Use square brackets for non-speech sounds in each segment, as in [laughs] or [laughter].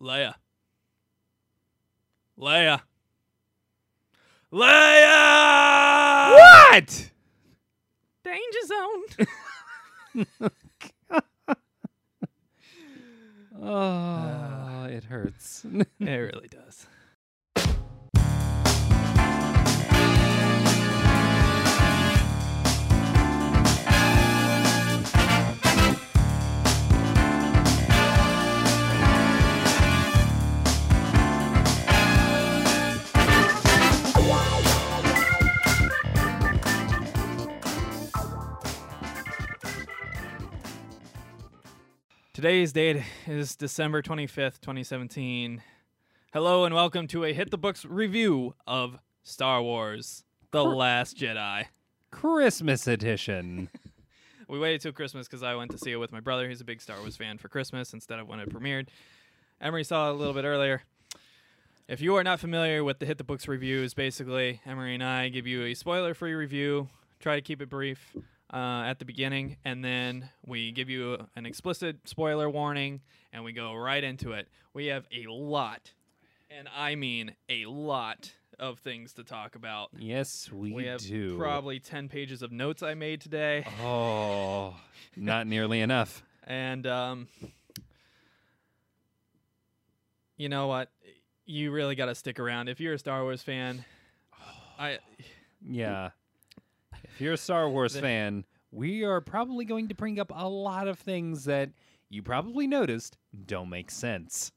Leia. Leia. Leia! What? Danger zone. [laughs] [laughs] Oh, it hurts. it really does. Today's date is December 25th, 2017. Hello and welcome to a Hit the Books review of Star Wars The Last Jedi. Christmas edition. [laughs] We waited till Christmas because I went to see it with my brother. He's a big Star Wars fan for Christmas instead of when it premiered. Emery saw it a little bit earlier. If you are not familiar with the Hit the Books reviews, basically, Emery and I give you a spoiler free review, try to keep it brief uh, at the beginning, and then we give you an explicit spoiler warning, and we go right into it. We have a lot, and I mean a lot of things to talk about. Yes, we, We have do. probably 10 pages of notes I made today. Oh, [laughs] not nearly enough. And um, you know what? You really got to stick around. If you're a Star Wars fan, [sighs] I Yeah. If you're a Star Wars fan, we are probably going to bring up a lot of things that you probably noticed don't make sense.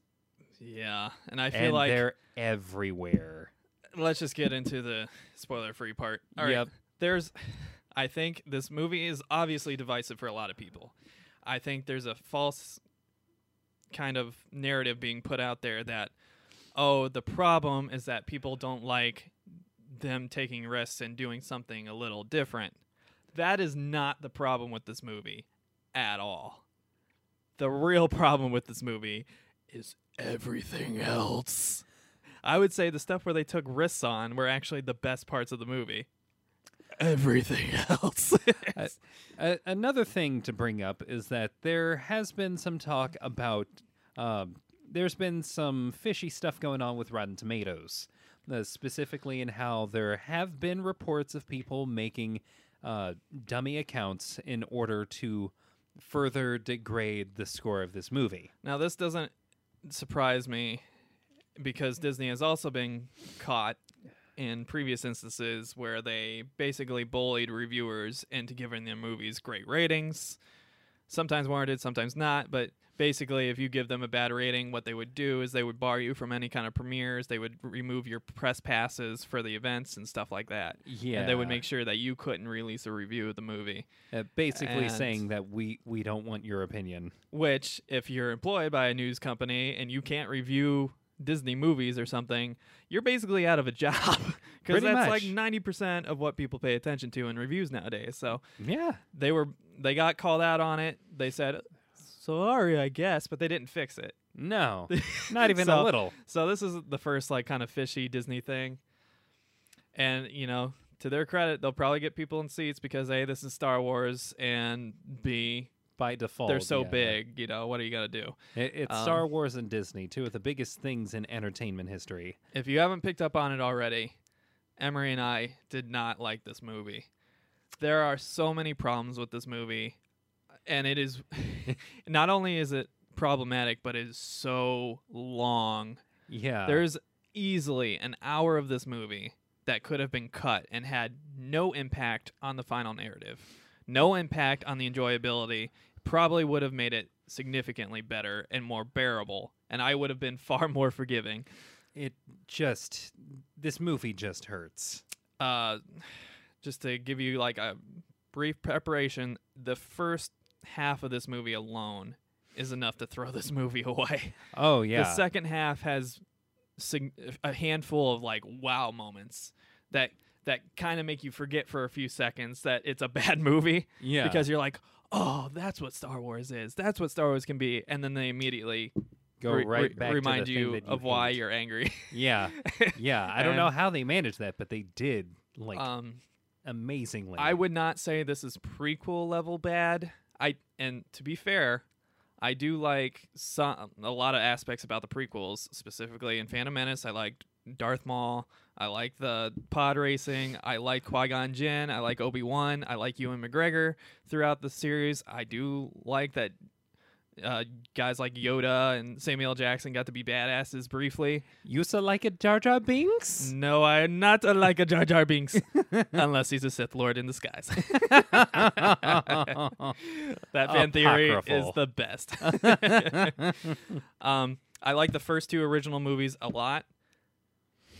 yeah, and I feel and like they're everywhere. let's just get into the spoiler-free part. All right. Yep. There's I think this movie is obviously divisive for a lot of people. I think there's a false kind of narrative being put out there that oh, the problem is that people don't like them taking risks and doing something a little different. That is not the problem with this movie at all. The real problem with this movie is everything else. I would say the stuff where they took risks on were actually the best parts of the movie. Everything [laughs] else. Uh, A- another thing to bring up is that there has been some talk about. Um, there's been some fishy stuff going on with Rotten Tomatoes, uh, specifically in how there have been reports of people making uh, dummy accounts in order to further degrade the score of this movie. now, this doesn't surprise me because Disney has also been caught in previous instances where they basically bullied reviewers into giving their movies great ratings. Sometimes warranted, sometimes not, but basically if you give them a bad rating, what they would do is they would bar you from any kind of premieres, they would remove your press passes for the events and stuff like that. Yeah, And they would make sure that you couldn't release a review of the movie. uh, basically and- saying that we we don't want your opinion. Which, if you're employed by a news company and you can't review Disney movies or something, you're basically out of a [laughs] job because that's like ninety percent of what people pay attention to in reviews nowadays. So Yeah, they were they got called out on it. They said sorry, I guess, but they didn't fix it. no, [laughs] not even So- a little. So this is the first like kind of fishy Disney thing. And, you know, to their credit, they'll probably get people in seats because A, this is Star Wars and B, By default, they're so yeah. big, you know, what are you gonna do? It, it's Um, Star Wars and Disney, two of the biggest things in entertainment history. If you haven't picked up on it already, Emery and I did not like this movie. There are so many problems with this movie, and it is [laughs] not only is it problematic, but it is so long. Yeah. There's easily an hour of this movie that could have been cut and had no impact on the final narrative, no impact on the enjoyability. Probably would have made it significantly better and more bearable, and I would have been [laughs] far more forgiving. it just this movie just hurts. uh, [sighs] just to give you like a brief preparation, the first half of this movie alone is enough to throw [laughs] this movie away. Oh yeah. The second half has sig- a handful of like wow moments that that kind of make you forget for a few seconds that it's a [laughs] bad movie yeah. because you're like, "Oh, that's what Star Wars is. That's what Star Wars can be." And then they immediately go re- right re- back to remind you you of why you're angry. [laughs] Yeah. Yeah. I don't know how they managed that, but they did like um amazingly. I would not say this is prequel level bad. I and to be fair, I do like some a lot of aspects about the prequels, specifically in Phantom Menace. I liked Darth Maul. I like the pod racing. I like Qui Gon Jinn. I like Obi Wan. I like Ewan McGregor throughout the series. I do like that uh, guys like Yoda and Samuel L. Jackson got to be badasses briefly. You so like a Jar Jar Binks? No, I'm not a, like a Jar Jar Binks, [laughs] unless he's a Sith Lord in disguise. [laughs] that fan theory is the best. [laughs] um, I like the first two original movies a lot.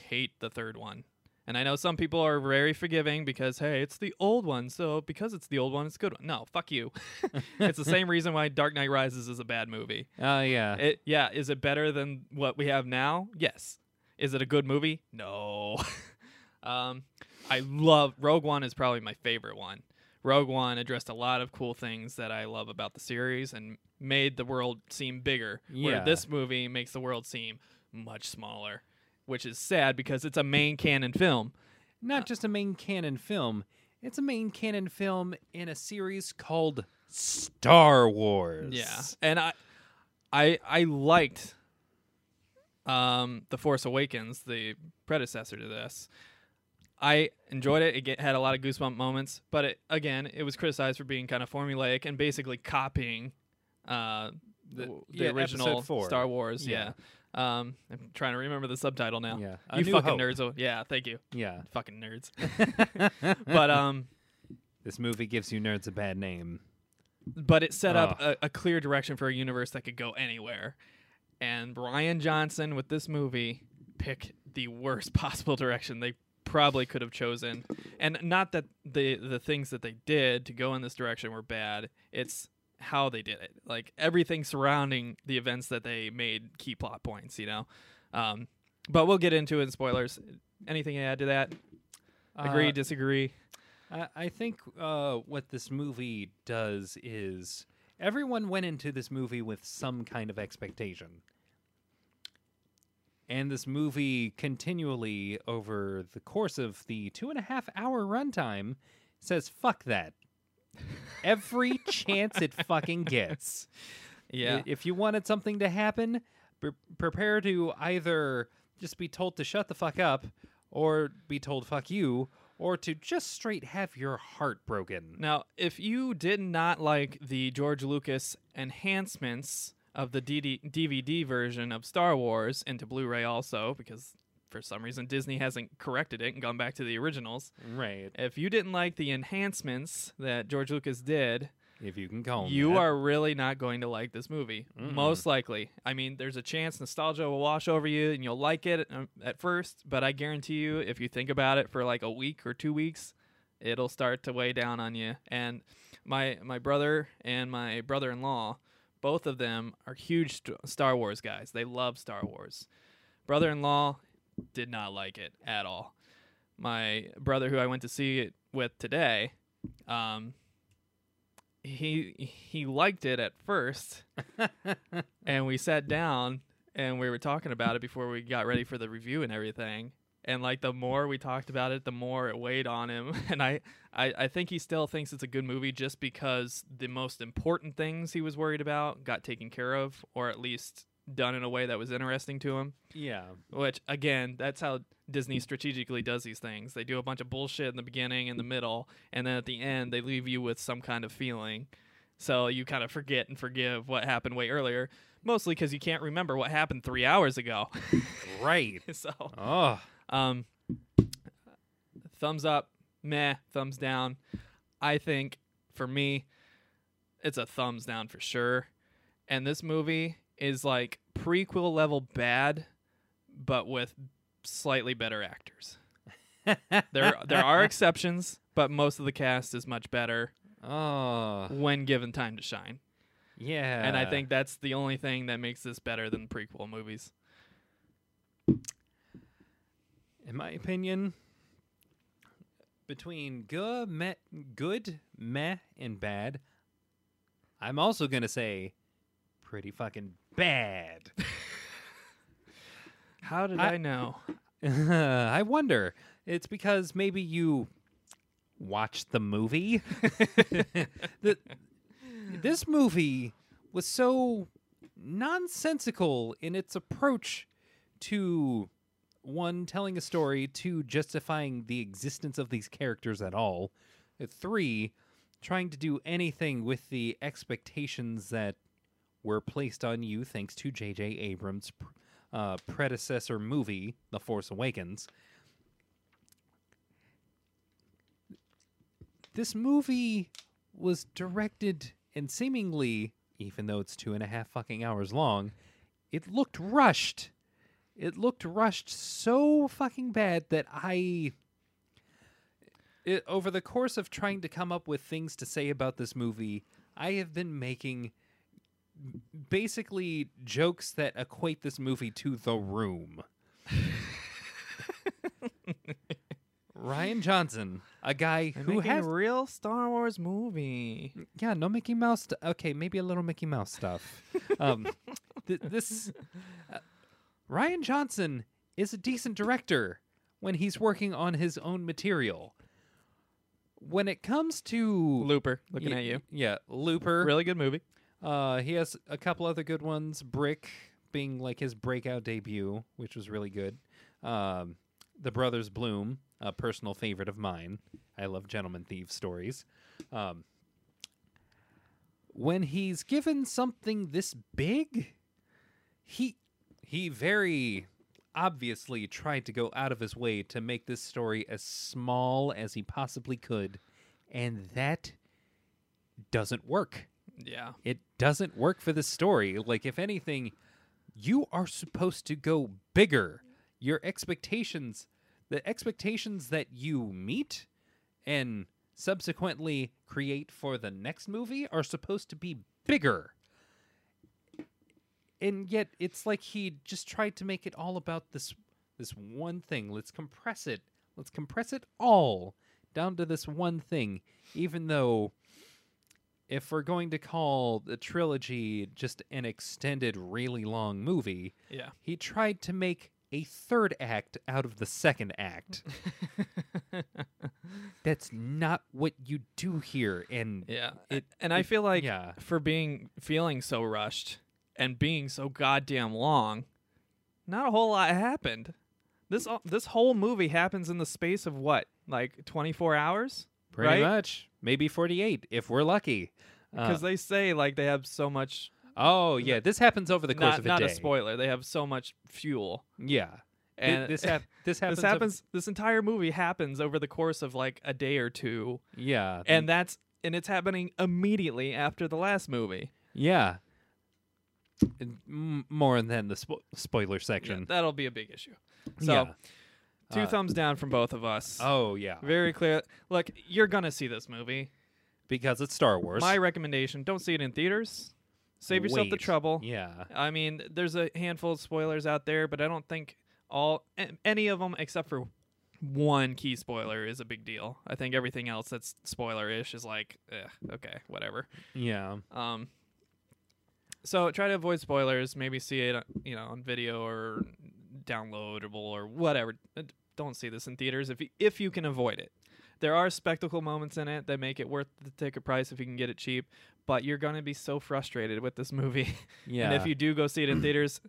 Hate the third one. And I know some people are very forgiving because hey, it's the old one, so because it's the old one, it's a good one. No, fuck you. [laughs] it's the same reason why Dark Knight Rises is a bad movie. Oh yeah. It yeah, is it better than what we have now? Yes. Is it a good movie? No. [laughs] um, I love Rogue One is probably my favorite one. Rogue One addressed a lot of cool things that I love about the series and made the world seem bigger. Where Yeah. this movie makes the world seem much smaller, which is sad because it's a main canon film. Not just a main canon film. It's a main canon film in a series called Star Wars. Yeah, and I, I, I liked, um, the Force Awakens, the predecessor to this. I enjoyed it. It get, had a lot of goosebump moments, but it, again, it was criticized for being kind of formulaic and basically copying, uh, the, the yeah, original. Star Wars. Yeah. Yeah. Um, I'm trying to remember the subtitle now. Yeah. A You New fucking Hope. nerds. Oh, yeah. Thank you. Yeah. Fucking nerds. [laughs] [laughs] but um, This movie gives you nerds a bad name. but it set up a, a clear direction for a universe that could go anywhere. And Rian Johnson with this movie picked the worst [laughs] possible direction they probably could have chosen. And not that the the things that they did to go in this direction were bad. It's how they did it. Like everything surrounding the events that they made key plot points, you know. Um, but we'll get into it in spoilers. Anything to add to that? Agree, Uh, disagree? I, I think uh, what this movie does is everyone went into this movie with some kind of expectation. And this movie continually, over the course of the two and a half hour runtime, says, fuck that. Every chance it fucking gets. [laughs] Yeah. If you wanted something to happen, pre- prepare to either just be told to shut the fuck up, or be told fuck you, or to just straight have your heart broken. Now, if you did not like the George Lucas enhancements of the DD- DVD version of Star Wars into Blu-ray also because for some reason Disney hasn't corrected it and gone back to the originals. Right. If you didn't like the enhancements that George Lucas did, If you can call 'em you that. are really not going to like this movie. Mm-mm. Most likely. I mean, there's a chance nostalgia will wash over you and you'll like it um, at first, but I guarantee you, if you think about it for like a week or two weeks, it'll start to weigh down on you. And my my brother and my brother-in-law, both of them are huge Star Wars guys. They love Star Wars. Brother-in-law did not like it at all. My brother, who I went to see it with today, um, he he liked it at first, [laughs] and we sat down and we were talking about it before we got ready for the review and everything. And like the more we talked about it, the more it weighed on him. [laughs] And I, I, I think he still thinks it's a good movie just because the most important things he was worried about got taken care of, or at least done in a way that was interesting to him. yeah. Which again, that's how Disney strategically does these things. They do a bunch of bullshit in the beginning and the middle, and then at the end they leave you with some kind of feeling. So you kind of forget and forgive what happened way earlier, mostly because you can't remember what happened three hours ago. [laughs] Right. so, Oh. um, thumbs up, meh, thumbs down. I think for me, it's a thumbs down for sure. And this movie is like prequel level bad, but with slightly better actors. [laughs] There, there are exceptions, but most of the cast is much better Oh. when given time to shine. Yeah. And I think that's the only thing that makes this better than prequel movies. in my opinion, between good, meh, good, meh, and bad, I'm also gonna say pretty fucking bad. [laughs] How did I- I know? [laughs] I wonder. It's because maybe you watched the movie. [laughs] the, this movie was so nonsensical in its approach to one telling a story, two justifying the existence of these characters at all, three trying to do anything with the expectations that were placed on you thanks to J.J. Abrams' uh, predecessor movie, The Force Awakens. This movie was directed and seemingly, even though it's two and a half fucking hours long, it looked rushed. It looked rushed so fucking bad that I. It, over the course of trying to come up with things to say about this movie, I have been making basically jokes that equate this movie to The Room. Rian Johnson, a guy They're who making has a real Star Wars movie. yeah, no Mickey Mouse. St- okay, maybe a little Mickey Mouse stuff. [laughs] um, th- this uh, Rian Johnson is a decent director when he's working on his own material. When it comes to Looper, looking y- at you. yeah, Looper. Really good movie. Uh, he has a couple other good ones. Brick being like his breakout debut, which was really good. Um, the Brothers Bloom, a personal favorite of mine. I love gentleman thief stories. Um, when he's given something this big, he he very obviously tried to go out of his way to make this story as small as he possibly could, and that doesn't work Yeah. it doesn't work for the story. Like, if anything, you are supposed to go bigger. Your expectations, the expectations that you meet and subsequently create for the next movie are supposed to be bigger. And yet it's like he just tried to make it all about this this one thing. Let's compress it. Let's compress it all down to this one thing, even though if we're going to call the trilogy just an extended, really long movie, Yeah. he tried to make a third act out of the second act. [laughs] That's not what you do here. And Yeah. It- and I it- feel like yeah. for being feeling so rushed and being so goddamn long, not a whole lot happened. This uh, this whole movie happens in the space of what? Like 24 hours? pretty right? much, maybe 48 if we're lucky. Uh, Cuz they say like they have so much oh, yeah, this happens over the course not, of a not day. Not a spoiler. They have so much fuel. Yeah. And this, [laughs] hap- this happens. this over- happens this entire movie happens over the course of like a day or two yeah. and that's and it's happening immediately after the last movie. yeah. And more than the spo- spoiler Yeah, section. that'll be a big issue. So, Yeah. Two Uh, thumbs down from both of us. Oh, yeah. Very clear. Look, you're gonna see this movie. Because it's Star Wars. My recommendation: don't see it in theaters. Save yourself the trouble. Yeah. I mean, there's a handful of spoilers out there, but I don't think all any of them, except for one key spoiler, is a big deal. I think everything else that's spoiler-ish is like, eh, okay, whatever. Yeah. Um, so try to avoid spoilers. Maybe see it, uh, you know, on video or downloadable or whatever. Don't see this in theaters if you, if you can avoid it. There are spectacle moments in it that make it worth the ticket price if you can get it cheap. But you're gonna be so frustrated with this [laughs] movie, Yeah. and if you do go see it in [clears throat] theaters,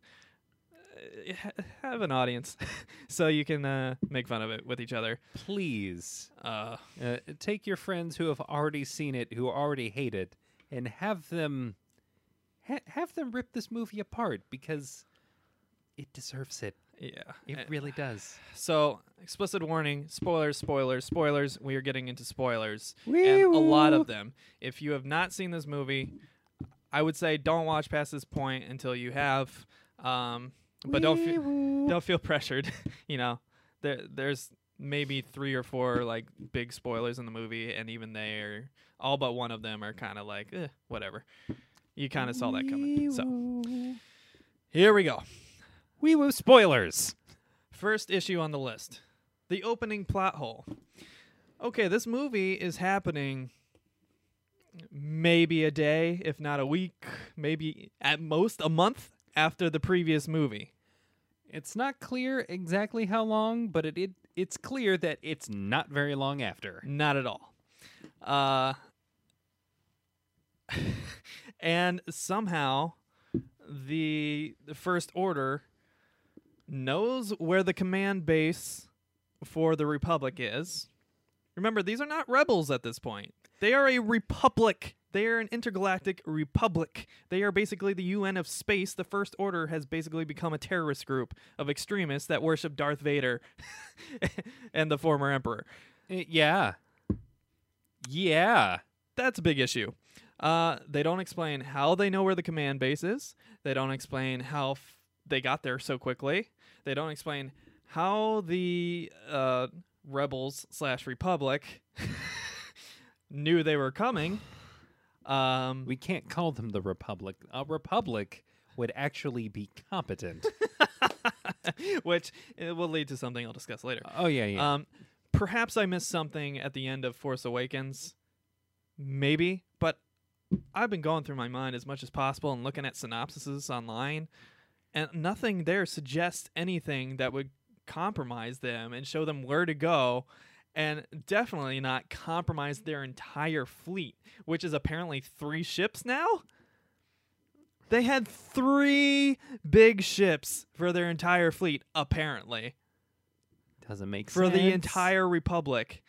uh, have an audience [laughs] so you can uh, make fun of it with each other. please Uh, uh, take your friends who have already seen it, who already hate it, and have them ha- have them rip this movie apart because it deserves it. Yeah, It Uh, really does. So, explicit warning, spoilers, spoilers, spoilers. We are getting into spoilers. and a lot of them. If you have not seen this movie, I would say don't watch past this point until you have. Um, but don't fe- don't feel [laughs] pressured. [laughs] you know, there there's maybe three or four like big spoilers in the movie, and even they are all but one of them are kind of like eh, whatever. You kind of saw that coming. So here we go. Wee woo spoilers. First issue on the list the opening plot hole. Okay, this movie is happening maybe a day, if not a week, maybe at most a month after the previous movie. It's not clear exactly how long, but it, it it's clear that it's not very long after. Not at all. Uh, [laughs] and somehow the, the First Order knows where the command base for the Republic is. Remember, these are not rebels at this point. They are a republic. They are an intergalactic republic. They are basically the UN of space. The First Order has basically become a terrorist group of extremists that worship Darth Vader [laughs] and the former Emperor. Uh, yeah. Yeah. That's a big issue. Uh, they don't explain how they know where the command base is. They don't explain how they got there so quickly. They don't explain how the uh, rebels slash republic [laughs] knew they were coming. Um, We can't call them the Republic. A Republic would actually be competent. [laughs] which will lead to something I'll discuss later. oh, yeah, yeah. Um, perhaps I missed something at the end of Force Awakens. Maybe, but I've been going through my mind as much as possible and looking at synopsises online, and nothing there suggests anything that would compromise them and show them where to go, and definitely not compromise their entire fleet, which is apparently three ships now. They had three big ships for their entire fleet, apparently Doesn't make sense. for the entire republic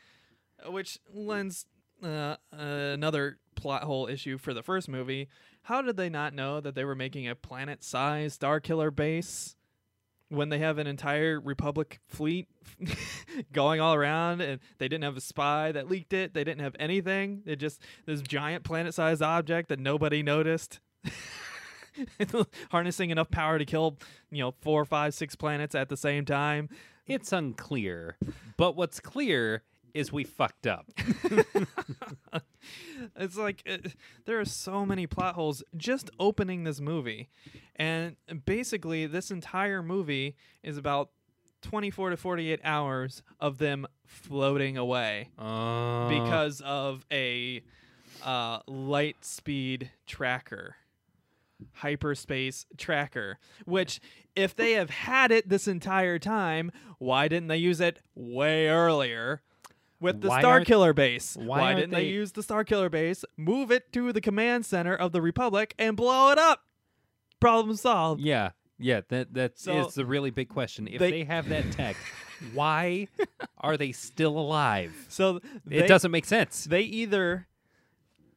uh, which lends uh, another plot hole issue for the first movie how did they not know that they were making a planet-sized star killer base when they have an entire republic fleet [laughs] going all around and they didn't have a spy that leaked it? They didn't have anything? They just this giant planet-sized object that nobody noticed [laughs] harnessing enough power to kill you know four five six planets at the same time? It's unclear. But what's clear is we fucked up. [laughs] it's like uh there are so many plot holes just opening this movie. And basically this entire movie is about 24 to 48 hours of them floating away Uh, because of a uh, light speed tracker hyperspace tracker which if they have had it this entire time why didn't they use it way earlier with the Why star killer base why why, didn't they... they- use the star killer base move it to the command center of the republic and blow it up problem solved yeah, yeah. That that is So, the really big question. If they- they, have that tech, [laughs] why are they still alive? so It doesn't make sense. they either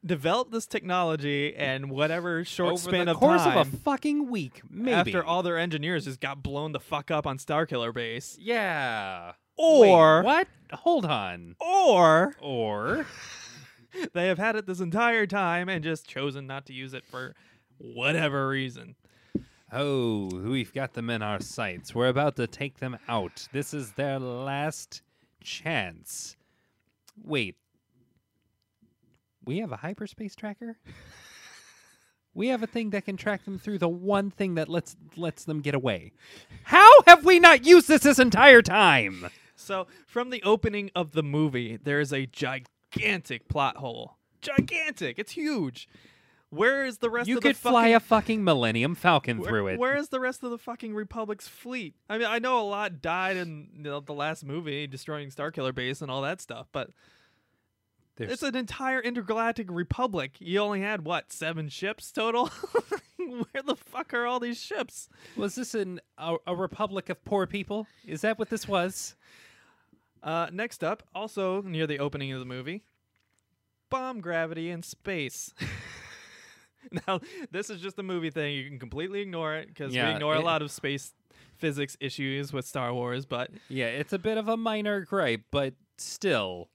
developed this technology and whatever short Over span the of course time of a fucking week, maybe. after all their engineers just got blown the fuck up on Starkiller Base. yeah. Or Wait, what? Hold on. or Or [laughs] they have had it this entire time and just chosen not to use it for whatever reason. oh, we've got them in our sights. We're about to take them out. This is their last chance. Wait. We have a hyperspace tracker? We have a thing that can track them through the one thing that lets lets them get away. How have we not used this this entire time? So, from the opening of the movie, there is a gigantic plot hole. Gigantic. It's huge. Where is the rest You of the could fly fucking a fucking Millennium Falcon Where- through it. Where is the rest of the fucking Republic's fleet? I mean, I know a lot died in you know, the last movie, destroying Starkiller Base and all that stuff, but There's- it's an entire intergalactic republic. You only had what seven ships total? [laughs] Where the fuck are all these ships? was this an, a, a republic of poor people? Is that what this was? Uh, next up, also near the opening of the movie, bomb gravity in space. [laughs] now, this is just a movie thing. You can completely ignore it because Yeah, we ignore a lot of space physics issues with Star Wars, but Yeah, it's a bit of a minor gripe, but still,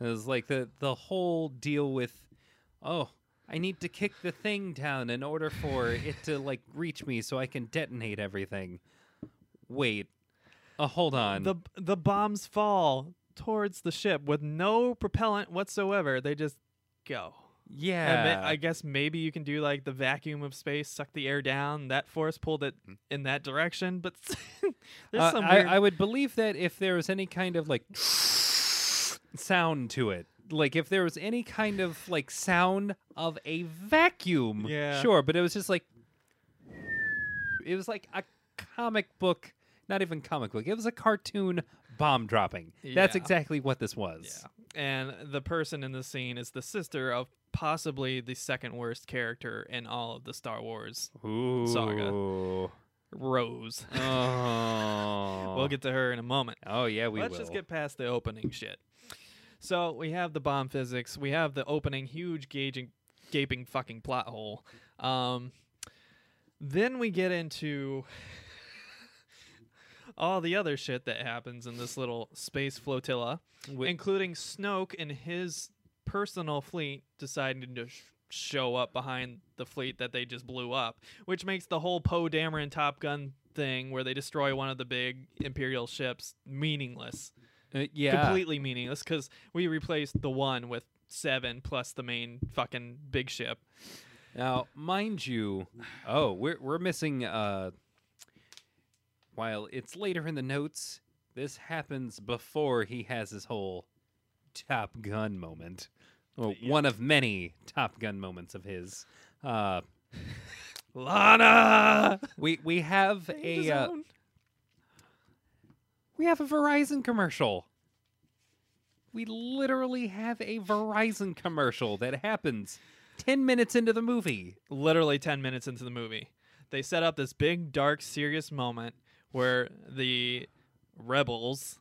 it was like the the whole deal with, oh, I need to kick the thing down in order for it to like reach me so I can detonate everything. Wait, uh, hold on. the the bombs fall towards the ship with no propellant whatsoever. They just go. And yeah, I guess maybe you can do like the vacuum of space, suck the air down. That force pulled it in that direction, but [laughs] there's Uh, some I. I would believe that if there was any kind of like sound to it, like if there was any kind of like sound of a vacuum, Yeah. sure, but it was just like it was like a comic book, not even comic book. It was a cartoon bomb dropping. That's Yeah. exactly what this was. yeah. and the person in the scene is the sister of possibly the second worst character in all of the Star Wars Ooh. Saga. Rose. [laughs] Oh. We'll get to her in a moment. Oh yeah, we Let's will. just get past the opening shit. So we have the bomb physics. We have the opening huge gaging, gaping fucking plot hole. Um, then we get into all the other shit that happens in this little space flotilla, Wi- including Snoke and his personal fleet deciding to sh- show up behind the fleet that they just blew up, which makes the whole Poe Dameron Top Gun thing where they destroy one of the big Imperial ships meaningless. uh, yeah. Completely meaningless because we replaced the one with seven plus the main fucking big ship. Now, mind you, oh, we're we're missing. Uh, while it's later in the notes, this happens before he has his whole Top Gun moment. Well, one of many Top Gun moments of his. Uh, [laughs] Lana! we we have a uh, we have a Verizon commercial. We literally have a Verizon commercial that happens ten minutes into the movie. literally 10 minutes into the movie. They set up this big, dark, serious moment where the rebels,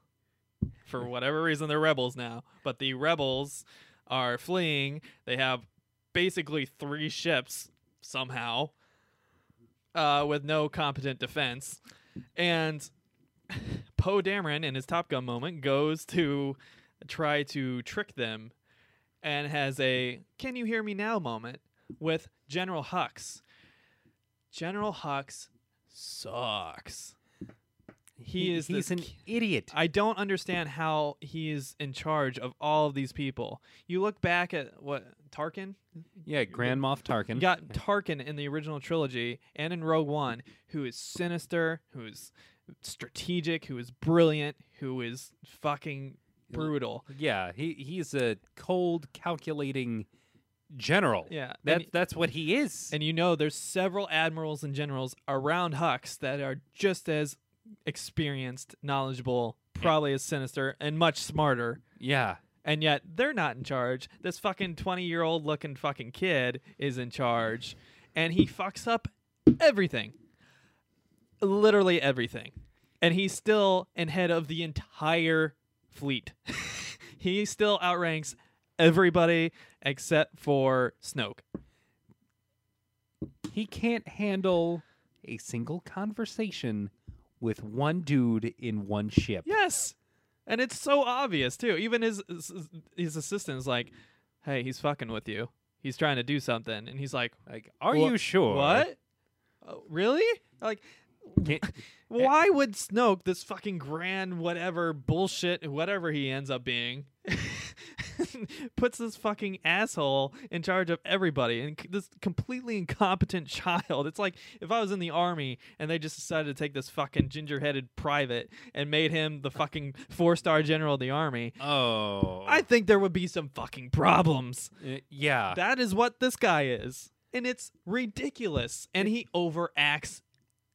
for whatever reason, they're rebels now, but the rebels are fleeing. They have basically three ships somehow uh, with no competent defense. And [laughs] Poe Dameron, in his Top Gun moment, goes to try to trick them and has a can you hear me now moment with General Hux. General Hux sucks. He is he's an idiot. I don't understand how he is in charge of all of these people. You look back at what Tarkin? Yeah, Grand Moff Tarkin. You got Tarkin in the original trilogy and in Rogue One, who is sinister, who is strategic, who is brilliant, who is fucking brutal. yeah, he he's a cold, calculating general. Yeah, That y- that's what he is. And you know, there's several admirals and generals around Hux that are just as experienced, knowledgeable, probably as sinister, and much smarter. yeah, And yet they're not in charge. This fucking 20 year old looking fucking kid is in charge. And he fucks up everything. Literally everything. And he's still in head of the entire fleet. [laughs] he still outranks everybody except for Snoke. he can't handle a single conversation with one dude in one ship. Yes, and it's so obvious too. Even his his, assistant is like, "Hey, he's fucking with you. He's trying to do something," and he's like, Like, are "Wha- you sure? What? Oh, really? Like, Can't- [laughs] why would Snoke, this fucking grand whatever bullshit, whatever he ends up being, [laughs] [laughs] puts this fucking asshole in charge of everybody and c- this completely incompetent [laughs] child? It's like if I was in the army and they just decided to take this fucking ginger headed private and made him the fucking four star general of the army. Oh, I think there would be some fucking problems. Uh, yeah. That is what this guy is. And it's ridiculous. And he overacts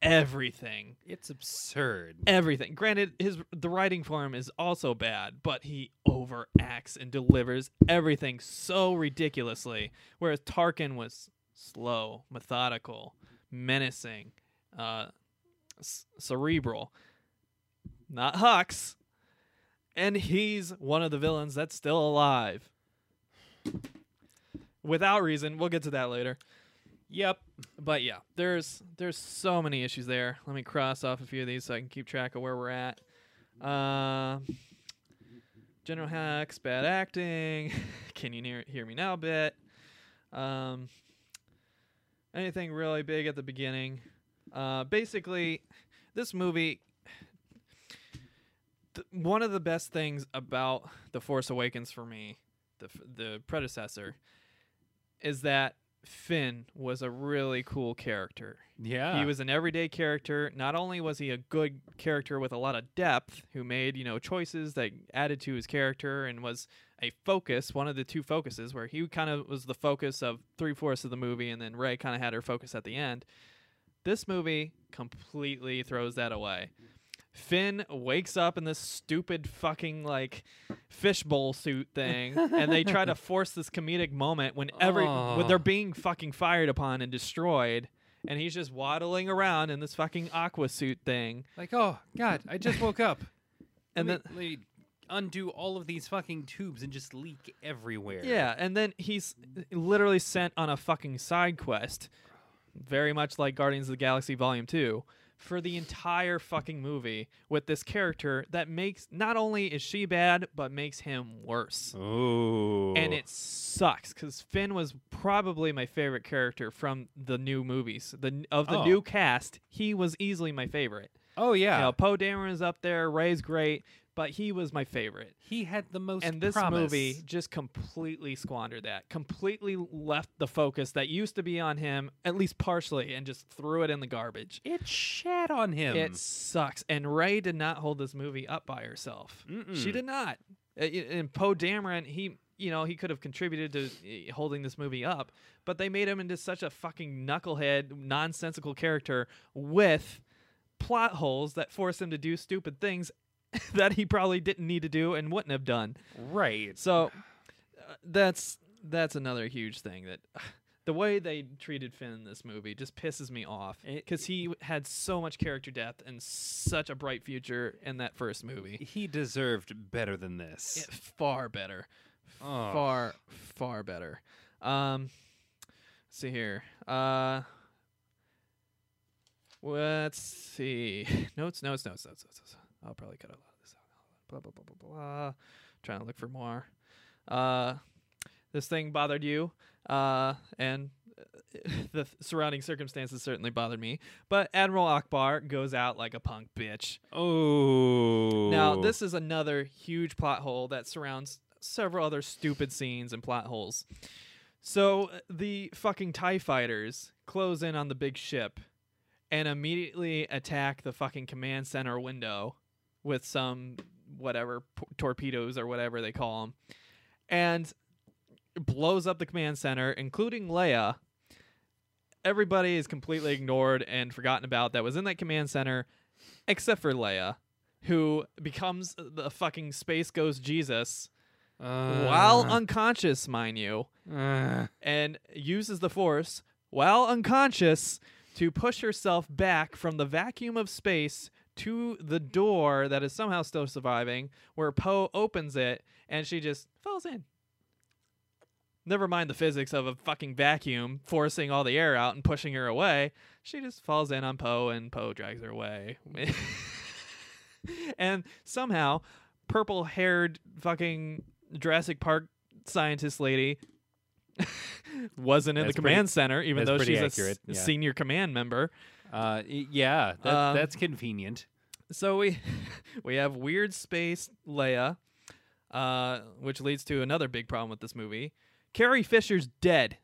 everything. it's absurd. Everything. Granted, his the writing for him is also bad, but he overacts and delivers everything so ridiculously. Whereas Tarkin was slow, methodical, menacing, uh, c- cerebral. Not Hux. And he's one of the villains that's still alive. Without reason. We'll get to that later. Yep. But yeah, there's there's so many issues there. Let me cross off a few of these so I can keep track of where we're at. Uh, General Hux, bad acting. [laughs] can you hear, hear me now? Bit. Um, anything really big at the beginning? Uh, basically, this movie. Th- one of the best things about the Force Awakens for me, the f- the predecessor, is that Finn was a really cool character. Yeah. He was an everyday character. Not only was he a good character with a lot of depth, who made, you know, choices that added to his character and was a focus, one of the two focuses, where he kind of was the focus of three fourths of the movie, and then Rey kind of had her focus at the end. This movie completely throws that away. Finn wakes up in this stupid fucking like fishbowl suit thing, and they try to [laughs] force this comedic moment when every when they're Oh. being fucking fired upon and destroyed, and he's just waddling around in this fucking aqua suit thing, Like, oh God, I just woke up. [laughs] and then me undo all of these fucking tubes and just leak everywhere. Yeah, and then he's literally sent on a fucking side quest, very much like Guardians of the Galaxy Volume 2, for the entire fucking movie with this character that makes not only is she bad, but makes him worse. Oh. And it sucks because Finn was probably my favorite character from the new movies. The of the Oh. new cast, he was easily my favorite. Oh yeah. You know, Poe Dameron is up there, Rey's great, but he was my favorite he had the most. and this promise. movie just completely squandered that completely left the focus that used to be on him at least partially and just threw it in the garbage It shat on him. it sucks and rey did not hold this movie up by herself she Mm-mm. did not Uh, and poe dameron he you know he could have contributed to holding this movie up but they made him into such a fucking knucklehead nonsensical character with plot holes that force him to do stupid things [laughs] that he probably didn't need to do and wouldn't have done right. so uh, that's that's another huge thing that the way they treated Finn in this movie just pisses me off because he had so much character depth and such a bright future in that first movie. He deserved better than this. It- far better, Oh. far far better. Um, let's see here. Uh, let's see. [laughs] Notes, notes, notes, notes, notes. notes. I'll probably cut a lot of this out. Blah blah blah blah blah. Trying to look for more. Uh, this thing bothered you, uh, and uh, [laughs] the surrounding circumstances certainly bothered me. But Admiral Ackbar goes out like a punk bitch. Oh. Now, this is another huge plot hole that surrounds several other stupid scenes and plot holes. So, uh, the fucking TIE fighters close in on the big ship and immediately attack the fucking command center window with some whatever p- torpedoes or whatever they call them and blows up the command center, including Leia. Everybody is completely ignored and forgotten about that was in that command center, except for Leia, who becomes the fucking space ghost Jesus Uh, while unconscious, mind you, uh, and uses the Force while unconscious to push herself back from the vacuum of space to the door that is somehow still surviving, where Poe opens it and she just falls in. Never mind the physics of a fucking vacuum forcing all the air out and pushing her away. She just falls in on Poe and Poe drags her away. [laughs] and somehow, purple haired fucking Jurassic Park scientist lady [laughs] wasn't in That's the pretty- command center, even though she's a s- accurate, yeah. senior command member. Uh, yeah, that, Um, that's convenient. So we [laughs] we have weird space Leia, uh, which leads to another big problem with this movie. Carrie Fisher's dead,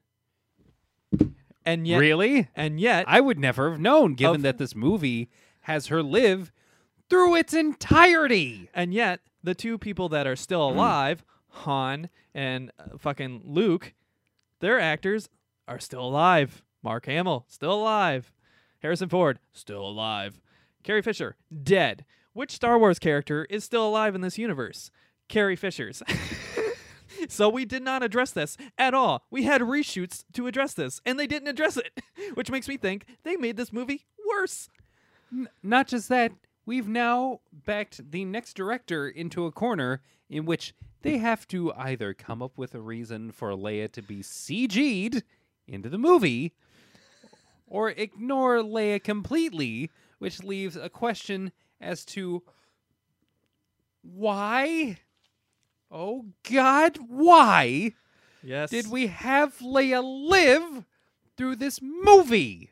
and yet really? and yet I would never have known, given Of- that this movie has her live through its entirety. and yet the two people that are still alive, Han and uh, fucking Luke, their actors are still alive. Mark Hamill still alive. Harrison Ford still alive. Carrie Fisher dead. Which Star Wars character is still alive in this universe? Carrie Fisher's. [laughs] so we did not address this at all. We had reshoots to address this, and they didn't address it, [laughs] which makes me think they made this movie worse. N- not just that, we've now backed the next director into a corner in which they have to either come up with a reason for Leia to be CG'd into the movie or ignore Leia completely, which leaves a question as to why? Oh God, why Yes. did we have Leia live through this movie?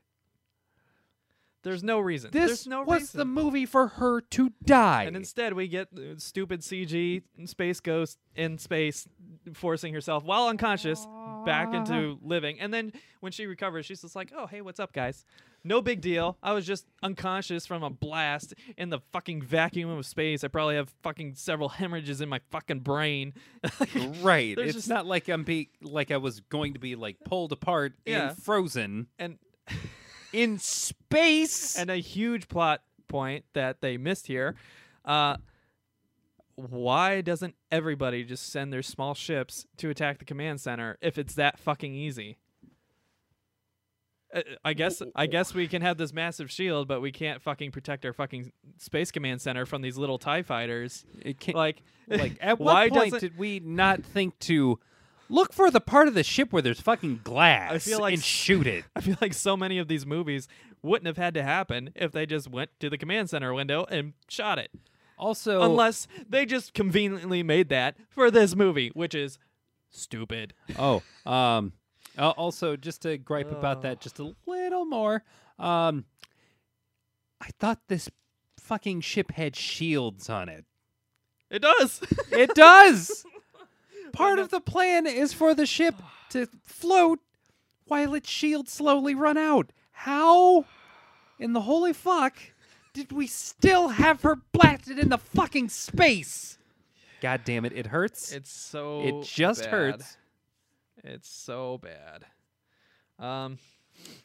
There's no reason. This There's no was reason. the movie for her to die. And instead, we get stupid CG space ghost in space forcing herself while unconscious back [laughs] into living. And then when she recovers, she's just like, "Oh, hey, what's up, guys? No big deal. I was just unconscious from a blast in the fucking vacuum of space. I probably have fucking several hemorrhages in my fucking brain." [laughs] right. There's It's just- not like I'm be like I was going to be like pulled apart Yeah. and frozen and [laughs] in space. and a huge plot point that they missed here. Uh, why doesn't everybody just send their small ships to attack the command center if it's that fucking easy? Uh, I guess I guess we can have this massive shield, but we can't fucking protect our fucking space command center from these little Tie fighters. It can't, Like, like [laughs] at why what point did we not think to look for the part of the ship where there's fucking glass I feel like and s- shoot it? [laughs] I feel like so many of these movies wouldn't have had to happen if they just went to the command center window and shot it. Also, Unless they just conveniently made that for this movie, which is stupid. oh, um, al- also just to gripe about that just a little more. Um, I thought this fucking ship had shields on it. It does. [laughs] It does. [laughs] Part of the plan is for the ship to float while its shields slowly run out. How in the holy fuck did we still have her blasted in the fucking space? God damn it, it hurts. it's so it just bad. hurts. It's so bad. Um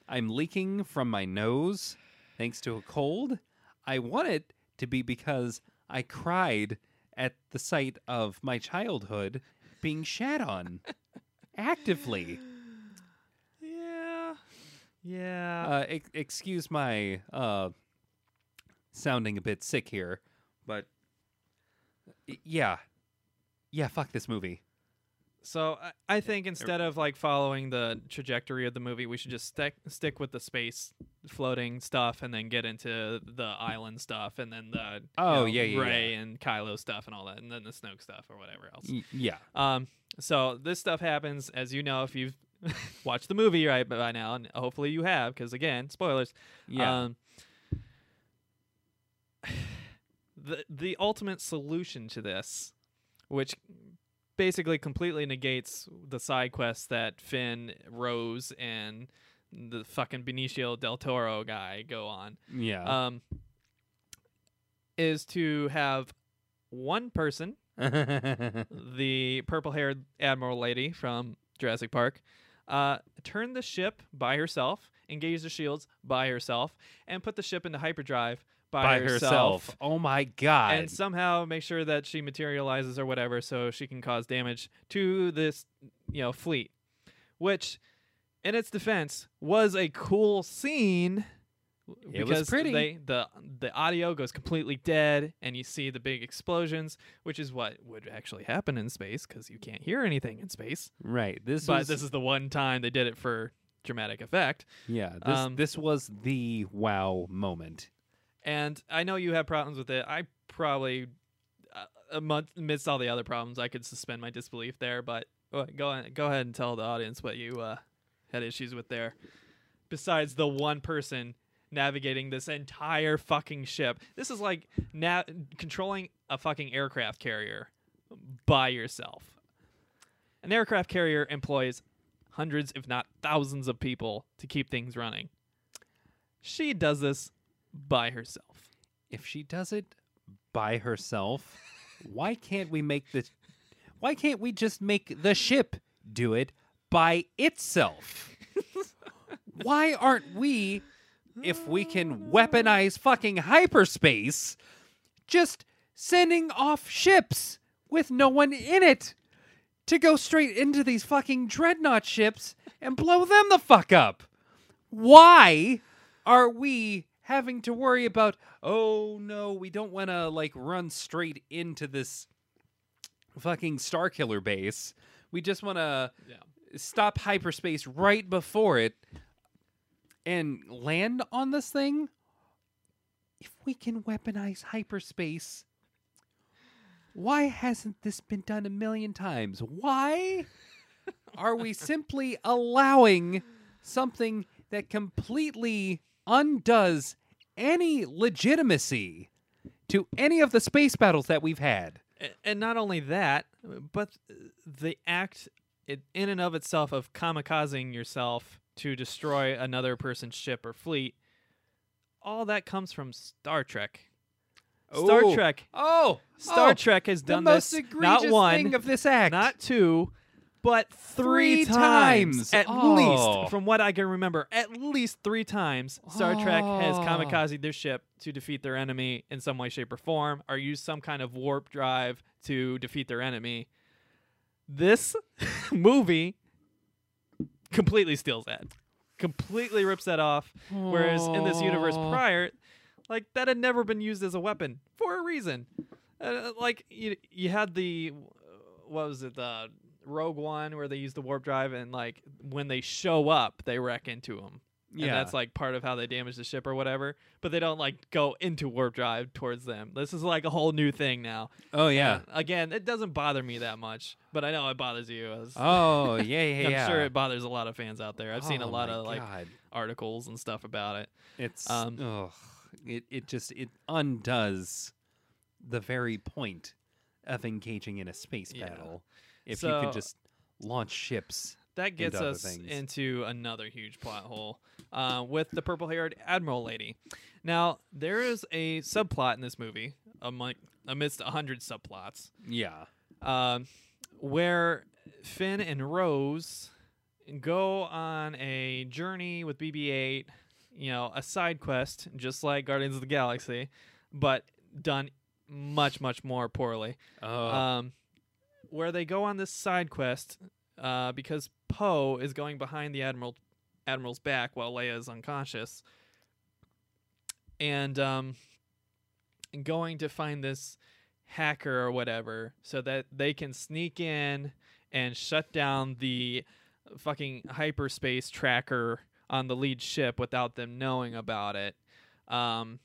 I'm leaking from my nose thanks to a cold. I want it to be because I cried at the sight of my childhood being shat on [laughs] actively. yeah. Yeah. Uh, ex- excuse my uh, sounding a bit sick here, but yeah, yeah. Fuck this movie. So I, I think instead of like following the trajectory of the movie, we should just stick stick with the space floating stuff, and then get into the island stuff, and then the you Oh, know, yeah, yeah, Rey and Kylo stuff, and all that, and then the Snoke stuff or whatever else. Y- yeah. Um, so this stuff happens, as you know, if you've [laughs] watched the movie right by now, and hopefully you have, because again, spoilers. Yeah. Um, the the ultimate solution to this, which basically completely negates the side quests that Finn, Rose, and the fucking Benicio del Toro guy go on, yeah. um, is to have one person [laughs] the purple haired admiral lady from Jurassic Park, uh, turn the ship by herself, engage the shields by herself, and put the ship into hyperdrive by, By herself. Oh my god. And somehow make sure that she materializes or whatever so she can cause damage to this, you know, fleet. Which, in its defense, was a cool scene. It was because pretty. They, the the audio goes completely dead, and you see the big explosions, which is what would actually happen in space because you can't hear anything in space. right. This but was this is the one time they did it for dramatic effect. yeah. This um, this was the wow moment. And I know you have problems with it. I probably, uh, amidst all the other problems, I could suspend my disbelief there. But uh, go on, go ahead and tell the audience what you uh, had issues with there. Besides the one person navigating this entire fucking ship, this is like na- controlling a fucking aircraft carrier by yourself. An aircraft carrier employs hundreds, if not thousands, of people to keep things running. She does this by herself. If she does it by herself, why can't we make the why can't we just make the ship do it by itself? why aren't we if we can weaponize fucking hyperspace just sending off ships with no one in it to go straight into these fucking dreadnought ships and blow them the fuck up? Why are we having to worry about oh no we don't want to like run straight into this fucking Starkiller base. We just want to Yeah. stop hyperspace right before it and land on this thing. If we can weaponize hyperspace why hasn't this been done a million times? Why are we simply allowing something that completely undoes any legitimacy to any of the space battles that we've had. And not only that, but the act in and of itself of kamikazing yourself to destroy another person's ship or fleet, all that comes from Star Trek. Star Oh. Trek. Oh, Star oh, Trek has the done most this egregious not one, thing of this act. not two, but three, Three times. at Oh. least, from what I can remember, at least three times, Star Trek has Oh. kamikaze their ship to defeat their enemy in some way, shape, or form, or use some kind of warp drive to defeat their enemy. This [laughs] movie completely steals that, completely rips that off. Whereas in this universe prior, like that had never been used as a weapon for a reason. Uh, like you, you had the what was it the Rogue One where they use the warp drive and like when they show up they wreck into them. And Yeah. that's like part of how they damage the ship or whatever. But they don't like go into warp drive towards them. This is like a whole new thing now. Oh yeah. And again, it doesn't bother me that much, but I know it bothers you. As Oh yeah, yeah, [laughs] I'm yeah. sure it bothers a lot of fans out there. I've seen a Oh, lot of like God. articles and stuff about it. It's um, ugh, it it just it undoes the very point of engaging in a space Yeah. battle. If you could just launch ships. That gets other us into another huge plot hole uh, with the purple haired Admiral lady. Now, there is a subplot in this movie, among, amidst a hundred subplots, Yeah. um, where Finn and Rose go on a journey with BB 8, you know, a side quest, just like Guardians of the Galaxy, but done much, much more poorly Oh. um, where they go on this side quest uh, because Poe is going behind the admiral admiral's back while Leia is unconscious, and um, going to find this hacker or whatever so that they can sneak in and shut down the fucking hyperspace tracker on the lead ship without them knowing about it. Um,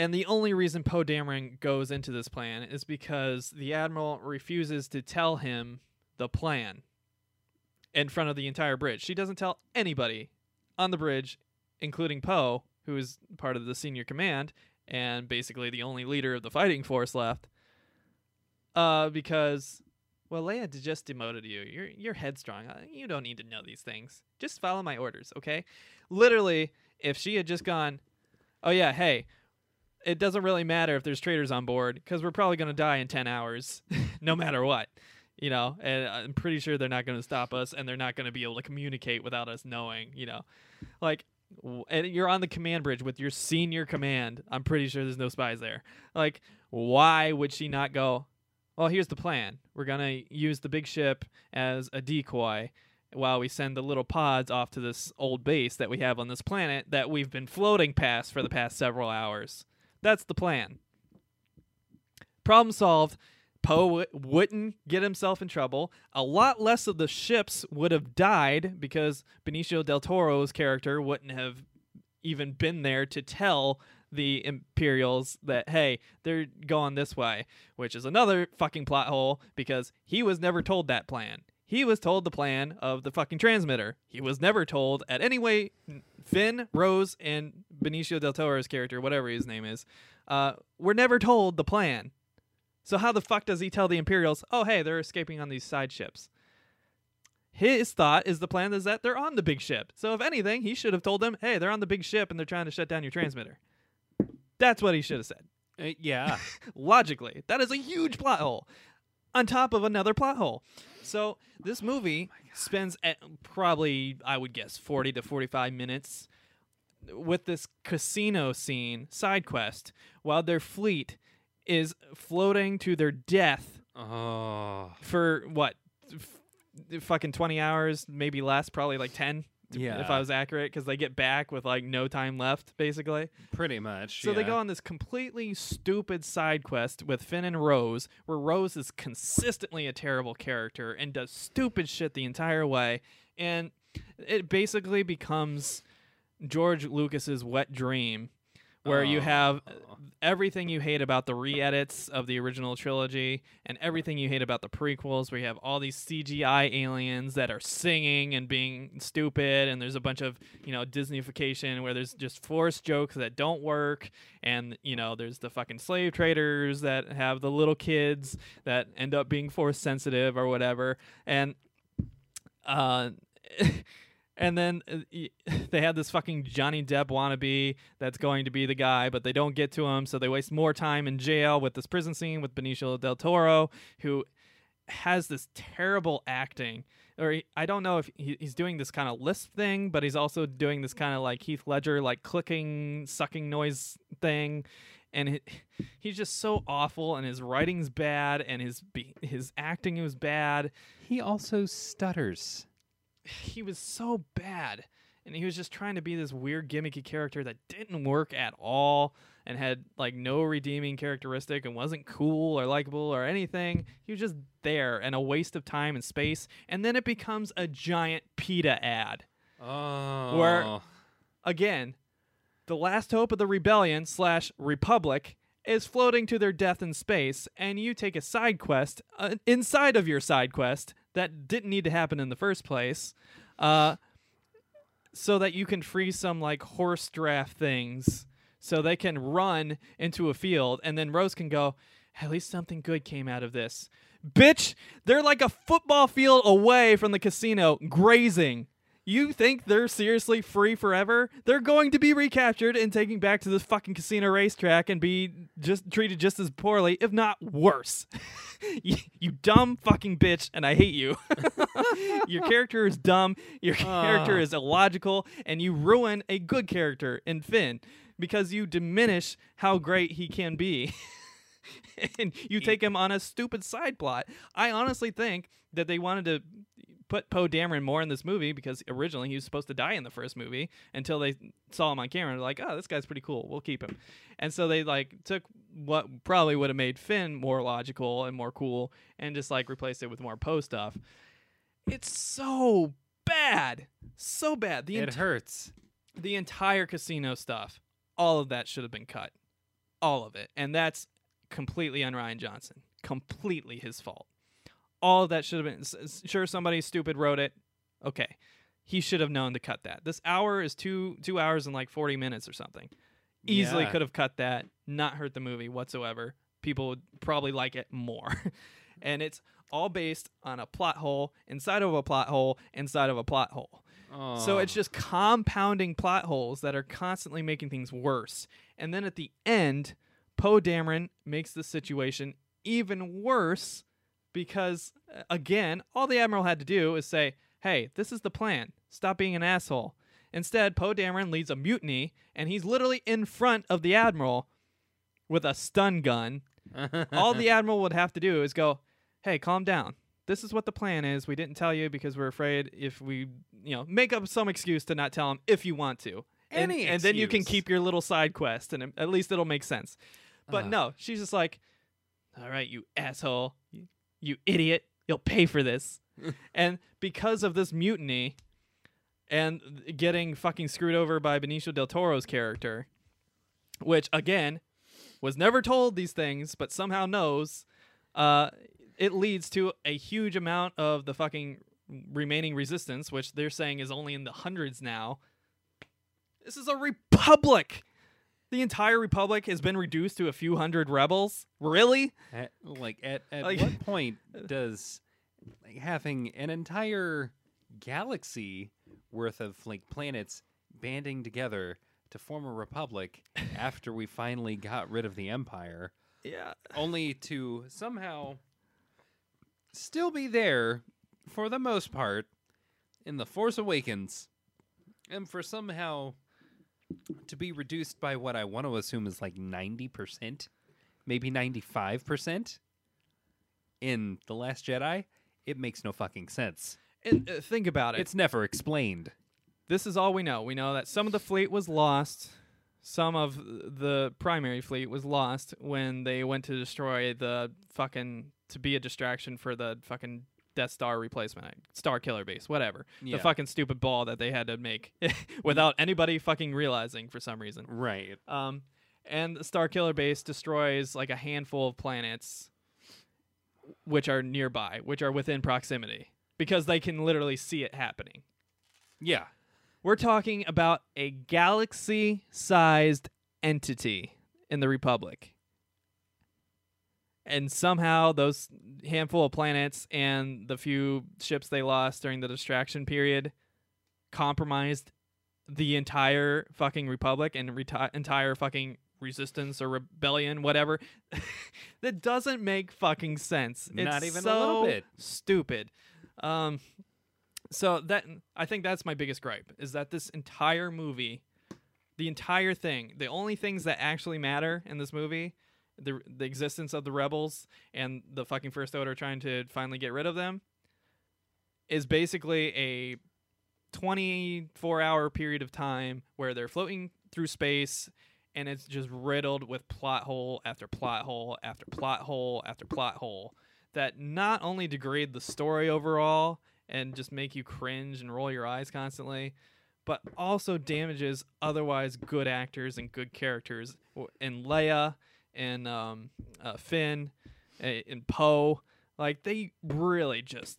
and the only reason Poe Dameron goes into this plan is because the admiral refuses to tell him the plan in front of the entire bridge. She doesn't tell anybody on the bridge, including Poe, who is part of the senior command and basically the only leader of the fighting force left. Uh, because well, Leia just demoted you. You're you're headstrong. Uh, You don't need to know these things. Just follow my orders, okay? Literally, if she had just gone, oh yeah, hey, it doesn't really matter if there's traitors on board because we're probably gonna die in ten hours, [laughs] no matter what. You know, and I'm pretty sure they're not gonna stop us, and they're not gonna be able to communicate without us knowing. You know, like. And you're on the command bridge with your senior command. I'm pretty sure there's no spies there. Like, why would she not go? Well, here's the plan. We're gonna use the big ship as a decoy while we send the little pods off to this old base that we have on this planet that we've been floating past for the past several hours. That's the plan. Problem solved. Poe wouldn't get himself in trouble. A lot less of the ships would have died because Benicio del Toro's character wouldn't have even been there to tell the Imperials that, hey, they're going this way, which is another fucking plot hole because he was never told that plan. He was told the plan of the fucking transmitter. He was never told at any way Finn, Rose, and Benicio del Toro's character, whatever his name is, uh, were never told the plan. So how the fuck does he tell the Imperials, oh hey, they're escaping on these side ships? His thought is the plan is that they're on the big ship. So if anything, he should have told them, hey, they're on the big ship and they're trying to shut down your transmitter. That's what he should have said. Uh, yeah. [laughs] Logically, that is a huge plot hole on top of another plot hole. So this movie spends at probably, I would guess, 40 to 45 minutes with this casino scene side quest while their fleet is floating to their death oh. for what f- fucking 20 hours maybe less probably like 10 Yeah. if i was accurate because they get back with like no time left basically Pretty much. so they go on this completely stupid side quest with Finn and Rose, where Rose is consistently a terrible character and does stupid shit the entire way, and it basically becomes George Lucas's wet dream, where you have Oh. everything you hate about the re-edits of the original trilogy and everything you hate about the prequels where you have all these CGI aliens that are singing and being stupid and there's a bunch of you know Disneyfication where there's just forced jokes that don't work and you know there's the fucking slave traders that have the little kids that end up being force sensitive or whatever and uh [laughs] and then uh, [laughs] they have this fucking Johnny Depp wannabe that's going to be the guy, but they don't get to him, so they waste more time in jail with this prison scene with Benicio del Toro, who has this terrible acting. Or he, I don't know if he, he's doing this kind of lisp thing, but he's also doing this kind of like Heath Ledger, like clicking, sucking noise thing. And he, [sighs] he's just so awful, and his writing's bad, and his his acting was bad. He also stutters. He was so bad, and he was just trying to be this weird gimmicky character that didn't work at all, and had like no redeeming characteristic, and wasn't cool or likable or anything. He was just there, and a waste of time and space. And then it becomes a giant PETA ad. Oh. again, the last hope of the rebellion slash republic is floating to their death in space, and you take a side quest uh, inside of your side quest that didn't need to happen in the first place, uh, so that you can free some like horse draft things, so they can run into a field, and then Rose can go. At least something good came out of this. Bitch, they're like a football field away from the casino, grazing. You think they're seriously free forever? They're going to be recaptured and taken back to this fucking casino racetrack and be just treated just as poorly, if not worse. [laughs] you, you dumb fucking bitch, and I hate you. [laughs] your character is dumb, your character Ah. is illogical, and you ruin a good character in Finn because you diminish how great he can be. [laughs] and you take him on a stupid side plot. I honestly think that they wanted to put Poe Dameron more in this movie because originally he was supposed to die in the first movie until they saw him on camera. They're like, oh, this guy's pretty cool. We'll keep him. And so they like took what probably would have made Finn more logical and more cool and just like replaced it with more Poe stuff. It's so bad. So bad. The It hurts. the entire casino stuff, all of that should have been cut. All of it. And that's completely on Rian Johnson. Completely his fault. All of that should have been sure somebody stupid wrote it. Okay. He should have known to cut that. This hour is 2 2 hours and like 40 minutes or something. Easily Yeah. could have cut that, not hurt the movie whatsoever. People would probably like it more. [laughs] and it's all based on a plot hole inside of a plot hole inside of a plot hole. So it's Oh. just compounding plot holes that are constantly making things worse. And then at the end, Poe Dameron makes the situation even worse because, uh, again, all the Admiral had to do is say, hey, this is the plan. Stop being an asshole. Instead, Poe Dameron leads a mutiny, and he's literally in front of the Admiral with a stun gun. all the [laughs] Admiral would have to do is go, hey, calm down. This is what the plan is. We didn't tell you because we're afraid if we, you know, make up some excuse to not tell him if you want to. And, Any and then you can keep your little side quest, and at least it'll make sense. But Ugh. no, she's just like, all right, you asshole, you, idiot, you'll pay for this. [laughs] and because of this mutiny and getting fucking screwed over by Benicio del Toro's character, which again was never told these things, but somehow knows, uh, it leads to a huge amount of the fucking remaining resistance, which they're saying is only in the hundreds now. This is a republic. The entire republic has been reduced to a few hundred rebels. Really? At, like at, at Like- what [laughs] point does like, having an entire galaxy worth of like planets banding together to form a republic [laughs] after we finally got rid of the empire Yeah. only to somehow still be there for the most part in the Force Awakens and for somehow to be reduced by what I want to assume is like 90%, maybe 95% in The Last Jedi, it makes no fucking sense. And uh, think about it. It's never explained. this is all we know. We know that some of the fleet was lost. Some of the primary fleet was lost when they went to destroy the fucking to be a distraction for the fucking Death Star replacement, Starkiller base, whatever. Yeah. The fucking stupid ball that they had to make [laughs] without anybody fucking realizing for some reason. Right. Um, and the Starkiller base destroys like a handful of planets, which are nearby, which are within proximity, because they can literally see it happening. Yeah. We're talking about a galaxy sized entity in the Republic. And somehow those handful of planets and the few ships they lost during the distraction period compromised the entire fucking Republic and reti- entire fucking resistance or rebellion, whatever. [laughs] that doesn't make fucking sense. It's Not even a little bit. Stupid. Um, so that I think that's my biggest gripe is that this entire movie, the entire thing, the only things that actually matter in this movie, the the existence of the rebels and the fucking first order trying to finally get rid of them, is basically a 24 hour period of time where they're floating through space and it's just riddled with plot hole after plot hole after plot hole after plot hole that not only degrade the story overall and just make you cringe and roll your eyes constantly but also damages otherwise good actors and good characters. In Leia and um, uh, Finn and Poe like they really just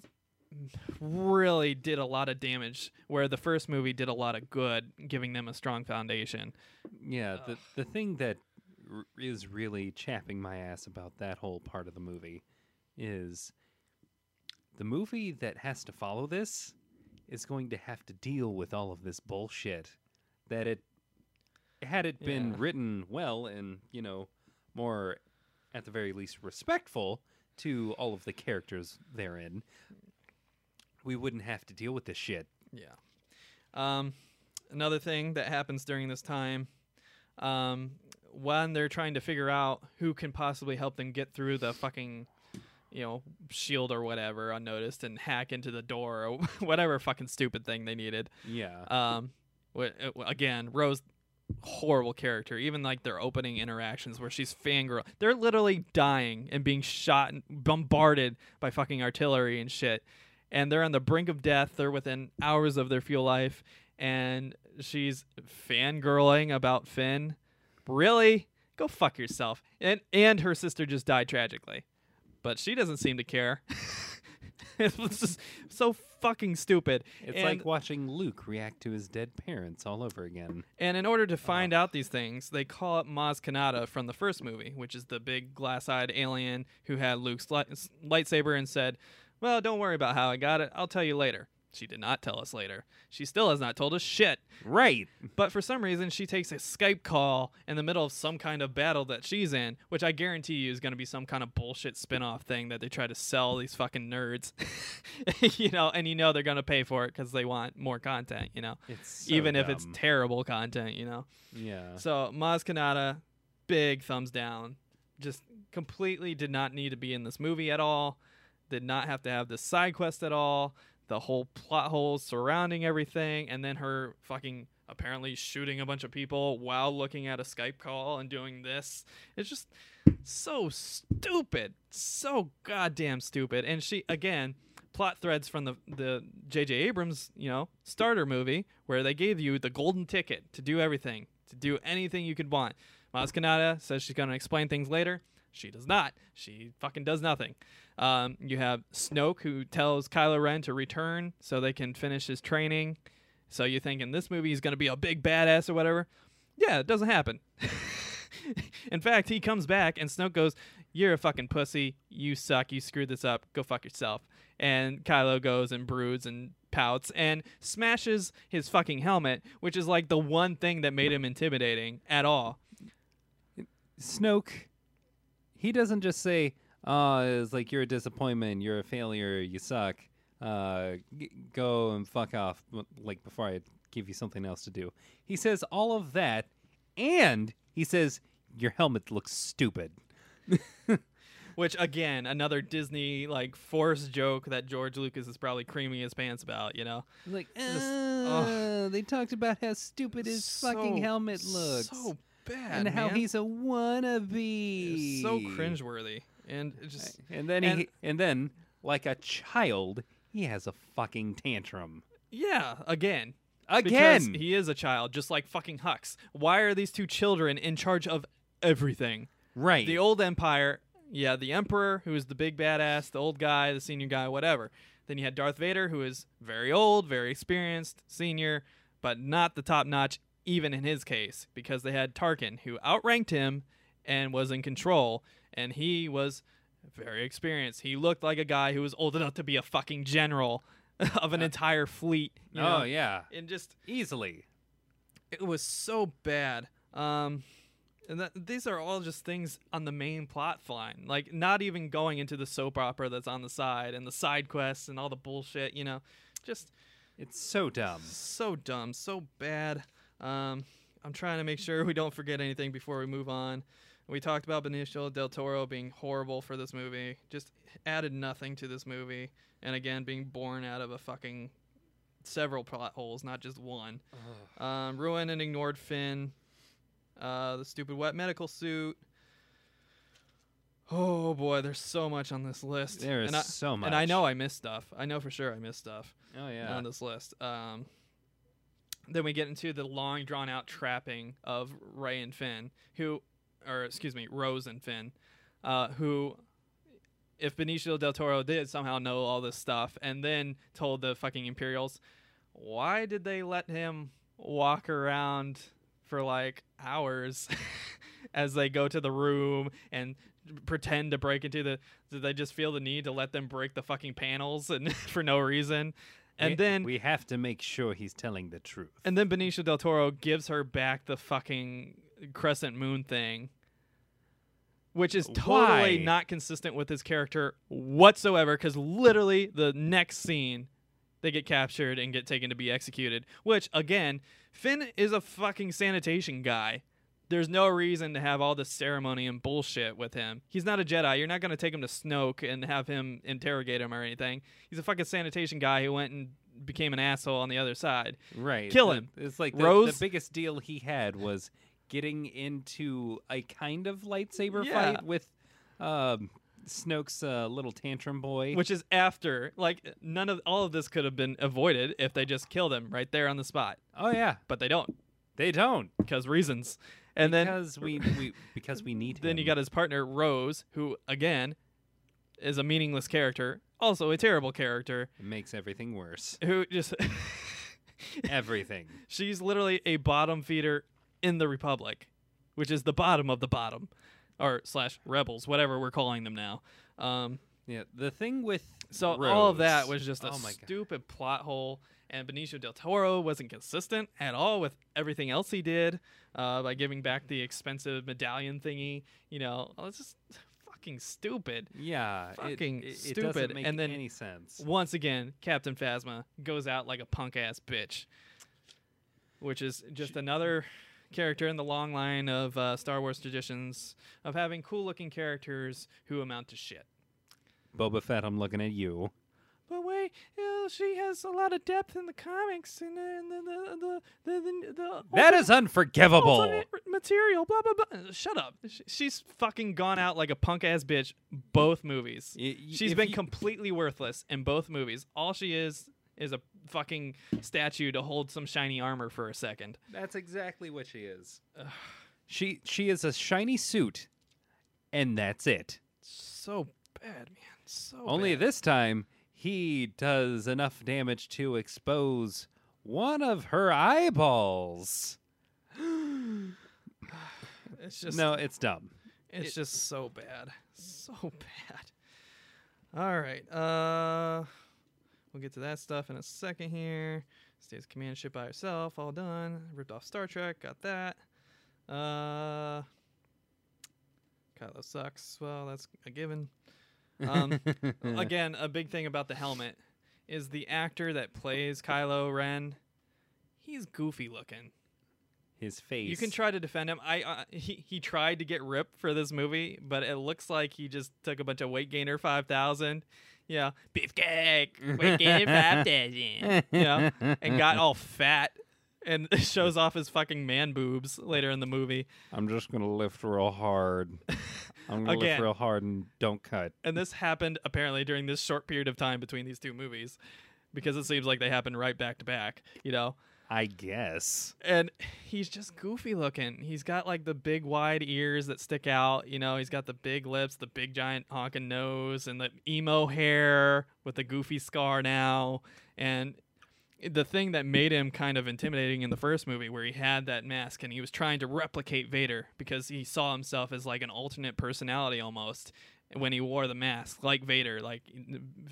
really did a lot of damage where the first movie did a lot of good giving them a strong foundation Yeah, the the thing that r- is really chapping my ass about that whole part of the movie is the movie that has to follow this is going to have to deal with all of this bullshit that it had it been Yeah. written well and, you know, more at the very least respectful to all of the characters therein, we wouldn't have to deal with this shit. Yeah. Um, another thing that happens during this time, um, when they're trying to figure out who can possibly help them get through the fucking, you know, shield or whatever unnoticed and hack into the door or [laughs] whatever fucking stupid thing they needed. Yeah. Um, uh, again, Rose, horrible character. Even like their opening interactions where she's fangirl, they're literally dying and being shot and bombarded by fucking artillery and shit. And they're on the brink of death. They're within hours of their fuel life, and she's fangirling about Finn. Really? Go fuck yourself. And and her sister just died tragically, but she doesn't seem to care. [laughs] it was just so fucking stupid. It's And- like watching Luke react to his dead parents all over again. And in order to find out these things, they call up Maz Kanata from the first movie, which is the big glass-eyed alien who had Luke's li- s- lightsaber and said, "Well, don't worry about how I got it. I'll tell you later." She did not tell us later. She still has not told us shit. Right. But for some reason, she takes a Skype call in the middle of some kind of battle that she's in, which I guarantee you is going to be some kind of bullshit spin-off thing that they try to sell these fucking nerds. [laughs] you know, and you know they're going to pay for it cuz they want more content, you know. So Even if it's terrible content, you know. yeah. So Maz Kanata, big thumbs down. Just completely did not need to be in this movie at all. Did not have to have this side quest at all. The whole plot holes surrounding everything, and then her fucking apparently shooting a bunch of people while looking at a Skype call and doing this. It's just so stupid, so goddamn stupid. And she again, plot threads from the the J.J. Abrams, you know, starter movie where they gave you the golden ticket to do everything, to do anything you could want. Maz Kanata says she's gonna explain things later. She does not. She fucking does nothing. Um, you have Snoke who tells Kylo Ren to return so they can finish his training. So you think in this movie he's gonna be a big badass or whatever? Yeah, it doesn't happen. [laughs] in fact, he comes back and Snoke goes, "You're a fucking pussy. You suck. You screwed this up. Go fuck yourself." And Kylo goes and broods and pouts and smashes his fucking helmet, which is like the one thing that made him intimidating at all. Snoke, he doesn't just say, "Oh, it's like you're a disappointment, you're a failure, you suck. Uh, g- go and fuck off." Like before I give you something else to do. He says all of that, and he says your helmet looks stupid. [laughs] Which again, another Disney like force joke that George Lucas is probably creaming his pants about. You know, Like, Just- uh, they talked about how stupid his fucking helmet looks, So bad, and how he's a wannabe. It's so cringeworthy, and it just And then and- he, and then like a child, he has a fucking tantrum yeah, again, again. because he is a child, just like fucking Hux. Why are these two children in charge of everything? right. The old empire, yeah, the emperor, who is the big badass, the old guy, the senior guy, whatever. Then you had Darth Vader, who is very old, very experienced, senior, but not the top notch, even in his case, because they had Tarkin, who outranked him and was in control, and he was very experienced. He looked like a guy who was old enough to be a fucking general [laughs] of an entire fleet. You oh know? yeah, and just easily. it was so bad. Um, And that, these are all just things on the main plot line, like not even going into the soap opera that's on the side and the side quests and all the bullshit. You know, just It's so dumb. so dumb, so bad. Um, I'm trying to make sure we don't forget anything before we move on. We talked about Benicio del Toro being horrible for this movie, just added nothing to this movie, and again being born out of a fucking several plot holes, not just one. Um, ruined and ignored Finn. Uh, the stupid wet medical suit. Oh boy, there's so much on this list. There is I, so much. And I know I missed stuff. I know for sure I missed stuff Oh yeah. on this list. Um, then we get into the long, drawn out trapping of Rey and Finn, who, or excuse me, Rose and Finn, uh, who, if Benicio del Toro did somehow know all this stuff and then told the fucking Imperials, why did they let him walk around for like hours [laughs] as they go to the room and pretend to break into the did they just feel the need to let them break the fucking panels and [laughs] for no reason and We- then we have to make sure he's telling the truth. and then Benicio del Toro gives her back the fucking crescent moon thing, which is totally Why? not consistent with his character whatsoever. Because literally the next scene, they get captured and get taken to be executed. Which again, Finn is a fucking sanitation guy. There's no reason to have all this ceremony and bullshit with him. He's not a Jedi. You're not going to take him to Snoke and have him interrogate him or anything. He's a fucking sanitation guy who went and became an asshole on the other side. Right. Kill him. It's like the, Rose- the biggest deal he had was getting into a kind of lightsaber Yeah. fight with um, Snoke's uh, little tantrum boy. which is after like none of all of this could have been avoided if they just killed him right there on the spot oh yeah, but they don't they don't because reasons and then because we, we because we need to [laughs] then you got his partner rose who again is a meaningless character also a terrible character It makes everything worse. who just [laughs] everything. she's literally a bottom feeder in the republic which is the bottom of the bottom or slash rebels whatever we're calling them now um Yeah. The thing with So all of that was just a oh my God. stupid plot hole, and Benicio del Toro wasn't consistent at all with everything else he did uh, by giving back the expensive medallion thingy. You know, it's just [laughs] fucking stupid. Yeah, Fucking it, it stupid, doesn't make and then- any sense. Once again, Captain Phasma goes out like a punk ass bitch, which is just another character in the long line of uh, Star Wars traditions of having cool looking characters who amount to shit. Boba Fett, I'm looking at you. But wait, she has a lot of depth in the comics and, and the, the, the, the, the, the That unforgivable. material. Blah blah blah. Shut up. Sh- She's fucking gone out like a punk ass bitch. Both movies. She's been completely worthless in both movies. All she is is a fucking statue to hold some shiny armor for a second. That's exactly what she is. she she is a shiny suit, and that's it. So bad, man. So Only bad. this time he does enough damage to expose one of her eyeballs. [sighs] It's just no, it's dumb. It's just so bad. So bad. All right. Uh we'll get to that stuff in a second here. Stays command ship by herself, all done. Ripped off Star Trek, got that. Uh Kylo sucks. Well, that's a given. Um [laughs] again, a big thing about the helmet is the actor that plays Kylo Ren. He's goofy looking. His face. You can try to defend him. I uh, he he tried to get ripped for this movie, but it looks like he just took a bunch of weight gainer five thousand, yeah, beefcake, gainer five thousand, you know, and got all fat and [laughs] shows off his fucking man boobs later in the movie. I'm just gonna lift real hard. [laughs] I'm gonna Again. lift real hard and don't cut. And this happened apparently during this short period of time between these two movies, because it seems like they happened right back to back, you know. I guess. and he's just goofy looking. He's got like the big wide ears that stick out, you know, he's got the big lips, the big giant honking nose, and the emo hair with the goofy scar now. And the thing that made him kind of intimidating in the first movie where he had that mask and he was trying to replicate Vader because he saw himself as like an alternate personality almost when he wore the mask, like Vader. Like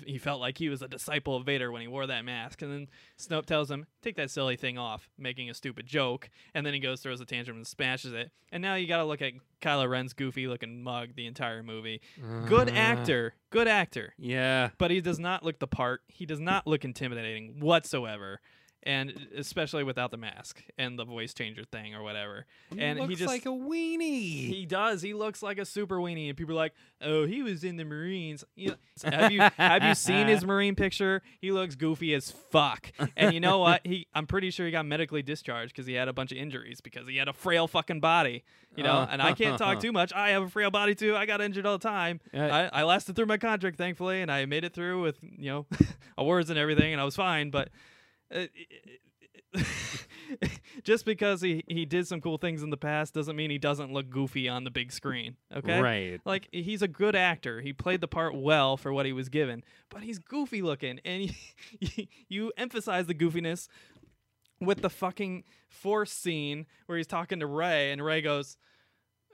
he felt like he was a disciple of Vader when he wore that mask. And then Snoke tells him, "Take that silly thing off," making a stupid joke. And then he goes throws a tantrum and smashes it. And now you got to look at Kylo Ren's goofy looking mug the entire movie. Good Uh, actor, good actor, Yeah. but he does not look the part. He does not look intimidating whatsoever. And especially without the mask and the voice changer thing or whatever. And looks he just like a weenie. he does. He looks like a super weenie, and people are like, "Oh, he was in the Marines." You know, [laughs] have you have you seen his Marine picture? He looks goofy as fuck. And you know what? He I'm pretty sure he got medically discharged because he had a bunch of injuries because he had a frail fucking body. You know, and I can't talk [laughs] too much. I have a frail body too. I got injured all the time. Uh, I, I lasted through my contract, thankfully, and I made it through with you know [laughs] awards and everything, and I was fine. But uh, [laughs] just because he he did some cool things in the past doesn't mean he doesn't look goofy on the big screen. Okay, Right. like he's a good actor. He played the part well for what he was given, but he's goofy looking, and [laughs] you, you emphasize the goofiness with the fucking force scene where he's talking to Rey, and Rey goes,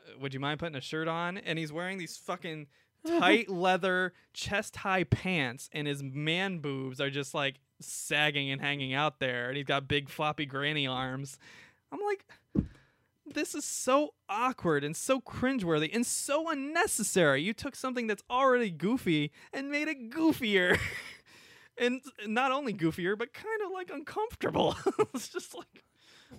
"Uh, "Would you mind putting a shirt on?" And he's wearing these fucking tight [laughs] leather chest high pants, and his man boobs are just like sagging and hanging out there, and he's got big floppy granny arms. I'm like. This is so awkward and so cringeworthy and so unnecessary. You took something that's already goofy and made it goofier. [laughs] and not only goofier, but kind of like uncomfortable. [laughs] it's just like,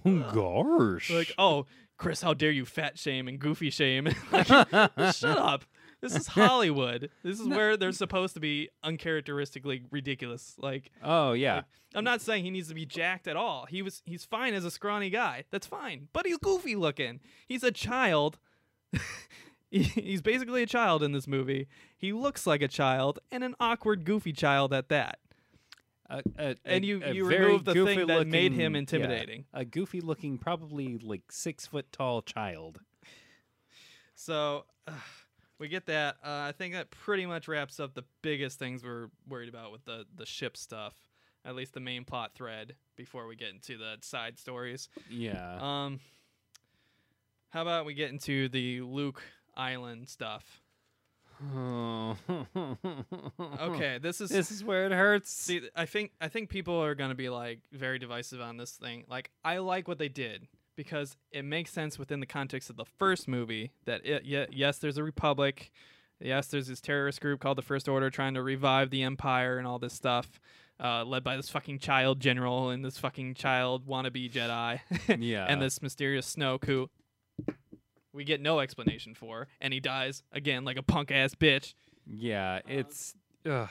Oh, gosh. like, oh, Chris, how dare you fat shame and goofy shame? Like, shut up. This is Hollywood. This is [laughs] where they're supposed to be uncharacteristically ridiculous. Like, oh yeah. like, I'm not saying he needs to be jacked at all. He was he's fine as a scrawny guy. That's fine. But he's goofy looking. He's a child. [laughs] He's basically a child in this movie. He looks like a child and an awkward goofy child at that. A- a- And you a you remove the thing that goofy-looking- made him yeah, intimidating. a goofy looking, probably like six foot tall child. So uh, we get that. Uh, I think that pretty much wraps up the biggest things we're worried about with the the ship stuff. At least the main plot thread before we get into the side stories. Yeah. Um, how about we get into the Luke Island stuff? [laughs] Okay, this is This is where it hurts. see. I think I think people are gonna be like very divisive on this thing. Like, I like what they did because it makes sense within the context of the first movie. That it, yes, there's a republic. Yes, there's this terrorist group called the First Order trying to revive the Empire and all this stuff, uh, led by this fucking child general and this fucking child wannabe Jedi. [laughs] Yeah. and this mysterious Snoke who we get no explanation for, and he dies again like a punk ass bitch. yeah, it's ugh,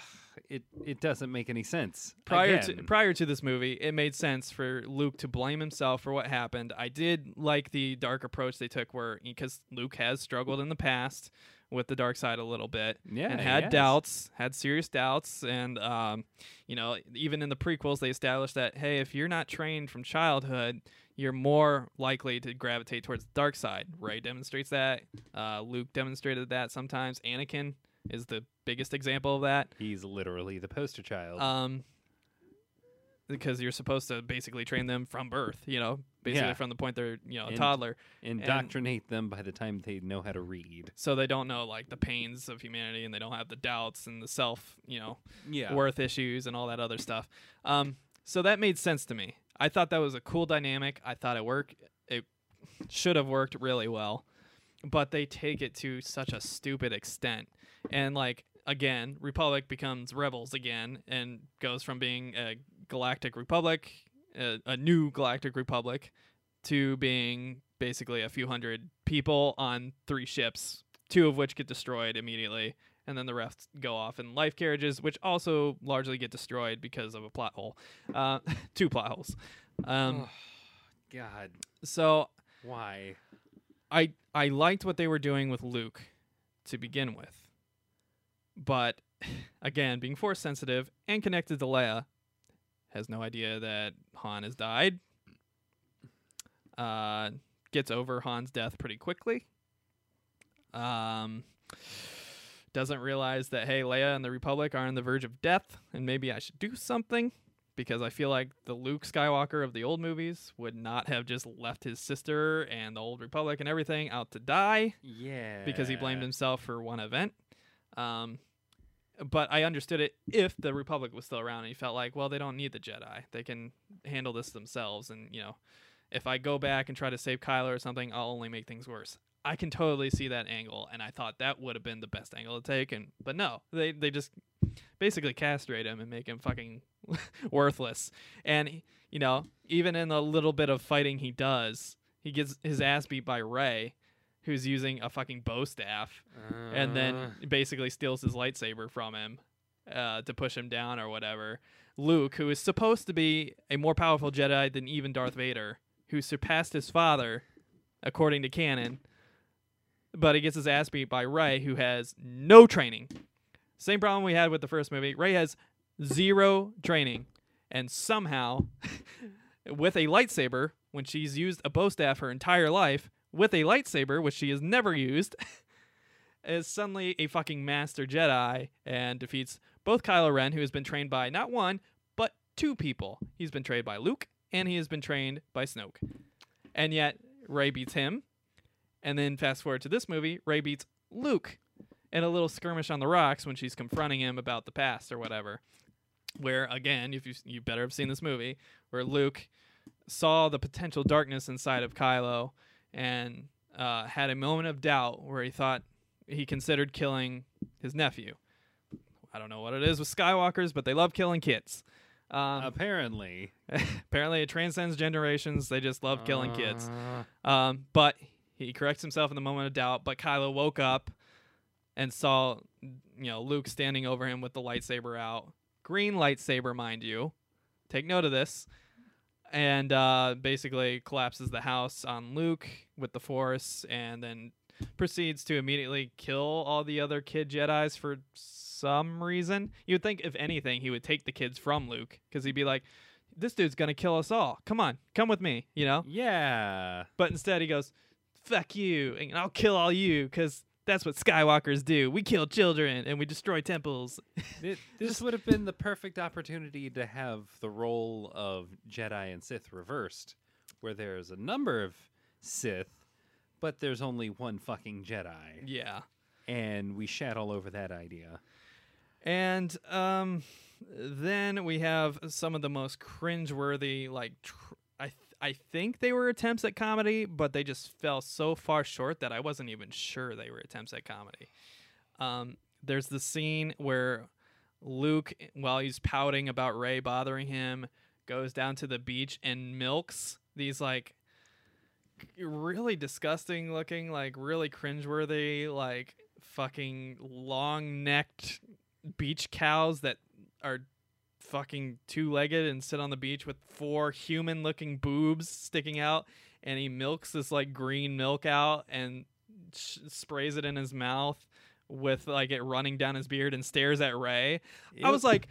it it doesn't make any sense. Prior to prior to this movie, it made sense for Luke to blame himself for what happened. I did like the dark approach they took, where because Luke has struggled in the past with the dark side a little bit, Yeah, and had doubts, had serious doubts, and um, you know, even in the prequels, they established that hey, if you're not trained from childhood, you're more likely to gravitate towards the dark side. Rey demonstrates that. Uh, Luke demonstrated that sometimes. Anakin is the biggest example of that. he's literally the poster child. Um, because you're supposed to basically train them from birth, you know, basically Yeah. from the point they're, you know, a And- toddler. Indoctrinate them by the time they know how to read. So they don't know like the pains of humanity and they don't have the doubts and the self, you know, Yeah. worth issues and all that other stuff. Um, so that made sense to me. I thought that was a cool dynamic. I thought it worked. It should have worked really well, but they take it to such a stupid extent. And like again, Republic becomes rebels again and goes from being a galactic republic, a, a new galactic republic, to being basically a few hundred people on three ships, two of which get destroyed immediately and then the rest go off in life carriages, which also largely get destroyed because of a plot hole, uh, [laughs] two plot holes. Um, God, so why? I I liked what they were doing with Luke to begin with, but [sighs] again, being force sensitive and connected to Leia, has no idea that Han has died. Uh, gets over Han's death pretty quickly. Um, doesn't realize that hey, Leia and the Republic are on the verge of death, and maybe I should do something because I feel like the Luke Skywalker of the old movies would not have just left his sister and the old Republic and everything out to die Yeah. because he blamed himself for one event. Um, but I understood it if the Republic was still around and he felt like, well, they don't need the Jedi. They can handle this themselves. And, you know, if I go back and try to save Kylo or something, I'll only make things worse. I can totally see that angle, and I thought that would have been the best angle to take. And but no, they they just basically castrate him and make him fucking [laughs] worthless. And you know, even in the little bit of fighting he does, he gets his ass beat by Rey, who's using a fucking bow staff, and Uh, then basically steals his lightsaber from him uh, to push him down or whatever. Luke, who is supposed to be a more powerful Jedi than even Darth Vader, who surpassed his father, according to canon, but he gets his ass beat by Rey, who has no training. Same problem we had with the first movie. Rey has zero training, and somehow, [laughs] with a lightsaber, when she's used a bow staff her entire life, with a lightsaber, which she has never used, [laughs] is suddenly a fucking master Jedi and defeats both Kylo Ren, who has been trained by not one, but two people. He's been trained by Luke, and he has been trained by Snoke. And yet, Rey beats him. And then fast forward to this movie, Rey beats Luke in a little skirmish on the rocks when she's confronting him about the past or whatever. Where again, if you you better have seen this movie, where Luke saw the potential darkness inside of Kylo and uh, had a moment of doubt where he thought he considered killing his nephew. I don't know what it is with Skywalkers, but they love killing kids. Um, apparently, [laughs] apparently, it transcends generations. They just love killing kids. Uh, Um, but he corrects himself in the moment of doubt. But Kylo woke up and saw, you know, Luke standing over him with the lightsaber out, green lightsaber, mind you. Take note of this. And uh, basically collapses the house on Luke with the Force, and then proceeds to immediately kill all the other kid Jedi's for some reason. You'd think, if anything, he would take the kids from Luke because he'd be like, "This dude's gonna kill us all. Come on, come with me," you know. yeah. But instead, he goes, "Fuck you, and I'll kill all you, because that's what Skywalkers do. We kill children and we destroy temples." [laughs] It, this would have been the perfect opportunity to have the role of Jedi and Sith reversed, where there's a number of Sith, but there's only one fucking Jedi. yeah. And we shat all over that idea. And um, then we have some of the most cringeworthy, like tr- I th- I think they were attempts at comedy, but they just fell so far short that I wasn't even sure they were attempts at comedy. Um, there's the scene where Luke, while he's pouting about Rey bothering him, goes down to the beach and milks these like really disgusting looking, like really cringeworthy, like fucking long necked beach cows that are fucking two legged and sit on the beach with four human looking boobs sticking out. And he milks this like green milk out and sh- sprays it in his mouth with like it running down his beard and stares at Rey. I was like,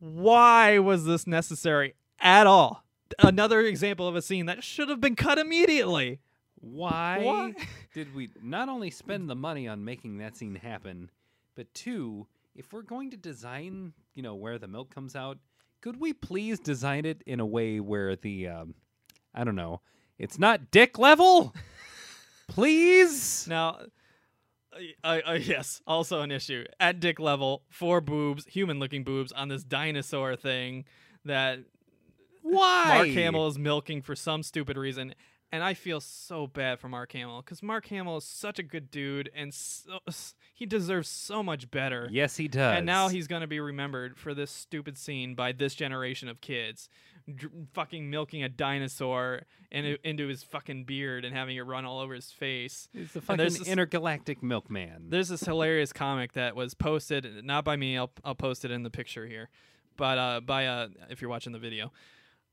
why was this necessary at all? Another example of a scene that should have been cut immediately. why, Why? [laughs] did we not only spend the money on making that scene happen, but two, if we're going to design, you know, where the milk comes out, could we please design it in a way where the, um, I don't know, it's not dick level? [laughs] please? Now, uh, uh, yes, also an issue at dick level. Four boobs, human-looking boobs on this dinosaur thing that Why? Mark Hamill is milking for some stupid reason. And I feel so bad for Mark Hamill because Mark Hamill is such a good dude and so, he deserves so much better. Yes, he does. And now he's going to be remembered for this stupid scene by this generation of kids. Dr- fucking milking a dinosaur in, into his fucking beard and having it run all over his face. He's the fucking there's this- intergalactic milkman. There's this [laughs] hilarious comic that was posted, not by me. I'll I'll post it in the picture here, but uh, by uh, if you're watching the video,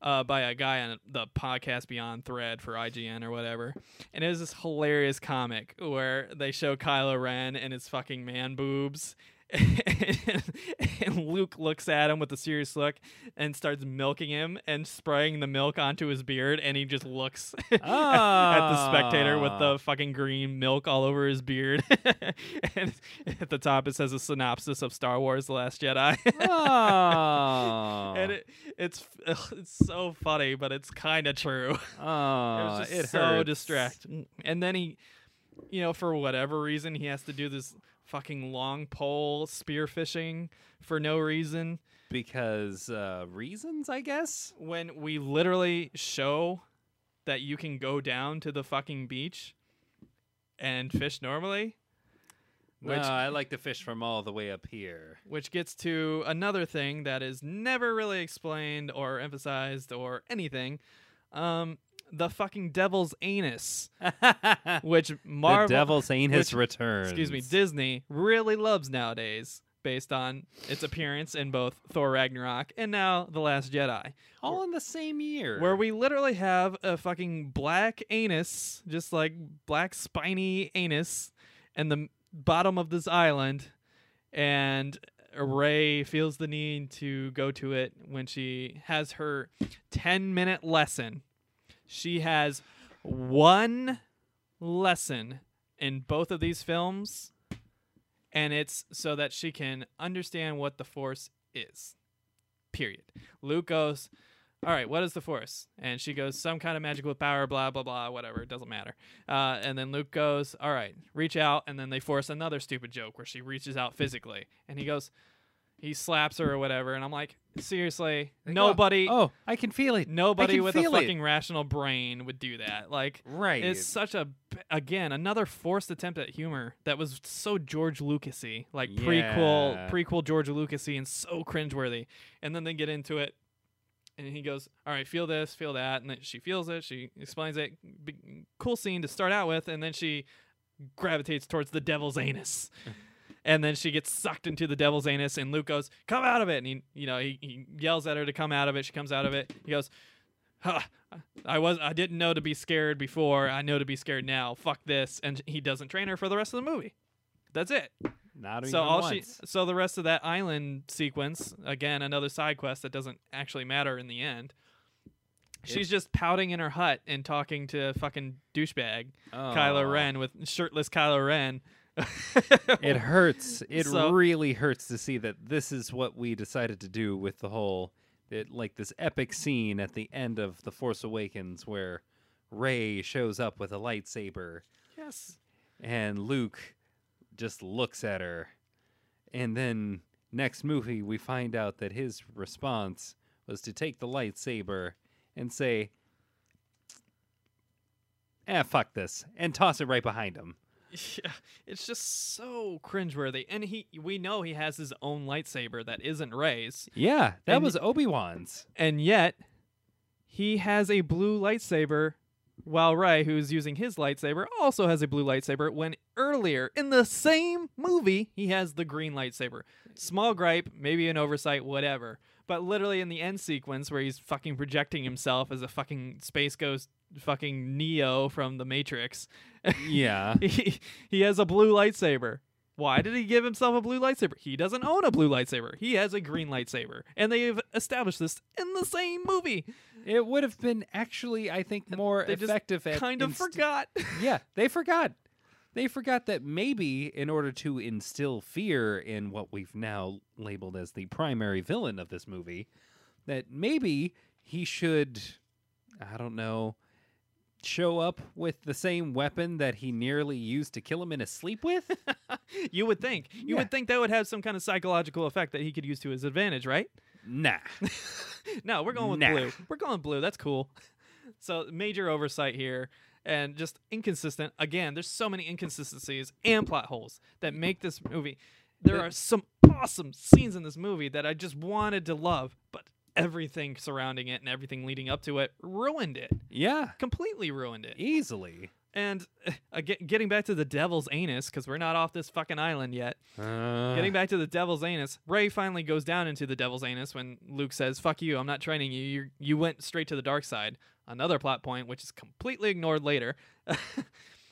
uh, by a guy on the podcast Beyond Thread for IGN or whatever, and it was this hilarious comic where they show Kylo Ren and his fucking man boobs. [laughs] and Luke looks at him with a serious look and starts milking him and spraying the milk onto his beard, and he just looks [laughs] at the spectator with Ah. the fucking green milk all over his beard. [laughs] and at the top it says a synopsis of Star Wars: The Last Jedi. oh. and it, it's it's so funny, but it's kind of true. oh, it was just it so distracting. And then he you know, for whatever reason, he has to do this fucking long pole spearfishing for no reason. because uh, reasons, I guess. When we literally show that you can go down to the fucking beach and fish normally, No, I like to fish from all the way up here. which gets to another thing that is never really explained or emphasized or anything. Um, the fucking devil's anus, [laughs] which Marvel, the devil's anus returns. excuse me, Disney really loves nowadays, based on its appearance in both Thor Ragnarok and now The Last Jedi, all in the same year. where we literally have a fucking black anus, just like black spiny anus, and the bottom of this island, and Rey feels the need to go to it when she has her 10 minute lesson. She has one lesson in both of these films, and it's so that she can understand what the Force is. Period. Luke goes, All right, what is the Force? And she goes, Some kind of magical power, blah, blah, blah, whatever. It doesn't matter. Uh, and then Luke goes, All right, reach out. And then they force another stupid joke where she reaches out physically. And he goes, He slaps her or whatever. And I'm like, Seriously? Like, oh, Nobody. Oh, oh, I can feel it. Nobody can with a feel it. fucking rational brain would do that. Like, Right. it's such a again another forced attempt at humor that was so George Lucasy, like prequel Yeah. prequel George Lucasy, and so cringeworthy. And then they get into it, and he goes, "All right, feel this, feel that," and then she feels it. She explains it. Be- cool scene to start out with, and then she gravitates towards the devil's anus. [laughs] And then she gets sucked into the devil's anus, and Luke goes, "Come out of it!" And he, you know, he, he yells at her to come out of it. She comes out of it. He goes, huh, I was I didn't know to be scared before. I know to be scared now. Fuck this. And he doesn't train her for the rest of the movie. That's it. Not so even all once. she so the rest of that island sequence, again, another side quest that doesn't actually matter in the end. She's just pouting in her hut and talking to fucking douchebag Kylo Ren with shirtless Kylo Ren. It hurts. [laughs] It So- really hurts to see that this is what we decided to do with the whole, it, like this epic scene at the end of The Force Awakens where Rey shows up with a lightsaber yes. and Luke just looks at her. And then next movie, we find out that his response was to take the lightsaber and say, "Eh, fuck this," and toss it right behind him. [laughs] Yeah, it's just so cringeworthy. And he we know he has his own lightsaber that isn't Rey's. Yeah, that And- was Obi Wan's. and yet he has a blue lightsaber while Rey, who's using his lightsaber, also has a blue lightsaber when earlier in the same movie he has the green lightsaber. Small gripe, maybe an oversight, whatever. But literally in the end sequence where he's fucking projecting himself as a fucking space ghost fucking Neo from the Matrix, Yeah. [laughs] he, he has a blue lightsaber. Why did he give himself a blue lightsaber? He doesn't own a blue lightsaber. He has a green lightsaber. And they've established this in the same movie. It would have been actually, I think, more They just effective at kind of inst- forgot. Yeah, they forgot. They forgot that maybe in order to instill fear in what we've now labeled as the primary villain of this movie, that maybe he should, I don't know, show up with the same weapon that he nearly used to kill him in his sleep with? [laughs] you would think. You Yeah. would think that would have some kind of psychological effect that he could use to his advantage, right? nah. [laughs] no, we're going with Nah. blue. We're going blue. That's cool. So major oversight here and just inconsistent. Again, there's so many inconsistencies and plot holes that make this movie. There are some awesome scenes in this movie that I just wanted to love, but everything surrounding it and everything leading up to it ruined it. Yeah, Completely ruined it. easily. And [sighs] again, getting back to the devil's anus, because we're not off this fucking island yet. Uh, Getting back to the devil's anus, Rey finally goes down into the devil's anus when Luke says, "Fuck you! I'm not training you. You you went straight to the dark side." Another plot point, which is completely ignored later. [laughs]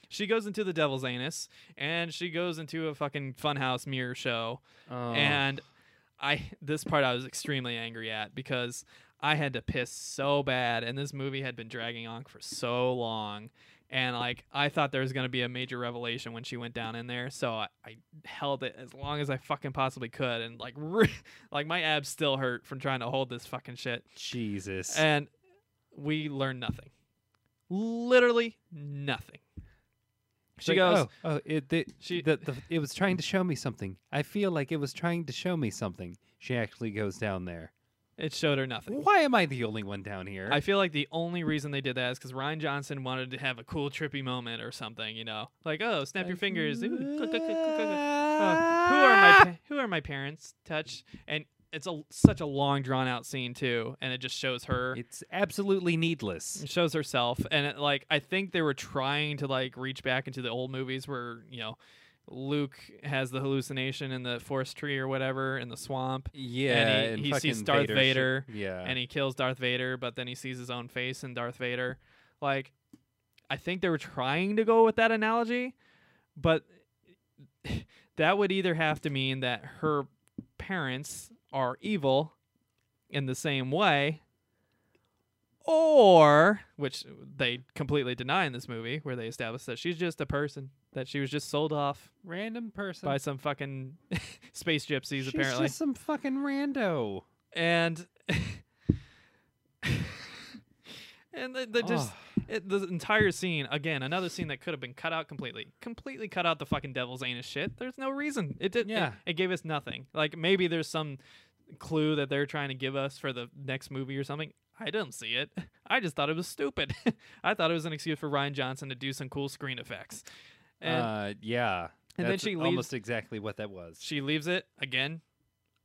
she goes into the devil's anus, and she goes into a fucking funhouse mirror show. oh, And I this part I was extremely angry at because I had to piss so bad, and this movie had been dragging on for so long. And like I thought there was gonna be a major revelation when she went down in there, so I, I held it as long as I fucking possibly could, and like [laughs] re- like my abs still hurt from trying to hold this fucking shit. Jesus. And we learn nothing, literally nothing. She Like, goes. oh, oh it, the, She- the, the, it was trying to show me something. I feel like it was trying to show me something. She actually goes down there. It showed her nothing. Why am I the only one down here? I feel like the only reason they did that is because Rian Johnson wanted to have a cool, trippy moment or something. You know, like oh, snap your fingers. Ooh, click, click, click. Uh, who are my pa- who are my parents? Touch and it's a such a long drawn out scene too, and it just shows her. It's absolutely needless. It shows herself, and it, like I think they were trying to like reach back into the old movies where you know Luke has the hallucination in the forest tree or whatever in the swamp, Yeah, he- he sees Darth sh- Vader, yeah, and he kills Darth Vader, but then he sees his own face in Darth Vader. Like, I think they were trying to go with that analogy, but [laughs] that would either have to mean that her parents are evil in the same way, or which they completely deny in this movie, where they establish that she's just a person that she was just sold off random person. by some fucking [laughs] space gypsies, She's apparently just some fucking rando. and [laughs] and they, the just Oh. It, the entire scene again another scene that could have been cut out completely completely cut out the fucking devil's anus shit there's no reason it did Yeah. it, it gave us nothing like maybe there's some clue that they're trying to give us for the next movie or something i didn't see it [laughs] i just thought it was stupid [laughs] i thought it was an excuse for rian johnson to do some cool screen effects and uh, yeah, and then she leaves- almost exactly what that was. she leaves it again.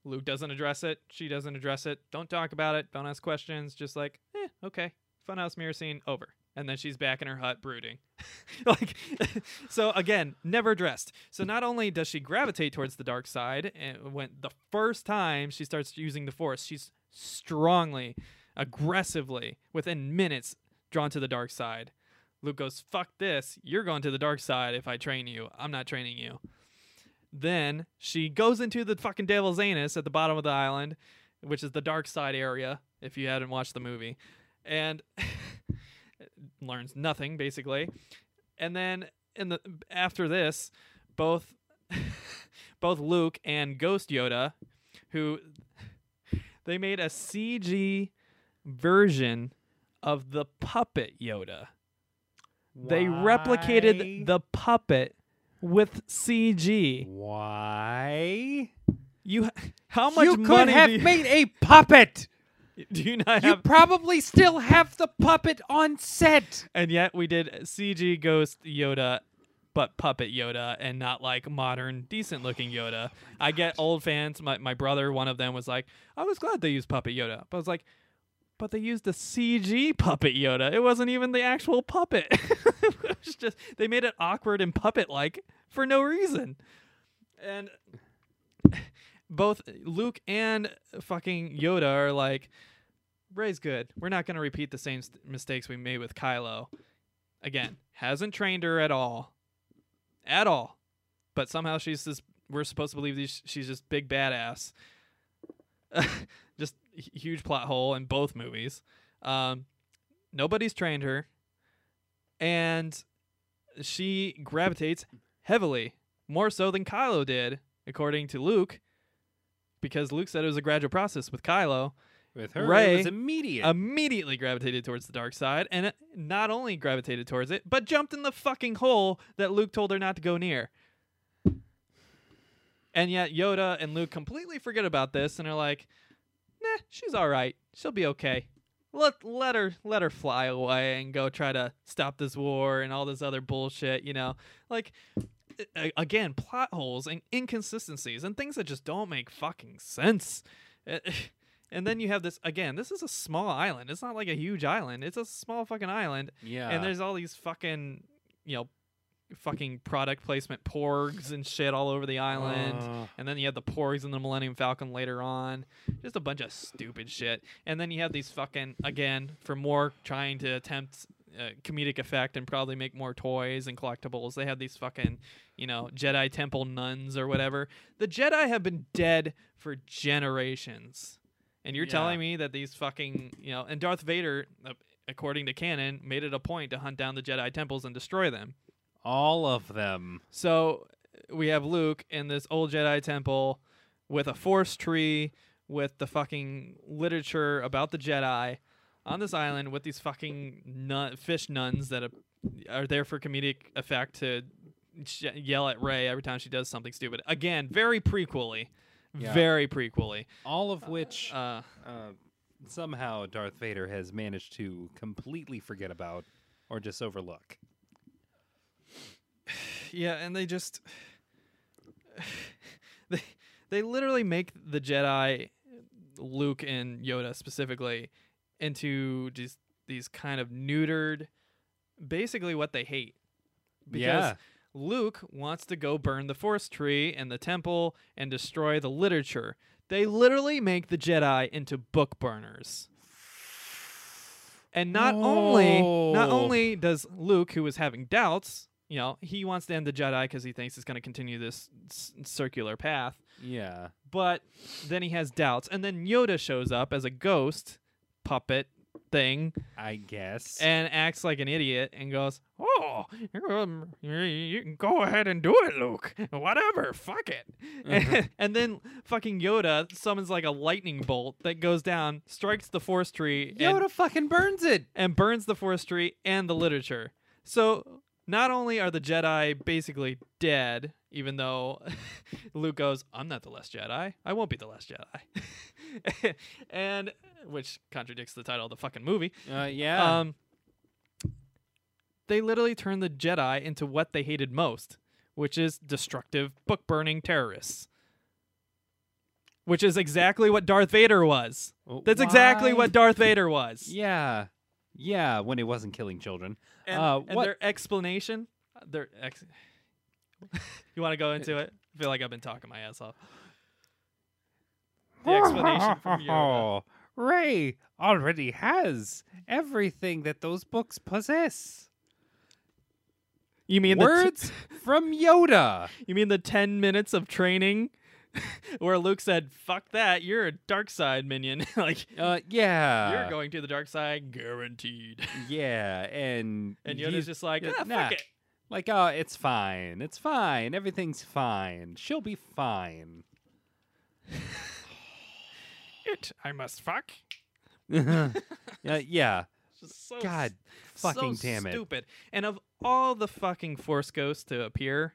Luke doesn't address it. She doesn't address it. Don't talk about it. Don't ask questions. Just like, eh, okay. Funhouse mirror scene over. And then she's back in her hut brooding. [laughs] like, [laughs] so again, never dressed. So not only does she gravitate towards the dark side, and when the first time she starts using the Force, she's strongly, aggressively, within minutes, drawn to the dark side. Luke goes, "Fuck this! You're going to the dark side if I train you. I'm not training you." Then she goes into the fucking devil's anus at the bottom of the island, which is the dark side area, if you hadn't watched the movie, and [laughs] learns nothing basically. And then in the after this, both [laughs] both Luke and Ghost Yoda, who they made a CG version of the puppet Yoda. They replicated the puppet with CG. Why? You, how much you could have you, made a puppet. [laughs] do you not You have? probably still have the puppet on set. and yet we did CG Ghost Yoda, but puppet Yoda, and not like modern, decent looking Yoda. Oh I get old fans. My my brother, one of them, was like, "I was glad they used puppet Yoda," but I was like. But they used the CG puppet Yoda. It wasn't even the actual puppet. [laughs] it was just they made it awkward and puppet like for no reason. And both Luke and fucking Yoda are like, Rey's good. We're not going to repeat the same st- mistakes we made with Kylo. Again, hasn't trained her at all. At all. But somehow she's this, we're supposed to believe these, she's just big badass. [laughs] just huge plot hole in both movies. Um, nobody's trained her. And she gravitates heavily, more so than Kylo did, according to Luke, because Luke said it was a gradual process with Kylo With her, Rey, it was immediate. immediately gravitated towards the dark side, and not only gravitated towards it, but jumped in the fucking hole that Luke told her not to go near. And yet Yoda and Luke completely forget about this and are like, "Nah, she's all right. She'll be okay. Let let her let her fly away and go try to stop this war and all this other bullshit." You know, like again, plot holes and inconsistencies and things that just don't make fucking sense. Eh, [laughs] And then you have this again. This is a small island. It's not like a huge island. It's a small fucking island. yeah. And there's all these fucking, you know, fucking product placement porgs and shit all over the island. Uh, And then you have the porgs and the Millennium Falcon later on. Just a bunch of stupid shit. And then you have these fucking, again, for more trying to attempt uh, comedic effect and probably make more toys and collectibles. They had these fucking, you know, Jedi Temple nuns or whatever. The Jedi have been dead for generations. And you're Yeah. telling me that these fucking, you know, and Darth Vader, uh, according to canon, made it a point to hunt down the Jedi temples and destroy them. all of them. So we have Luke in this old Jedi temple with a force tree, with the fucking literature about the Jedi on this island with these fucking nun- fish nuns that are- there for comedic effect to sh- yell at Rey every time she does something stupid. Again, very prequely, Yeah. very prequely. All of which Uh, uh, somehow Darth Vader has managed to completely forget about or just overlook. [sighs] yeah, and they just [sighs] they they literally make the Jedi, Luke and Yoda specifically, into just these kind of neutered, basically what they hate. Because yeah. Luke wants to go burn the Force tree and the temple and destroy the literature. They literally make the Jedi into book burners. And not only not Oh. only does Luke, who was having doubts, you know, he wants to end the Jedi because he thinks it's going to continue this s- circular path. Yeah. But then he has doubts, and then Yoda shows up as a ghost puppet thing I guess. and acts like an idiot and goes, "Oh, um, you, you can go ahead and do it, Luke. Whatever, fuck it." and, [laughs] and then fucking Yoda summons like a lightning bolt that goes down, strikes the forest tree, Yoda and, fucking burns it. and burns the forest tree and the literature. So not only are the Jedi basically dead, even though [laughs] Luke goes, "I'm not the last Jedi. I won't be the last Jedi," [laughs] and which contradicts the title of the fucking movie. Uh, yeah. Um, they literally turned the Jedi into what they hated most, which is destructive, book burning terrorists. Which is exactly what Darth Vader was. That's exactly what Darth Vader was. [laughs] Yeah. Yeah, when he wasn't killing children. And, Uh, and what- their explanation, their ex- [laughs] you want to go into it? I feel like I've been talking my ass off. The explanation from Yoda. [laughs] Rey already has everything that those books possess. You mean the t- Words [laughs] from Yoda. You mean the 10 minutes of training [laughs] where Luke said, fuck that, you're a dark side minion. [laughs] like, Uh, yeah. you're going to the dark side, guaranteed. Yeah, and And Yoda's just like, ah, nah. fuck it. like, oh, it's fine. It's fine. Everything's fine. She'll be fine. It, I must fuck. uh, [laughs] yeah. [laughs] So God fucking so damn it. stupid. And of all the fucking Force ghosts to appear,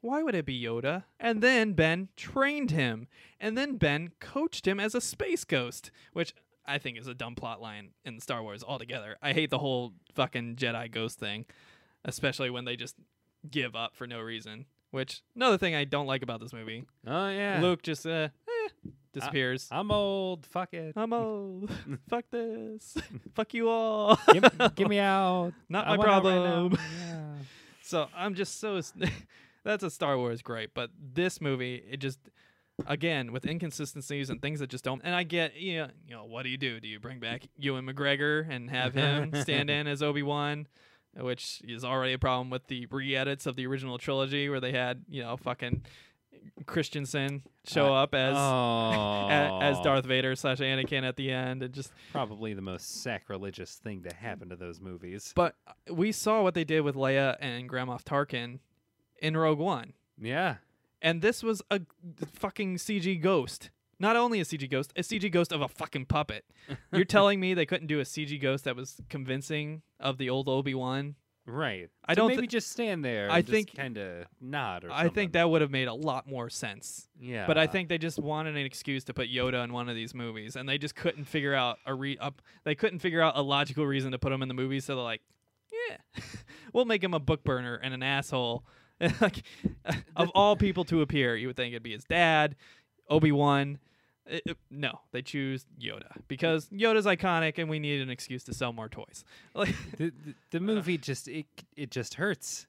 why would it be Yoda? And then Ben trained him. And then Ben coached him as a space ghost, which I think is a dumb plot line in Star Wars altogether. I hate the whole fucking Jedi ghost thing, especially when they just give up for no reason. Which another thing I don't like about this movie. Oh yeah. Luke just uh, disappears. I'm old. Fuck it. I'm [laughs] old. [laughs] Fuck this. [laughs] Fuck you all. give, give me out. Not I my want out right problem. Yeah. So I'm just so that's a Star Wars great, but this movie it just again with inconsistencies and things that just don't. And I get you know, you know what do you do? Do you bring back Ewan McGregor and have him stand in as Obi Wan? Which is already a problem with the re-edits of the original trilogy, where they had you know fucking Christensen show Uh, up as [laughs] oh. as Darth Vader slash Anakin at the end, and just Probably the most sacrilegious thing to happen to those movies. But we saw what they did with Leia and Grand Moff Tarkin in Rogue One, Yeah. and this was a fucking CG ghost. Not only a CG ghost, a CG ghost of a fucking puppet. [laughs] You're telling me they couldn't do a CG ghost that was convincing of the old Obi Wan? Right. I So don't maybe thi- just stand there. I and think- kind of nod or I something. think that would have made a lot more sense. Yeah. But I think they just wanted an excuse to put Yoda in one of these movies, and they just couldn't figure out a re up. They couldn't figure out a logical reason to put him in the movie, so they're like, "Yeah, [laughs] we'll make him a book burner and an asshole." [laughs] like, of all people to appear, you would think it'd be his dad, Obi Wan. No, they choose Yoda because Yoda's iconic, and we need an excuse to sell more toys. [laughs] Like, the, the, the uh, movie just it it just hurts.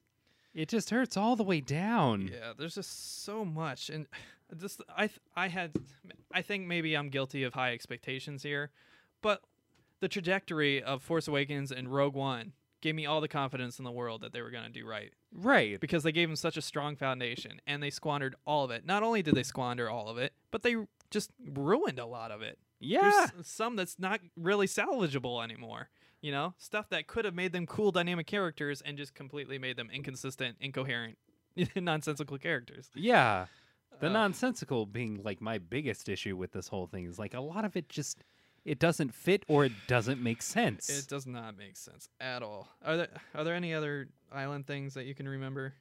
It just hurts all the way down. Yeah, there's just so much, and [sighs] just I th- I had I think maybe I'm guilty of high expectations here, but the trajectory of Force Awakens and Rogue One gave me all the confidence in the world that they were gonna do right Right. because they gave them such a strong foundation, and they squandered all of it. Not only did they squander all of it, but they just ruined a lot of it. Yeah. There's some that's not really salvageable anymore. You know, stuff that could have made them cool, dynamic characters, and just completely made them inconsistent, incoherent, [laughs] nonsensical characters. Yeah. The Uh, nonsensical being like my biggest issue with this whole thing is like a lot of it just it doesn't fit or it doesn't make sense. It does not make sense at all. Are there are there any other island things that you can remember?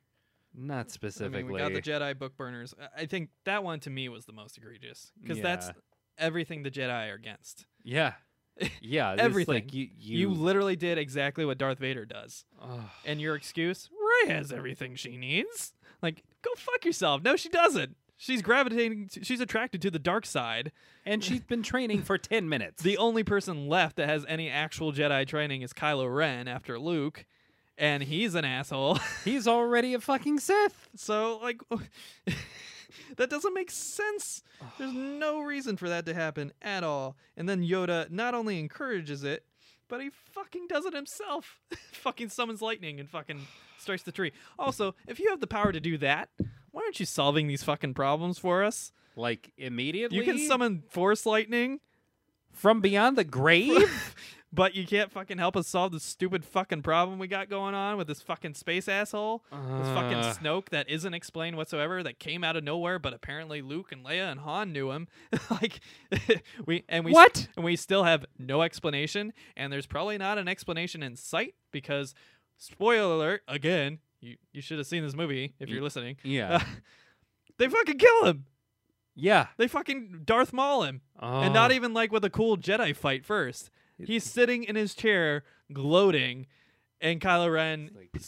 Not I specifically. mean, we got the Jedi book burners. I- I think that one to me was the most egregious because that's everything the Jedi are against. yeah. [laughs] Yeah. Everything. Like you, You, you, literally did exactly what Darth Vader does. And your excuse, Rey has everything she needs. Like, go fuck yourself. No, she doesn't. She's gravitating. To, she's attracted to the dark side. and she's been training for 10 minutes. The only person left that has any actual Jedi training is Kylo Ren after Luke, and he's an asshole. [laughs] He's already a fucking Sith. so, like, [laughs] that doesn't make sense. There's no reason for that to happen at all. And then Yoda not only encourages it, but he fucking does it himself. [laughs] fucking summons lightning and fucking strikes the tree. Also, if you have the power to do that, why aren't you solving these fucking problems for us? Like immediately. You can summon force lightning, from beyond the grave. But you can't fucking help us solve the stupid fucking problem we got going on with this fucking space asshole. This fucking Uh, Snoke that isn't explained whatsoever, that came out of nowhere, but apparently Luke and Leia and Han knew him. [laughs] like [laughs] we and we What? and we still have no explanation, and there's probably not an explanation in sight because spoiler alert again. You you should have seen this movie if you're listening. yeah. [laughs] they fucking kill him. yeah. They fucking Darth Maul him, and not Oh. even like with a cool Jedi fight first. He's sitting in his chair, gloating, and Kylo Ren, Like-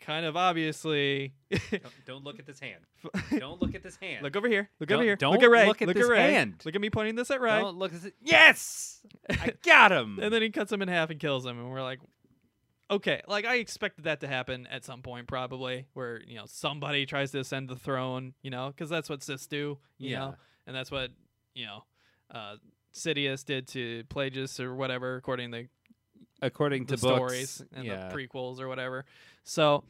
kind of obviously, Don't, don't look at this hand. [laughs] Don't look at this hand. look over here, look Don't- over here, don't look at Rey, look at look this at Rey, hand. look at me pointing this at Rey, Don't look at this. Yes, I [laughs] got him. and then he cuts him in half and kills him, and we're like. Okay, like I expected that to happen at some point, probably, where you know somebody tries to ascend the throne, you know, because that's what Siths do, you Yeah. know, and that's what you know, uh, Sidious did to Plagueis or whatever, according to according the to books, stories and yeah. the prequels or whatever. So,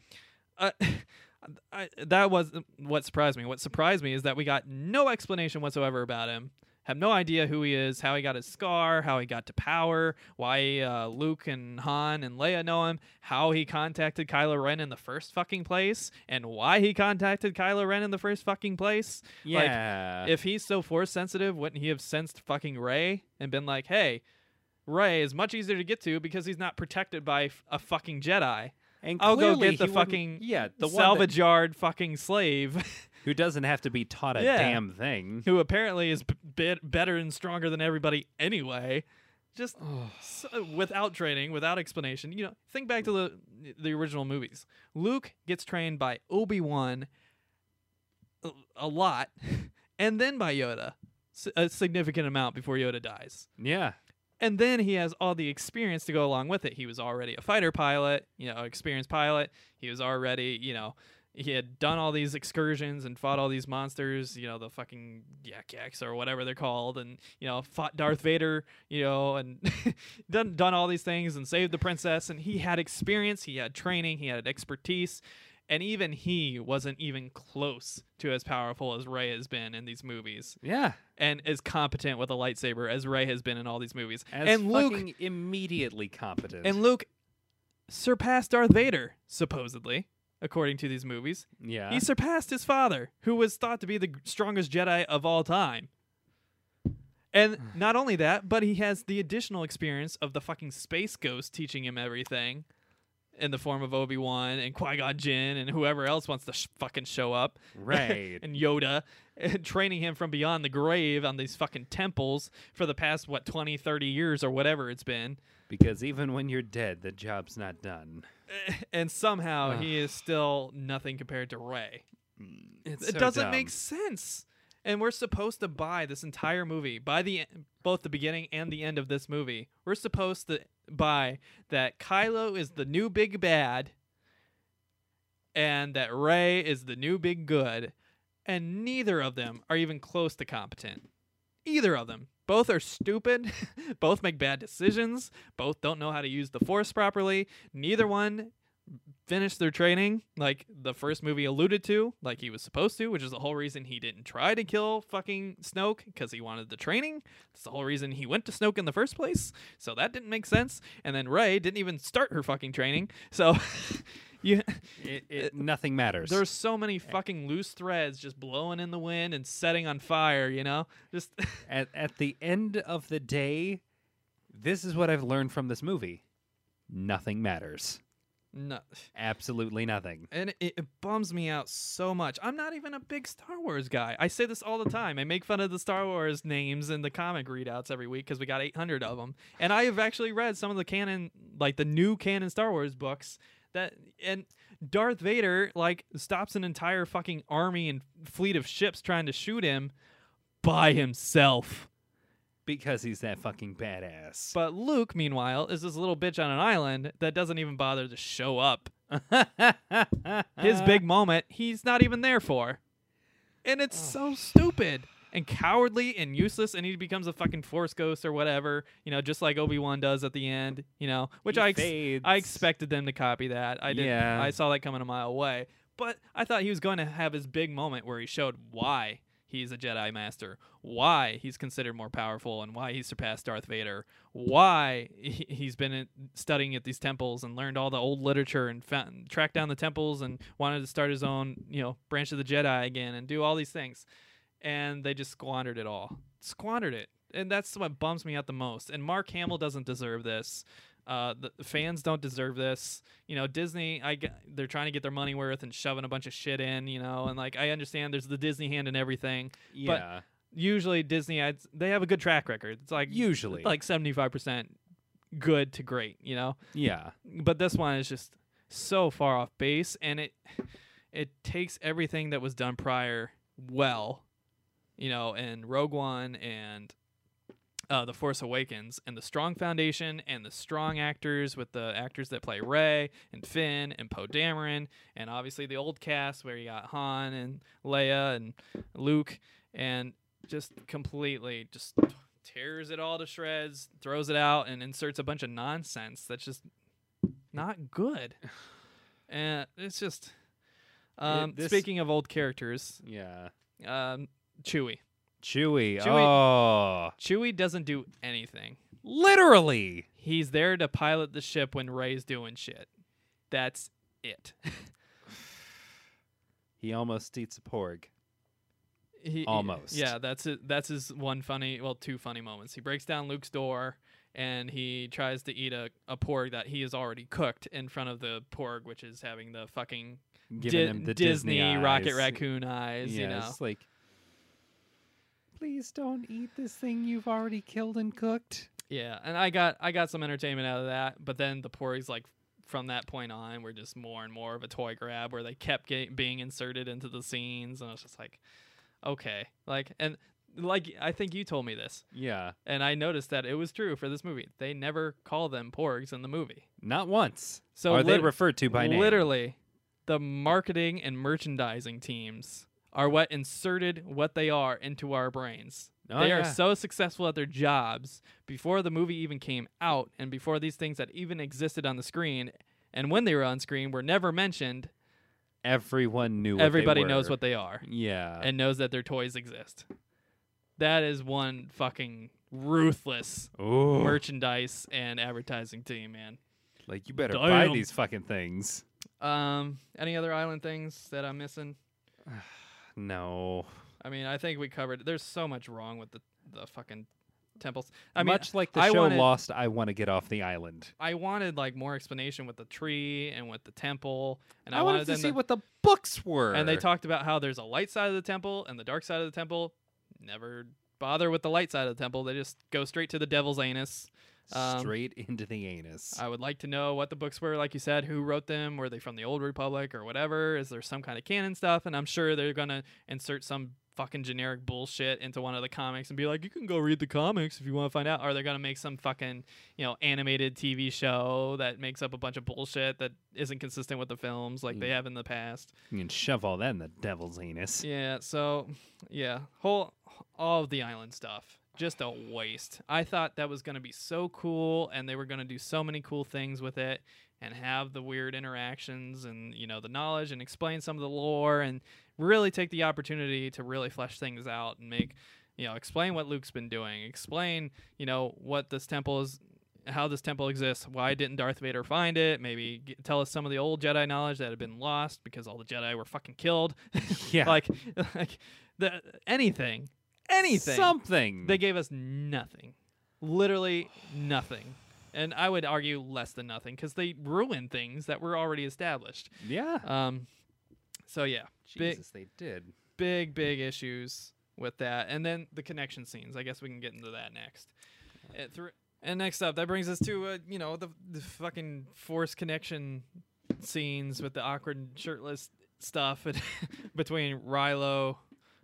uh, [laughs] I, that was what surprised me. What surprised me is that we got no explanation whatsoever about him. Have no idea who he is, how he got his scar, how he got to power, why uh, Luke and Han and Leia know him, how he contacted Kylo Ren in the first fucking place, and why he contacted Kylo Ren in the first fucking place. Like, yeah. if he's so force sensitive, wouldn't he have sensed fucking Rey and been like, "Hey, Rey is much easier to get to because he's not protected by f- a fucking Jedi. and I'll go get the fucking yeah the salvage that, yard fucking slave [laughs] who doesn't have to be taught a Yeah. damn thing. who apparently is b- better and stronger than everybody anyway." Just so, without training, without explanation. You know, think back to the the original movies. Luke gets trained by Obi Wan a, a lot, [laughs] and then by Yoda, a significant amount before Yoda dies. Yeah. And then he has all the experience to go along with it. He was already a fighter pilot, you know, experienced pilot. He was already, you know, he had done all these excursions and fought all these monsters, you know, the fucking yak yaks or whatever they're called, and you know, fought Darth Vader, you know, and [laughs] done done all these things and saved the princess. And he had experience, he had training, he had expertise, and even he wasn't even close to as powerful as Rey has been in these movies, Yeah. and as competent with a lightsaber as Rey has been in all these movies. As and Luke immediately competent. and Luke surpassed Darth Vader, supposedly, according to these movies. yeah. He surpassed his father, who was thought to be the strongest Jedi of all time. And [sighs] not only that, but he has the additional experience of the fucking space ghost teaching him everything in the form of Obi Wan and Qui Gon Jinn and whoever else wants to sh- fucking show up. [laughs] right. and Yoda, and training him from beyond the grave on these fucking temples for the past, what, 20, 30 years or whatever it's been. Because even when you're dead, the job's not done. Eh, and somehow Ugh. he is still nothing compared to Rey. Mm. It's it so doesn't dumb. make sense. And we're supposed to buy this entire movie by the both the beginning and the end of this movie. We're supposed to buy that Kylo is the new big bad and that Rey is the new big good, and neither of them are even close to competent. Either of them. Both are stupid. [laughs] both make bad decisions. Both don't know how to use the Force properly. Neither one finished their training like the first movie alluded to, like he was supposed to, which is the whole reason he didn't try to kill fucking Snoke because he wanted the training. That's the whole reason he went to Snoke in the first place. So that didn't make sense. And then Rey didn't even start her fucking training. So [laughs] you [laughs] It, uh, it, nothing matters. there's so many fucking loose threads just blowing in the wind and setting on fire, you know? Just [laughs] at at the end of the day, this is what I've learned from this movie. Nothing matters. No. Absolutely nothing. And it, it bums me out so much. I'm not even a big Star Wars guy. I say this all the time. I make fun of the Star Wars names in the comic readouts every week because we got 800 of them. And I have actually read some of the canon, like the new canon Star Wars books. That and Darth Vader like stops an entire fucking army and fleet of ships trying to shoot him by himself. Because he's that fucking badass. But Luke, meanwhile, is this little bitch on an island that doesn't even bother to show up. [laughs] His big moment, he's not even there for. And it's so [sighs] stupid and cowardly and useless, and he becomes a fucking force ghost or whatever, you know, just like Obi Wan does at the end, you know, which He I ex- I expected them to copy that. I did. Yeah. I saw that coming a mile away, but I thought he was going to have his big moment where he showed why he's a Jedi Master, why he's considered more powerful, and why he surpassed Darth Vader, why he- he's been studying at these temples and learned all the old literature and found, tracked down the temples and wanted to start his own, you know, branch of the Jedi again and do all these things, and they just squandered it all, squandered it, and that's what bums me out the most. And Mark Hamill doesn't deserve this. Uh, the the fans don't deserve this. You know, Disney, I get, they're trying to get their money worth and shoving a bunch of shit in. You know, and like I understand there's the Disney hand in everything. yeah. Usually Disney, ads, they have a good track record. It's like Usually. like seventy five percent good to great. You know, yeah. but this one is just so far off base, and it it takes everything that was done prior well, you know, and Rogue One and uh, the Force Awakens, and the strong foundation and the strong actors with the actors that play Rey and Finn and Poe Dameron, and obviously the old cast where you got Han and Leia and Luke, and just completely just tears it all to shreds, throws it out, and inserts a bunch of nonsense that's just not good. [sighs] And it's just. Um, this- speaking of old characters, Yeah. um, Chewie. Chewy. Chewie- Oh. Chewie doesn't do anything. Literally. He's there to pilot the ship when Rey's doing shit. That's it. [sighs] He almost eats a porg. He- Almost. Yeah, that's it. That's his one funny, well, two funny moments. He breaks down Luke's door and he tries to eat a, a porg that he has already cooked in front of the porg, which is having the fucking Giving Di- him the Disney, Disney, Rocket. Raccoon eyes. Yeah, you know, it's like, please don't eat this thing you've already killed and cooked. Yeah, and I got I got some entertainment out of that, but then the porgs like from that point on were just more and more of a toy grab where they kept get, being inserted into the scenes, and I was just like, okay, like and like I think you told me this, Yeah. and I noticed that it was true for this movie. They never call them porgs in the movie, Not once. so Are they referred to by name? literally the marketing and merchandising teams are what inserted what they are into our brains. Oh, they are so successful at their jobs before the movie even came out and before these things that even existed on the screen and when they were on screen were never mentioned. Everyone knew. What they Everybody knows what they are Yeah. and knows that their toys exist. That is one fucking ruthless Ooh. merchandise and advertising team, man. Like you better buy these fucking things. Um, any other island things that I'm missing? [sighs] [sighs] [sighs] No. I mean, I think we covered. There's so much wrong with the the fucking temples. I mean, Much like the I show wanted- Lost, I want to get off the island. I wanted like more explanation with the tree and with the temple, and I, I, wanted, wanted to see what the books were. And they talked about how there's a light side of the temple and the dark side of the temple. Never bother with the light side of the temple. They just go straight to the devil's anus. Um, straight into the anus. I would like to know what the books were, like you said, who wrote them, were they from the Old Republic or whatever? Is there some kind of canon stuff? And I'm sure they're gonna insert some fucking generic bullshit into one of the comics and be like, you can go read the comics if you want to find out. Or they're gonna make some fucking, you know, animated TV show that makes up a bunch of bullshit that isn't consistent with the films like they Mm. have in the past. you can shove all that in the devil's anus. Yeah, so yeah, whole all of the island stuff. Just a waste. I thought that was going to be so cool and they were going to do so many cool things with it and have the weird interactions and you know the knowledge and explain some of the lore and really take the opportunity to really flesh things out and make you know explain what Luke's been doing, explain, you know, what this temple is how this temple exists. Why didn't Darth Vader find it? Maybe g tell us some of the old Jedi knowledge that had been lost because all the Jedi were fucking killed. [laughs] Yeah. like, [laughs] like the anything, anything. Something. They gave us nothing, literally nothing. and I would argue less than nothing because they ruin things that were already established. Yeah. Um, so yeah, big Jesus, they did. big big issues with that, and then the connection scenes. I guess we can get into that next. It and next up, that brings us to uh, you know the the fucking forced connection scenes with the awkward shirtless stuff [laughs] between Rilo,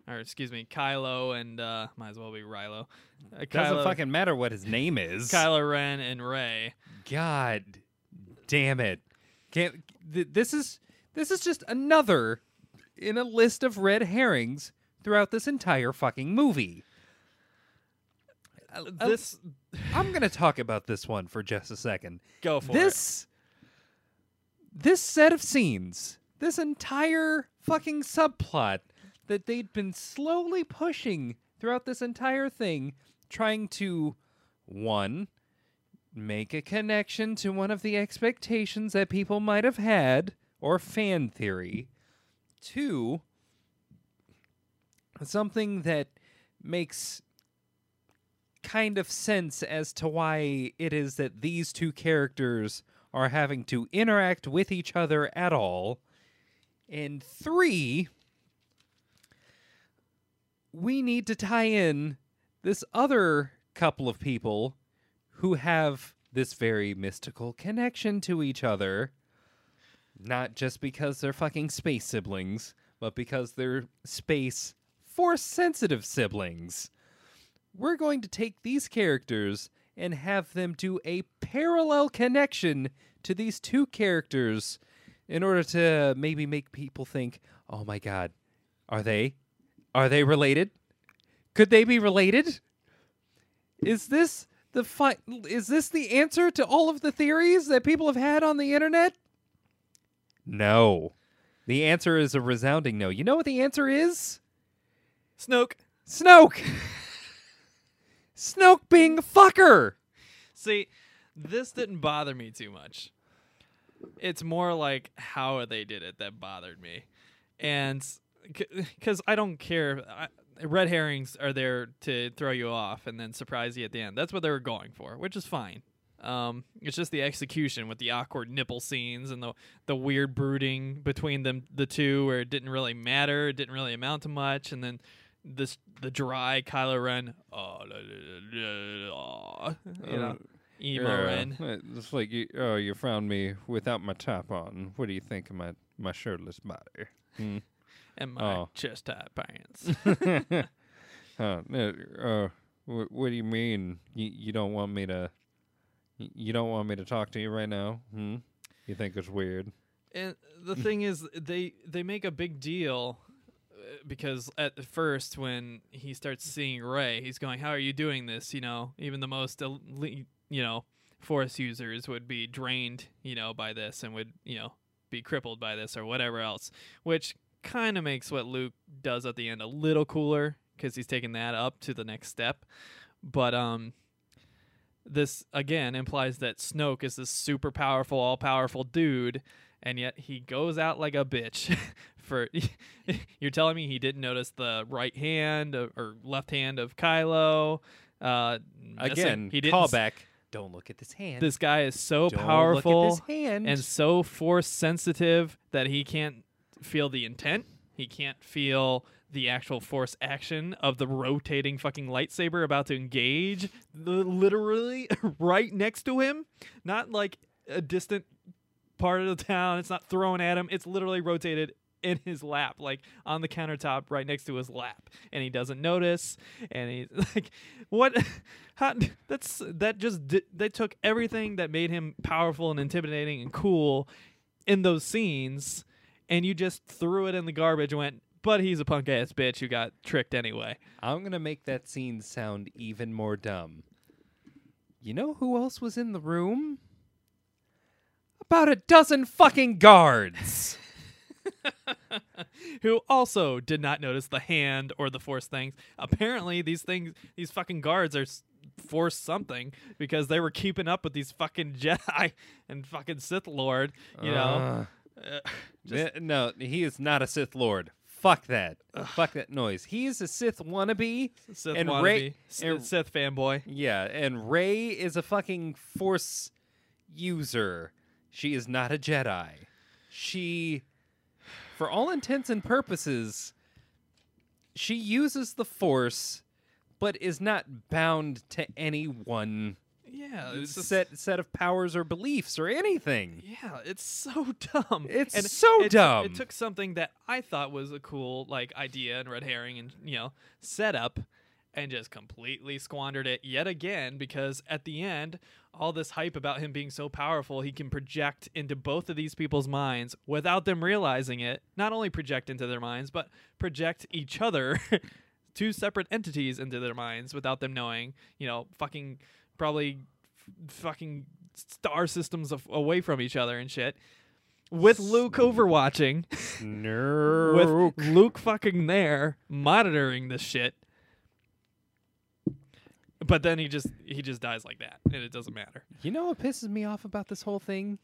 or excuse me, Kylo and uh, might as well be Rilo. Uh, Doesn't Kylo, fucking matter what his name is. Kylo Ren and Rey. God damn it. Can't th- this is this is just another in a list of red herrings throughout this entire fucking movie. Uh, This I'm going to talk about this one for just a second. go for it. this this set of scenes, this entire fucking subplot that they'd been slowly pushing throughout this entire thing, trying to one make a connection to one of the expectations that people might have had or fan theory. Two, something that makes kind of sense as to why it is that these two characters are having to interact with each other at all. And three, we need to tie in this other couple of people who have this very mystical connection to each other. Not just because they're fucking space siblings, but because they're space force sensitive siblings we're going to take these characters and have them do a parallel connection to these two characters in order to maybe make people think, "Oh my god, are they are they related? Could they be related? Is this the fi- is this the answer to all of the theories that people have had on the internet?" No. The answer is a resounding no. You know what the answer is? Snoke. Snoke. Snoke being a fucker. See, this didn't bother me too much. It's more like how they did it that bothered me, and because [laughs] I don't care. I, red herrings are there to throw you off and then surprise you at the end. That's what they were going for, which is fine. Um, it's just the execution with the awkward nipple scenes and the the weird brooding between them the two, where it didn't really matter, it didn't really amount to much, and then this the dry Kylo Ren, oh, you know, emo Ren. It's like you, oh, you found me without my top on. What do you think of my my shirtless body? Hmm? And my Oh. chest tight pants. [laughs] [laughs] uh, uh, wh- what do you mean? You, you don't want me to? You don't want me to talk to you right now? Hmm? You think it's weird? and [laughs] the thing is, they they make a big deal uh, because at first when he starts seeing Rey, he's going, "How are you doing this?" You know, even the most elite, you know, Force users would be drained, you know, by this and would you know be crippled by this or whatever else, which kind of makes what Luke does at the end a little cooler because he's taking that up to the next step. But um, this again implies that Snoke is this super powerful, all powerful dude, and yet he goes out like a bitch. [laughs] For [laughs] you're telling me he didn't notice the right hand of, or left hand of Kylo? Uh, Again, he didn't. callback. Don't look at this hand. This guy is so Don't powerful Look at this hand. and so force sensitive that he can't feel the intent. He can't feel the actual force action of the rotating fucking lightsaber about to engage li- literally [laughs] right next to him, not like a distant part of the town. It's not thrown at him. It's literally rotated in his lap, like on the countertop right next to his lap, and he doesn't notice. And he's [laughs] like, "What? [laughs] How, that's that just di- they took everything that made him powerful and intimidating and cool in those scenes, and you just threw it in the garbage and went." But he's a punk ass bitch who got tricked anyway. I'm gonna make that scene sound even more dumb. You know who else was in the room? About a dozen fucking guards. [laughs] who also did not notice the hand or the force things. Apparently, these things, these fucking guards are force something because they were keeping up with these fucking Jedi [laughs] and fucking Sith Lord. You know, ah. Uh, [laughs] Eh, no, he is not a Sith Lord. fuck that. Fuck that noise. He is a Sith wannabe. Sith And wannabe, Rey- S- and- Sith fanboy. Yeah, and Rey is a fucking Force user. She is not a Jedi. She, for all intents and purposes, she uses the Force, but is not bound to any one Yeah, it's just, set set of powers or beliefs or anything. Yeah, it's so [laughs] dumb. It's and so it dumb. It took something that I thought was a cool like idea and red herring and you know setup, and just completely squandered it yet again because at the end, all this hype about him being so powerful, he can project into both of these people's minds without them realizing it. Not only project into their minds, but project each other. [laughs] Two separate entities into their minds without them knowing, you know, fucking probably f- fucking star systems of, away from each other and shit. With Luke overwatching, [laughs] with Luke fucking there monitoring this shit. But then he just he just dies like that, and it doesn't matter. You know what pisses me off about this whole thing?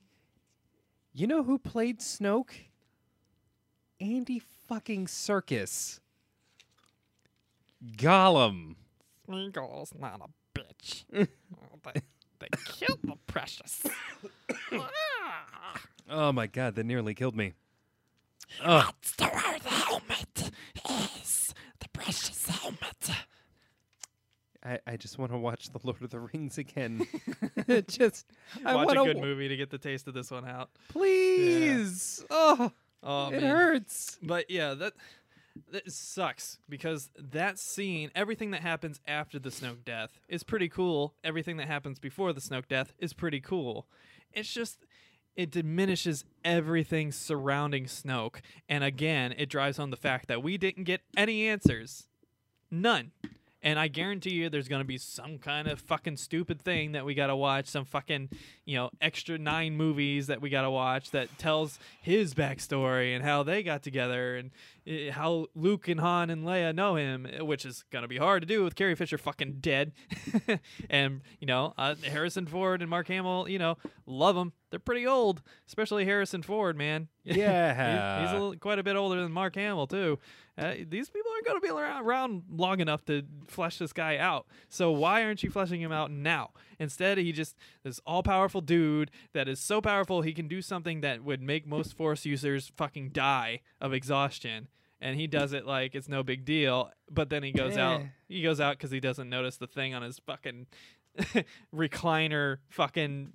You know who played Snoke? Andy fucking Serkis. Gollum. Smeagol's not a bitch. they, they killed the precious. [coughs] Oh my god, that nearly killed me. Ugh. the where the helmet is. The precious helmet. I, I just want to watch The Lord of the Rings again. [laughs] [laughs] just I Watch want a good to movie to get the taste of this one out. please. Oh, Oh it man. hurts. But yeah, that that sucks because that scene, everything that happens after the Snoke death is pretty cool. Everything that happens before the Snoke death is pretty cool. It's just it diminishes everything surrounding Snoke, and again, it drives home the fact that we didn't get any answers, none. And I guarantee you, there's gonna be some kind of fucking stupid thing that we gotta watch, some fucking, you know, extra nine movies that we gotta watch that tells his backstory and how they got together and uh, how Luke and Han and Leia know him, uh, which is gonna be hard to do with Carrie Fisher fucking dead, [laughs] and you know, uh, Harrison Ford and Mark Hamill, you know, love them. They're pretty old, especially Harrison Ford, man. [laughs] Yeah. he's a little, quite a bit older than Mark Hamill too. Uh, these people aren't going to be around, around long enough to flesh this guy out. So why aren't you fleshing him out now? Instead, he just this all-powerful dude that is so powerful he can do something that would make most Force users fucking die of exhaustion. And he does it like it's no big deal, but then he goes out. He goes out because he doesn't notice the thing on his fucking [laughs] recliner, fucking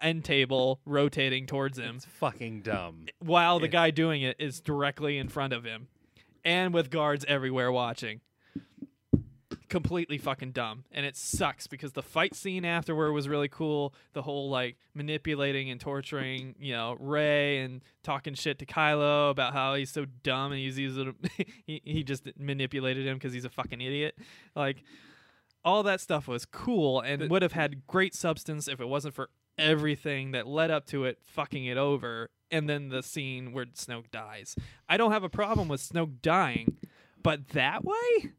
end table rotating towards him It's fucking dumb. while the Yeah. guy doing it is directly in front of him and with guards everywhere watching. Completely fucking dumb. And it sucks because the fight scene afterward was really cool. The whole like manipulating and torturing, you know, Rey and talking shit to Kylo about how he's so dumb and he's using [laughs] he, he just manipulated him because he's a fucking idiot. Like all that stuff was cool and would have had great substance if it wasn't for everything that led up to it fucking it over and then the scene where Snoke dies. I don't have a problem with Snoke dying, but that way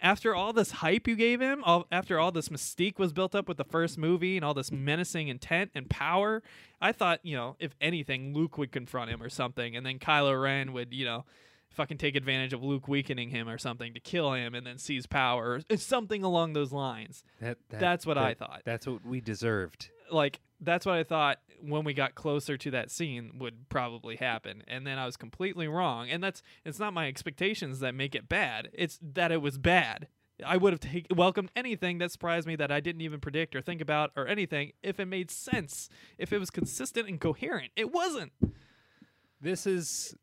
after all this hype you gave him, all, after all this mystique was built up with the first movie and all this menacing intent and power, I thought, you know, if anything, Luke would confront him or something, and then Kylo Ren would, you know, fucking take advantage of Luke weakening him or something to kill him and then seize power, or something along those lines. That, that- That's what I thought. That's what we deserved. Like that's what I thought when we got closer to that scene would probably happen, and then I was completely wrong. And that's it's not my expectations that make it bad; it's that it was bad. I would have take, welcomed anything that surprised me that I didn't even predict or think about or anything if it made sense, if it was consistent and coherent. It wasn't. This is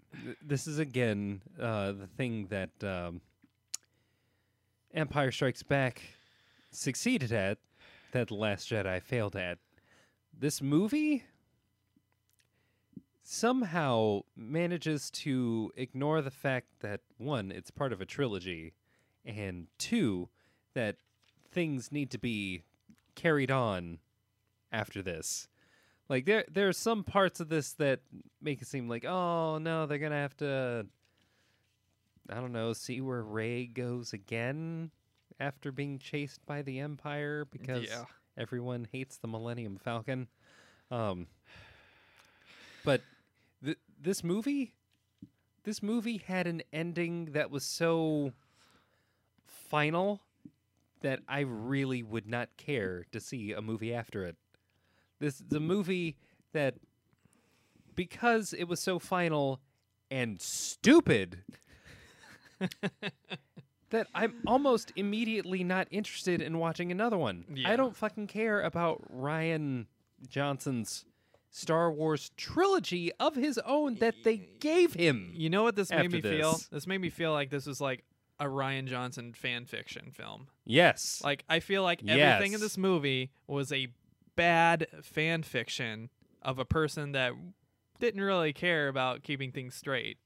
this is again uh, the thing that um, Empire Strikes Back succeeded at that The Last Jedi failed at. This movie somehow manages to ignore the fact that one, it's part of a trilogy, and two, that things need to be carried on after this. Like there there are some parts of this that make it seem like, oh no, they're gonna have to I don't know, see where Rey goes again after being chased by the Empire because Yeah. Everyone hates the Millennium Falcon. Um but th- this movie this movie had an ending that was so final that I really would not care to see a movie after it. This is a movie that because it was so final and stupid [laughs] that I'm almost immediately not interested in watching another one. Yeah. I don't fucking care about Rian Johnson's Star Wars trilogy of his own that they gave him. You know what this made me feel? this. This made me feel like this was like a Rian Johnson fan fiction film. Yes. Like I feel like everything in this movie was a bad fan fiction of a person that didn't really care about keeping things straight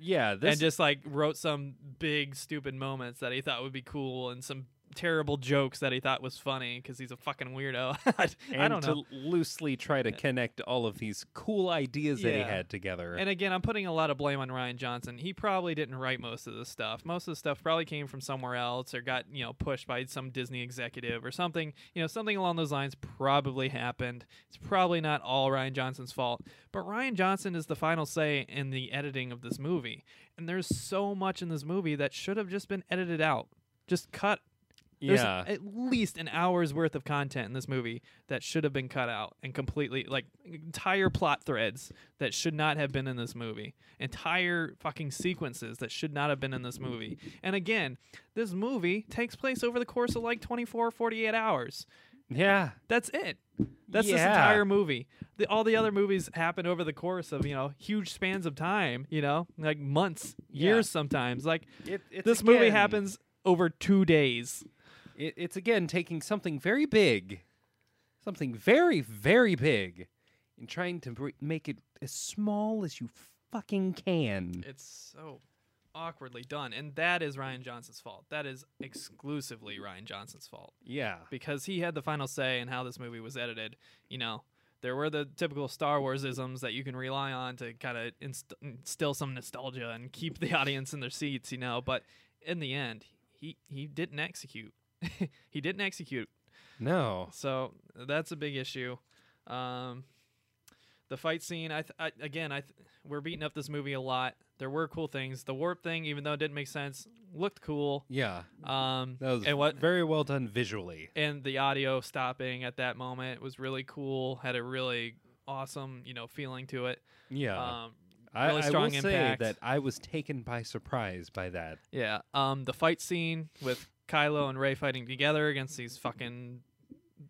yeah, this and just like wrote some big stupid moments that he thought would be cool and some terrible jokes that he thought was funny because he's a fucking weirdo. [laughs] I and don't to know. loosely try to connect all of these cool ideas that he had together. And again, I'm putting a lot of blame on Rian Johnson. He probably didn't write most of the stuff. Most of the stuff probably came from somewhere else or got, you know, pushed by some Disney executive or something. You know, something along those lines probably happened. It's probably not all Rian Johnson's fault. But Rian Johnson is the final say in the editing of this movie. And there's so much in this movie that should have just been edited out. Just cut there's yeah. at least an hour's worth of content in this movie that should have been cut out and completely like entire plot threads that should not have been in this movie. Entire fucking sequences that should not have been in this movie. And again, this movie takes place over the course of like 24 48 hours. yeah. That's it. That's this entire movie. The, all the other movies happen over the course of, you know, huge spans of time, you know, like months, Yeah. years sometimes. Like It, it's this movie happens over 2 days. It, it's again taking something very big, something very, very big, and trying to br- make it as small as you fucking can. It's so awkwardly done, and that is Rian Johnson's fault. That is exclusively Rian Johnson's fault Yeah. because he had the final say in how this movie was edited. You know, there were the typical Star Wars isms that you can rely on to kind of inst- instill some nostalgia and keep the [laughs] audience in their seats. You know, but in the end, he he didn't execute. [laughs] he didn't execute. No. So that's a big issue. Um, the fight scene, I, th- I again, I th- we're beating up this movie a lot. There were cool things. The warp thing, even though it didn't make sense, looked cool. Yeah. Um, That was and what very well done visually. and the audio stopping at that moment was really cool. Had a really awesome, you know, feeling to it. Yeah. Um, I, really I strong will say that I was taken by surprise by that. yeah. Um, the fight scene with Kylo and Rey fighting together against these fucking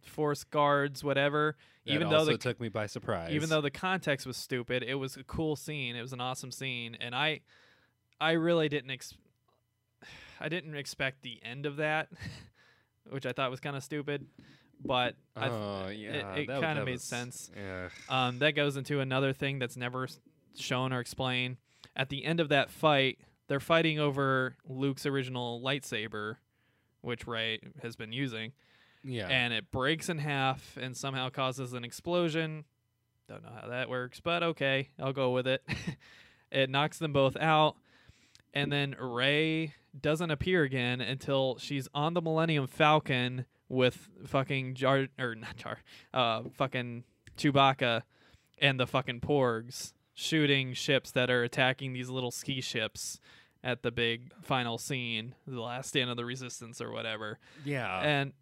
force guards, whatever. That even though also the took me by surprise. even though the context was stupid it was a cool scene it was an awesome scene and i i really didn't ex- [sighs] i didn't expect the end of that [laughs] which i thought was kind of stupid but I th- oh yeah, it that- kinda made was- sense. yeah. um, that goes into another thing that's never shown or explained at the end of that fight they're fighting over luke's original lightsaber which rey has been using Yeah. and it breaks in half and somehow causes an explosion. Don't know how that works, but okay, I'll go with it. [laughs] it knocks them both out, and then Rey doesn't appear again until she's on the Millennium Falcon with fucking Jar or not Jar, uh, fucking Chewbacca and the fucking Porgs shooting ships that are attacking these little ski ships at the big final scene, the last stand of the resistance or whatever yeah. and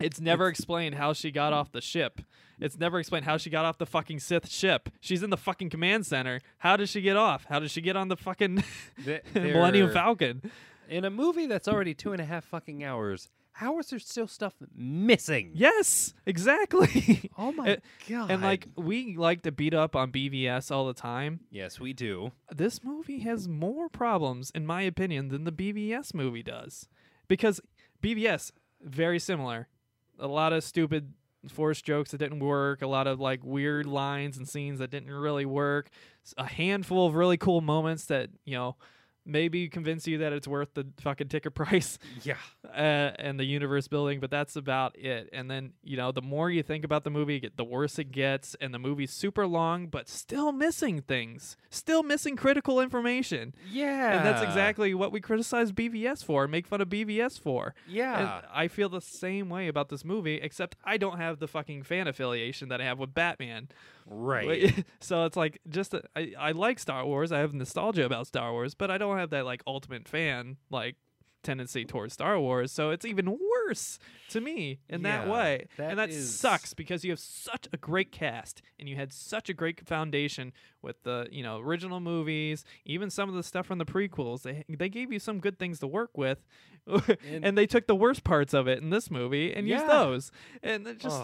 it's never explained how she got off the ship. It's never explained how she got off the fucking Sith ship. She's in the fucking command center. How does she get off? How does she get on the fucking [laughs] Millennium Falcon? In a movie that's already two and a half fucking hours, how is there still stuff missing? Yes, exactly. [laughs] Oh my It- god. and like we like to beat up on BVS all the time. Yes, we do. This movie has more problems, in my opinion, than the BVS movie does. Because BVS very similar. A lot of stupid forced jokes that didn't work, a lot of like weird lines and scenes that didn't really work, a handful of really cool moments that, you know, maybe convince you that it's worth the fucking ticket price [laughs] Yeah. uh, and the universe building, but that's about it. And then you know, the more you think about the movie, get- the worse it gets. And the movie's super long, but still missing things, still missing critical information. Yeah. And that's exactly what we criticize BVS for, make fun of BVS for. Yeah. And I feel the same way about this movie, except I don't have the fucking fan affiliation that I have with Batman. right. [laughs] So it's like just a, I, I like Star Wars. I have nostalgia about Star Wars, but I don't have that like ultimate fan like tendency towards Star Wars. So it's even worse to me in that way. that and that is- sucks because you have such a great cast and you had such a great foundation with the, you know, original movies, even some of the stuff from the prequels. They they gave you some good things to work with. [laughs] and, And- they took the worst parts of it in this movie and used those. And it just.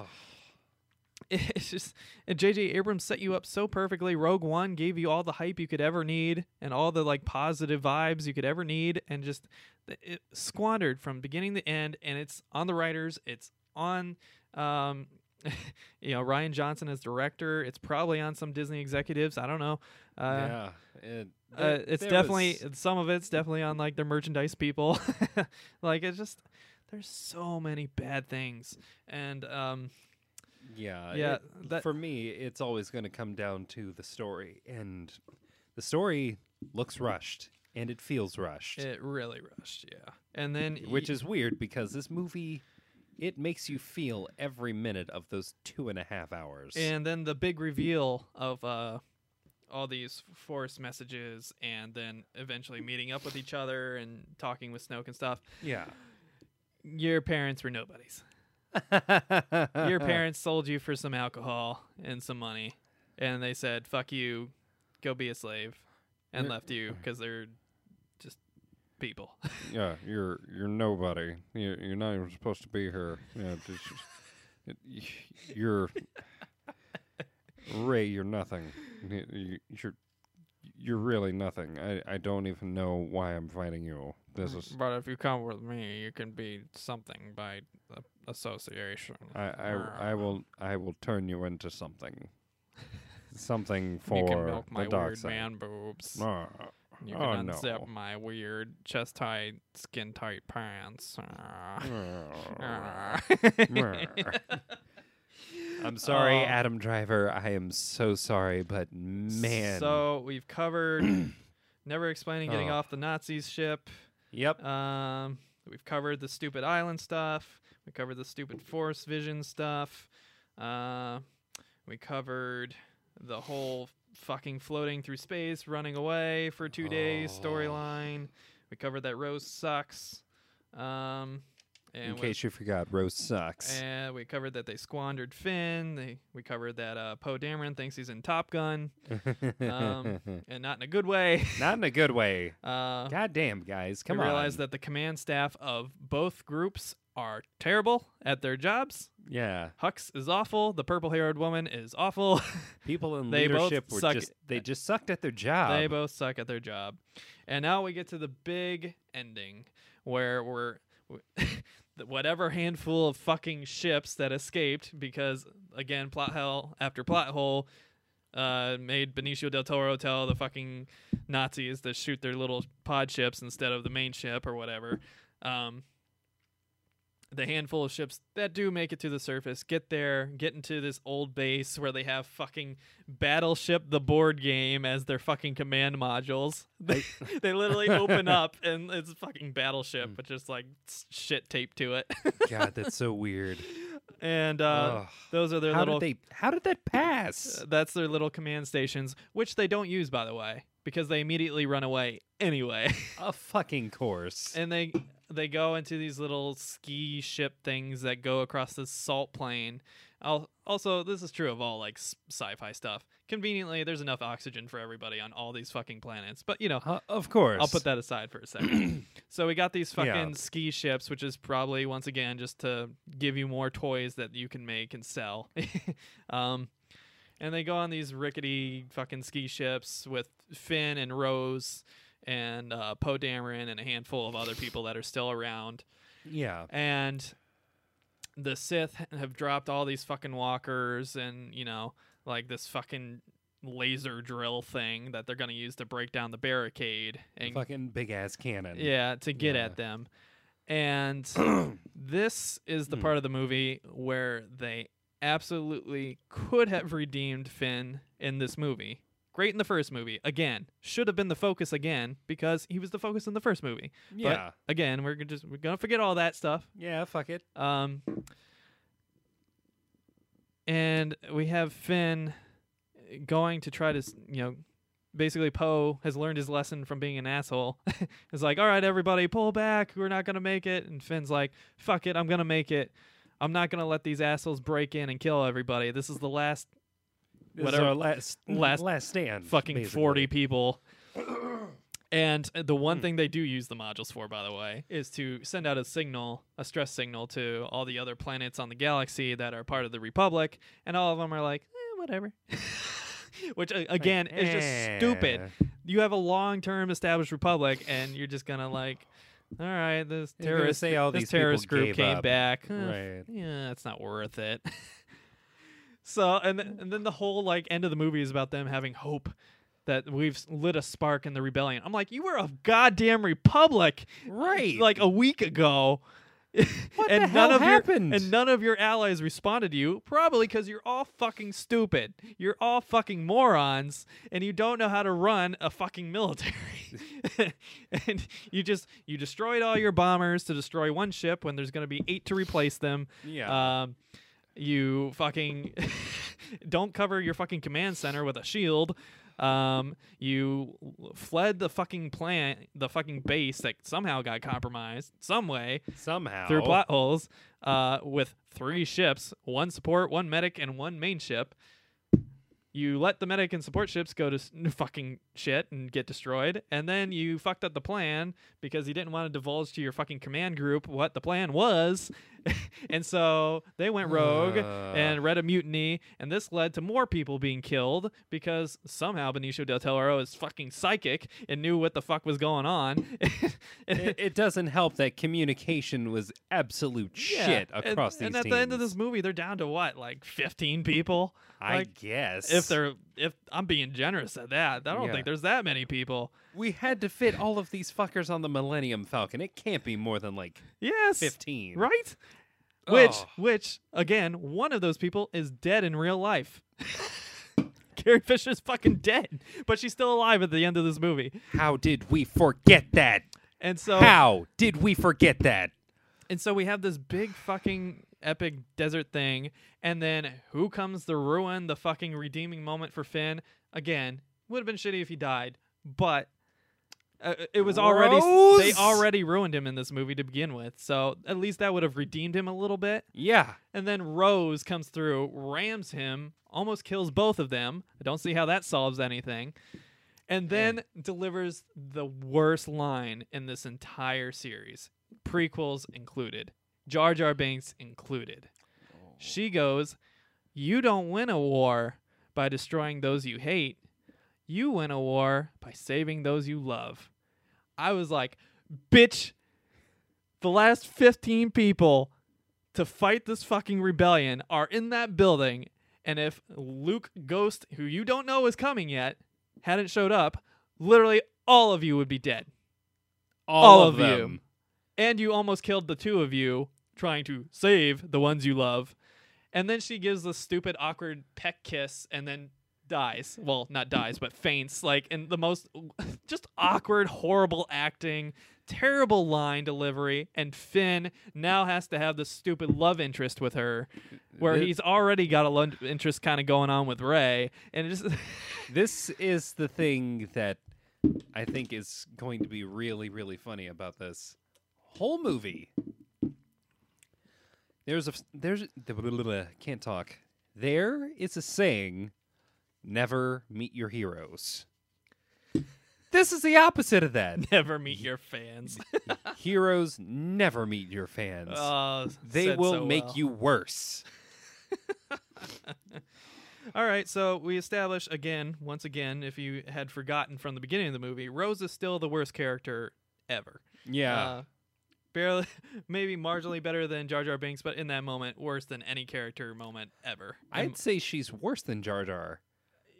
[laughs] it's just and J.J. Abrams set you up so perfectly. Rogue One gave you all the hype you could ever need and all the like positive vibes you could ever need, and just it squandered from beginning to end. And it's on the writers. It's on, um, [laughs] you know, Rian Johnson as director. It's probably on some Disney executives. I don't know. Uh, yeah. It, uh, it's definitely was- some of it's definitely on like their merchandise people. [laughs] like it's just there's so many bad things, and um, Yeah, Yeah, it- that- for me, it's always going to come down to the story, and the story looks rushed, and it feels rushed, It really rushed, yeah. And then which is weird because this movie, it makes you feel every minute of those two and a half hours. and then the big reveal of uh all these force messages and then eventually meeting up with each other and talking with Snoke and stuff. yeah, Your parents were nobodies. [laughs] Your parents sold you for some alcohol and some money and they said, "Fuck you, go be a slave." And left you cuz they're just people. [laughs] yeah, you're you're nobody. You're, you're not even supposed to be here. Yeah, just, it, you're [laughs] Rey. You're nothing. You're you're really nothing. I I don't even know why I'm fighting you. This is but if you come with me, you can be something by association. I I I will I will turn you into something. [laughs] Something for you can milk my the dark weird side. man boobs. Ah, You oh, can no. unzip my weird chest tight, skin tight pants. [laughs] [laughs] ah. I'm sorry, Oh. Adam Driver. I am so sorry, but man. So we've covered [clears throat] never explaining getting Oh. off the Nazis ship. yep. Um, we've covered the stupid island stuff. We covered the stupid force vision stuff. Uh, we covered the whole fucking floating through space, running away for two days Oh. storyline. We covered that Rose sucks. Um, and In we- case you forgot, Rose sucks. and we covered that they squandered Finn. They we covered that uh, Poe Dameron thinks he's in Top Gun, um, [laughs] and not in a good way. Not in a good way. [laughs] Uh, God damn, guys. Come we on. realized that the command staff of both groups are terrible at their jobs. yeah. Hux is awful. The purple-haired woman is awful. [laughs] People in They both leadership were suck just they just sucked at their job. they both suck at their job. And now we get to the big ending where we're whatever handful of fucking ships that escaped because again plot hole after plot hole uh, made Benicio del Toro tell the fucking Nazis to shoot their little pod ships instead of the main ship or whatever. Um, the handful of ships that do make it to the surface get there, get into this old base where they have fucking Battleship the board game as their fucking command modules. [laughs] They, [laughs] they literally open up and it's fucking Battleship, Mm. but just like shit taped to it. [laughs] God, that's so weird. and uh, those are their how little. did they? How did that pass? uh, that's their little command stations, which they don't use, by the way, because they immediately run away anyway. a fucking course. and they they go into these little ski ship things that go across this salt plain. Al- Also, this is true of all like sci-fi stuff. Conveniently, there's enough oxygen for everybody on all these fucking planets. But you know, Uh, of course. I'll put that aside for a second. [clears throat] so we got these fucking Yeah. ski ships, which is probably once again just to give you more toys that you can make and sell. [laughs] um, and they go on these rickety fucking ski ships with Finn and Rose and uh, Poe Dameron and a handful of other people that are still around. Yeah. And the Sith have dropped all these fucking walkers and you know like this fucking laser drill thing that they're going to use to break down the barricade and Fucking big ass cannon. yeah, to get Yeah. at them. And [clears throat] this is the Hmm. part of the movie where they absolutely could have redeemed Finn in this movie. Great in the first movie. Again, should have been the focus again because he was the focus in the first movie. Yeah. Again, we're gonna just we're gonna forget all that stuff. yeah. Fuck it. Um, and we have Finn going to try to, s- you know, basically Poe has learned his lesson from being an asshole. [laughs] it's like, all right, everybody, pull back. We're not gonna make it. And Finn's like, fuck it, I'm gonna make it. I'm not gonna let these assholes break in and kill everybody. This is the last Whatever- our last [laughs] last last stand. fucking basically. 40 people. [coughs] And the one thing they do use the modules for, by the way, is to send out a signal, a stress signal to all the other planets on the galaxy that are part of the Republic, and all of them are like, eh, whatever. [laughs] Which uh, again is just stupid. Eh. You have a long-term established republic, and you're just gonna like, all right, this terrorist, say all this these terrorist group came up. back. Huh, Right. yeah, it's not worth it. [laughs] so, and th- and then the whole like end of the movie is about them having hope that we've lit a spark in the rebellion. I'm like, you were a goddamn republic, Right. Like a week ago. [laughs] What and the none hell of happened? your and none of your allies responded to you, probably because you're all fucking stupid. You're all fucking morons, and you don't know how to run a fucking military. [laughs] and you just you destroyed all your bombers to destroy one ship when there's going to be eight to replace them. yeah. Um, you fucking [laughs] don't cover your fucking command center with a shield. Um, you fled the fucking plant, the fucking base that somehow got compromised some way Somehow. through plot holes. Uh, with three ships, one support, one medic, and one main ship. You let the medic and support ships go to s- [laughs] fucking shit and get destroyed, and then you fucked up the plan because you didn't want to divulge to your fucking command group what the plan was, [laughs] and so they went rogue Uh. and read a mutiny, and this led to more people being killed because somehow Benicio del Toro is fucking psychic and knew what the fuck was going on. [laughs] it, it doesn't help that communication was absolute Yeah, shit and- across and, these at the end of this movie, they're down to what, like fifteen people? I like, guess If they're, if I'm being generous at that, I don't Yeah. think there's that many people. we had to fit all of these fuckers on the Millennium Falcon, it can't be more than like Yes, fifteen, right? Which, Oh. which again, one of those people is dead in real life. [laughs] Carrie Fisher's fucking dead, but she's still alive at the end of this movie. How did we forget that? And so, How did we forget that? And so we have this big fucking epic desert thing, and then who comes to ruin the fucking redeeming moment for Finn? Again, would have been shitty if he died, but uh, it was already they already ruined him in this movie to begin with. So at least that would have redeemed him a little bit. Yeah, And then Rose comes through, rams him, almost kills both of them. I don't see how that solves anything. And then delivers the worst line in this entire series, prequels included, Jar Jar Binks included. She goes, You don't win a war by destroying those you hate. You win a war by saving those you love. I was like, Bitch, the last 15 people to fight this fucking rebellion are in that building. And if Luke Ghost, who you don't know is coming yet, hadn't showed up, literally all of you would be dead. all, All of of you. And you almost killed the two of you trying to save the ones you love. And then she gives the stupid, awkward peck kiss and then dies. Well, not dies, but faints. Like, in the most [laughs] just awkward, horrible acting, terrible line delivery. And Finn now has to have the stupid love interest with her, where he's already got a love interest kind of going on with Rey. And it just. [laughs] This is the thing that I think is going to be really, really funny about this whole movie. There's a there's can't talk. There is a saying, "Never meet your heroes." This is the opposite of that. [laughs] Never meet your fans. heroes never meet your fans. [laughs] Oh, they will so make well. you worse. [laughs] All right, so we establish again, once again, if you had forgotten from the beginning of the movie, Rose is still the worst character ever. Yeah. Uh, barely, [laughs] maybe marginally better than Jar Jar Binks, but in that moment, worse than any character moment ever. I'd And- say she's worse than Jar Jar.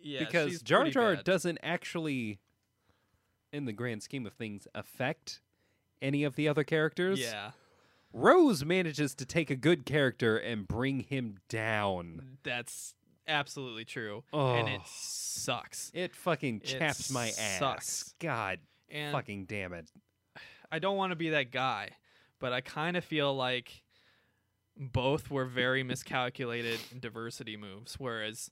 Yeah, because Jar Jar bad. doesn't actually, in the grand scheme of things, affect any of the other characters. Yeah, Rose manages to take a good character and bring him down. that's absolutely true, and it Oh. sucks. It fucking It chaps my ass. sucks. God And fucking damn it. I don't want to be that guy, but I kind of feel like both were very miscalculated [laughs] diversity moves. Whereas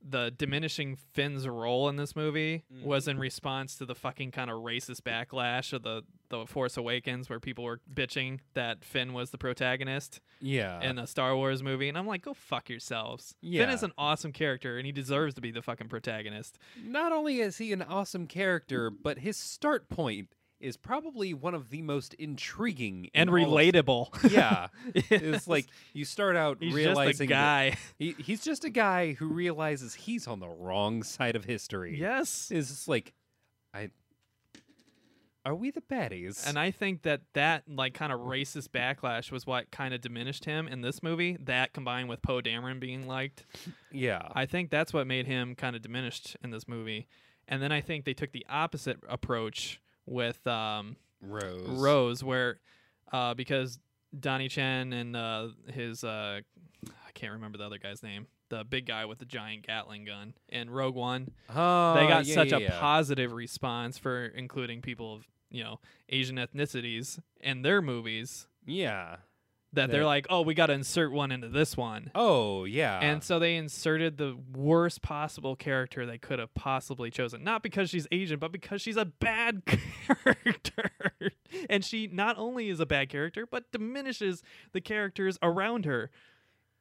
the diminishing Finn's role in this movie mm. was in response to the fucking kind of racist backlash of the the Force Awakens, where people were bitching that Finn was the protagonist Yeah. in a Star Wars movie, and I'm like, go fuck yourselves. Finn is an awesome character, and he deserves to be the fucking protagonist. Not only is he an awesome character, but his start point is probably one of the most intriguing And all of- relatable. [laughs] Yeah. Yes. It's like you start out he's realizing just a that guy. he, he's just a guy who realizes he's on the wrong side of history. yes. It's just like I are we the baddies? And I think that that like kind of racist backlash was what kind of diminished him in this movie. That combined with Poe Dameron being liked, yeah. I think that's what made him kind of diminished in this movie. And then I think they took the opposite approach with um, Rose. Rose, where uh, because Donnie Chen and uh, his uh, I can't remember the other guy's name, the big guy with the giant Gatling gun in Rogue One, Oh, they got yeah, such yeah, a yeah. positive response for including people of you know Asian ethnicities in their movies Yeah. That they're like, oh, we got to insert one into this one. Oh, yeah. And so they inserted the worst possible character they could have possibly chosen. Not because she's Asian, but because she's a bad [laughs] character. and she not only is a bad character, but diminishes the characters around her.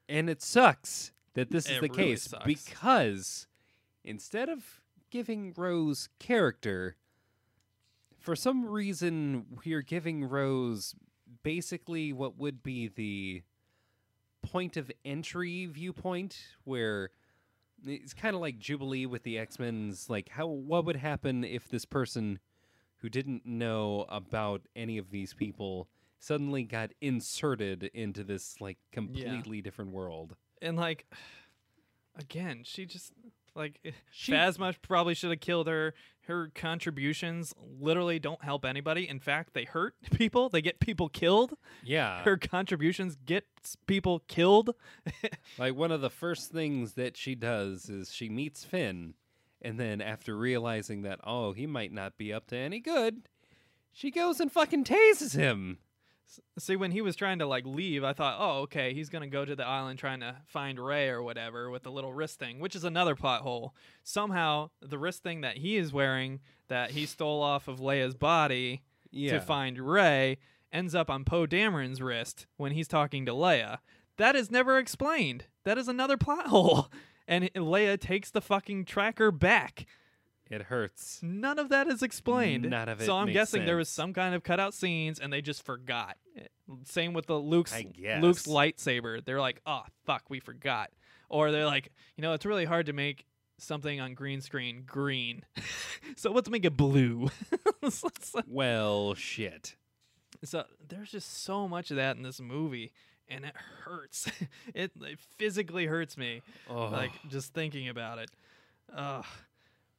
And it sucks that this is the really case sucks. because instead of giving Rose character, for some reason we're giving Rose basically what would be the point of entry viewpoint where it's kind of like Jubilee with the X-Men's like how what would happen if this person who didn't know about any of these people suddenly got inserted into this like completely different world. And like, [sighs] again, she just like [laughs] She- Phasma probably should have killed her. Her contributions literally don't help anybody. In fact, they hurt [laughs] people. They get people killed. Yeah. Her contributions get people killed. [laughs] Like one of the first things that she does is she meets Finn, and then after realizing that oh he might not be up to any good, she goes and fucking tases him. See, when he was trying to like leave, I thought, oh, okay, he's gonna go to the island trying to find Rey or whatever with the little wrist thing, which is another plot hole. Somehow, the wrist thing that he is wearing, that he stole off of Leia's body Yeah. to find Rey, ends up on Poe Dameron's wrist when he's talking to Leia. That is never explained. That is another plot [laughs] hole. And Leia takes the fucking tracker back. It hurts. None of that is explained. None of it So I'm guessing there was some kind of cutout scenes and they just forgot. Same with the Luke's I Luke's lightsaber. They're like, "Oh, fuck, we forgot." Or they're like, "You know, it's really hard to make something on green screen green. [laughs] so let's make it blue." [laughs] Well, shit. so there's just so much of that in this movie and it hurts. [laughs] it, it physically hurts me Oh, like just thinking about it. Ugh.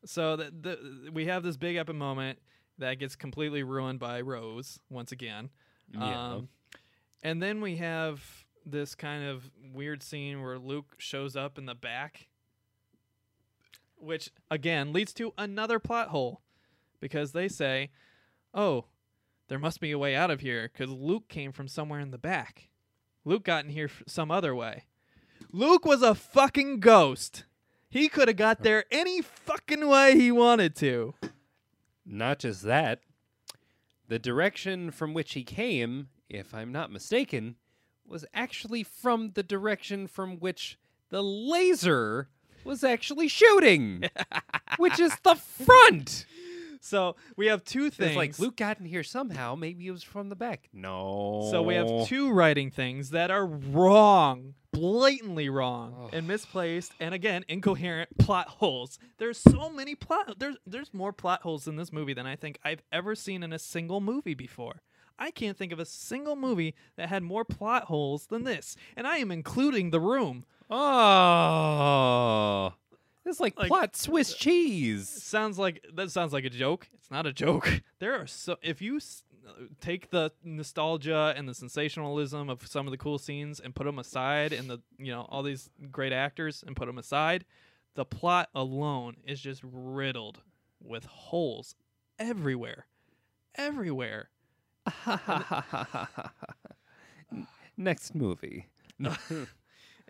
So the, the we have this big epic moment that gets completely ruined by Rose once again. yeah. Um, and then we have this kind of weird scene where Luke shows up in the back, which again leads to another plot hole because they say, "Oh, there must be a way out of here because Luke came from somewhere in the back. Luke got in here f- some other way. Luke was a fucking ghost. He could have got there any fucking way he wanted to. Not just that, the direction from which he came, if I'm not mistaken, was actually from the direction from which the laser was actually shooting, [laughs] which is the front. So we have two things. It's like Luke got in here somehow. Maybe it was from the back. No. So we have two writing things that are wrong, blatantly wrong, and misplaced, and again incoherent plot holes. There's so many plot. There's there's more plot holes in this movie than I think I've ever seen in a single movie before. I can't think of a single movie that had more plot holes than this, and I am including The Room. Oh, It's like, Like- plot Swiss uh, cheese. sounds like that sounds like a joke. It's not a joke. [laughs] There are so if you take the nostalgia and the sensationalism of some of the cool scenes and put them aside, and the you know all these great actors and put them aside, the plot alone is just riddled with holes everywhere, everywhere. [laughs] Next movie. [laughs]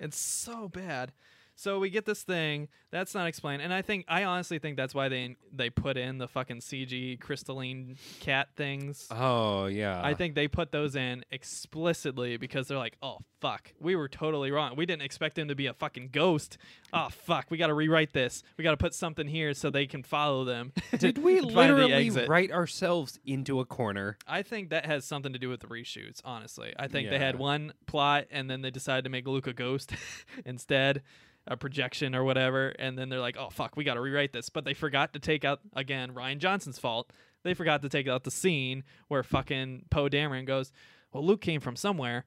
It's so bad. So we get this thing that's not explained, and I think I honestly think that's why they they put in the fucking CG crystalline cat things. Oh yeah. I think they put those in explicitly because they're like, oh fuck, we were totally wrong. We didn't expect him to be a fucking ghost. Oh fuck, we got to rewrite this. We got to put something here so they can follow them. [laughs] Did we [laughs] and find the literally write ourselves into a corner? I think that has something to do with the reshoots. Honestly, I think they had one plot and then they decided to make Luke a ghost [laughs] instead, a projection or whatever, and then they're like, "Oh fuck, we got to rewrite this." But they forgot to take out again. Rian Johnson's fault. They forgot to take out the scene where fucking Poe Dameron goes, "Well, Luke came from somewhere."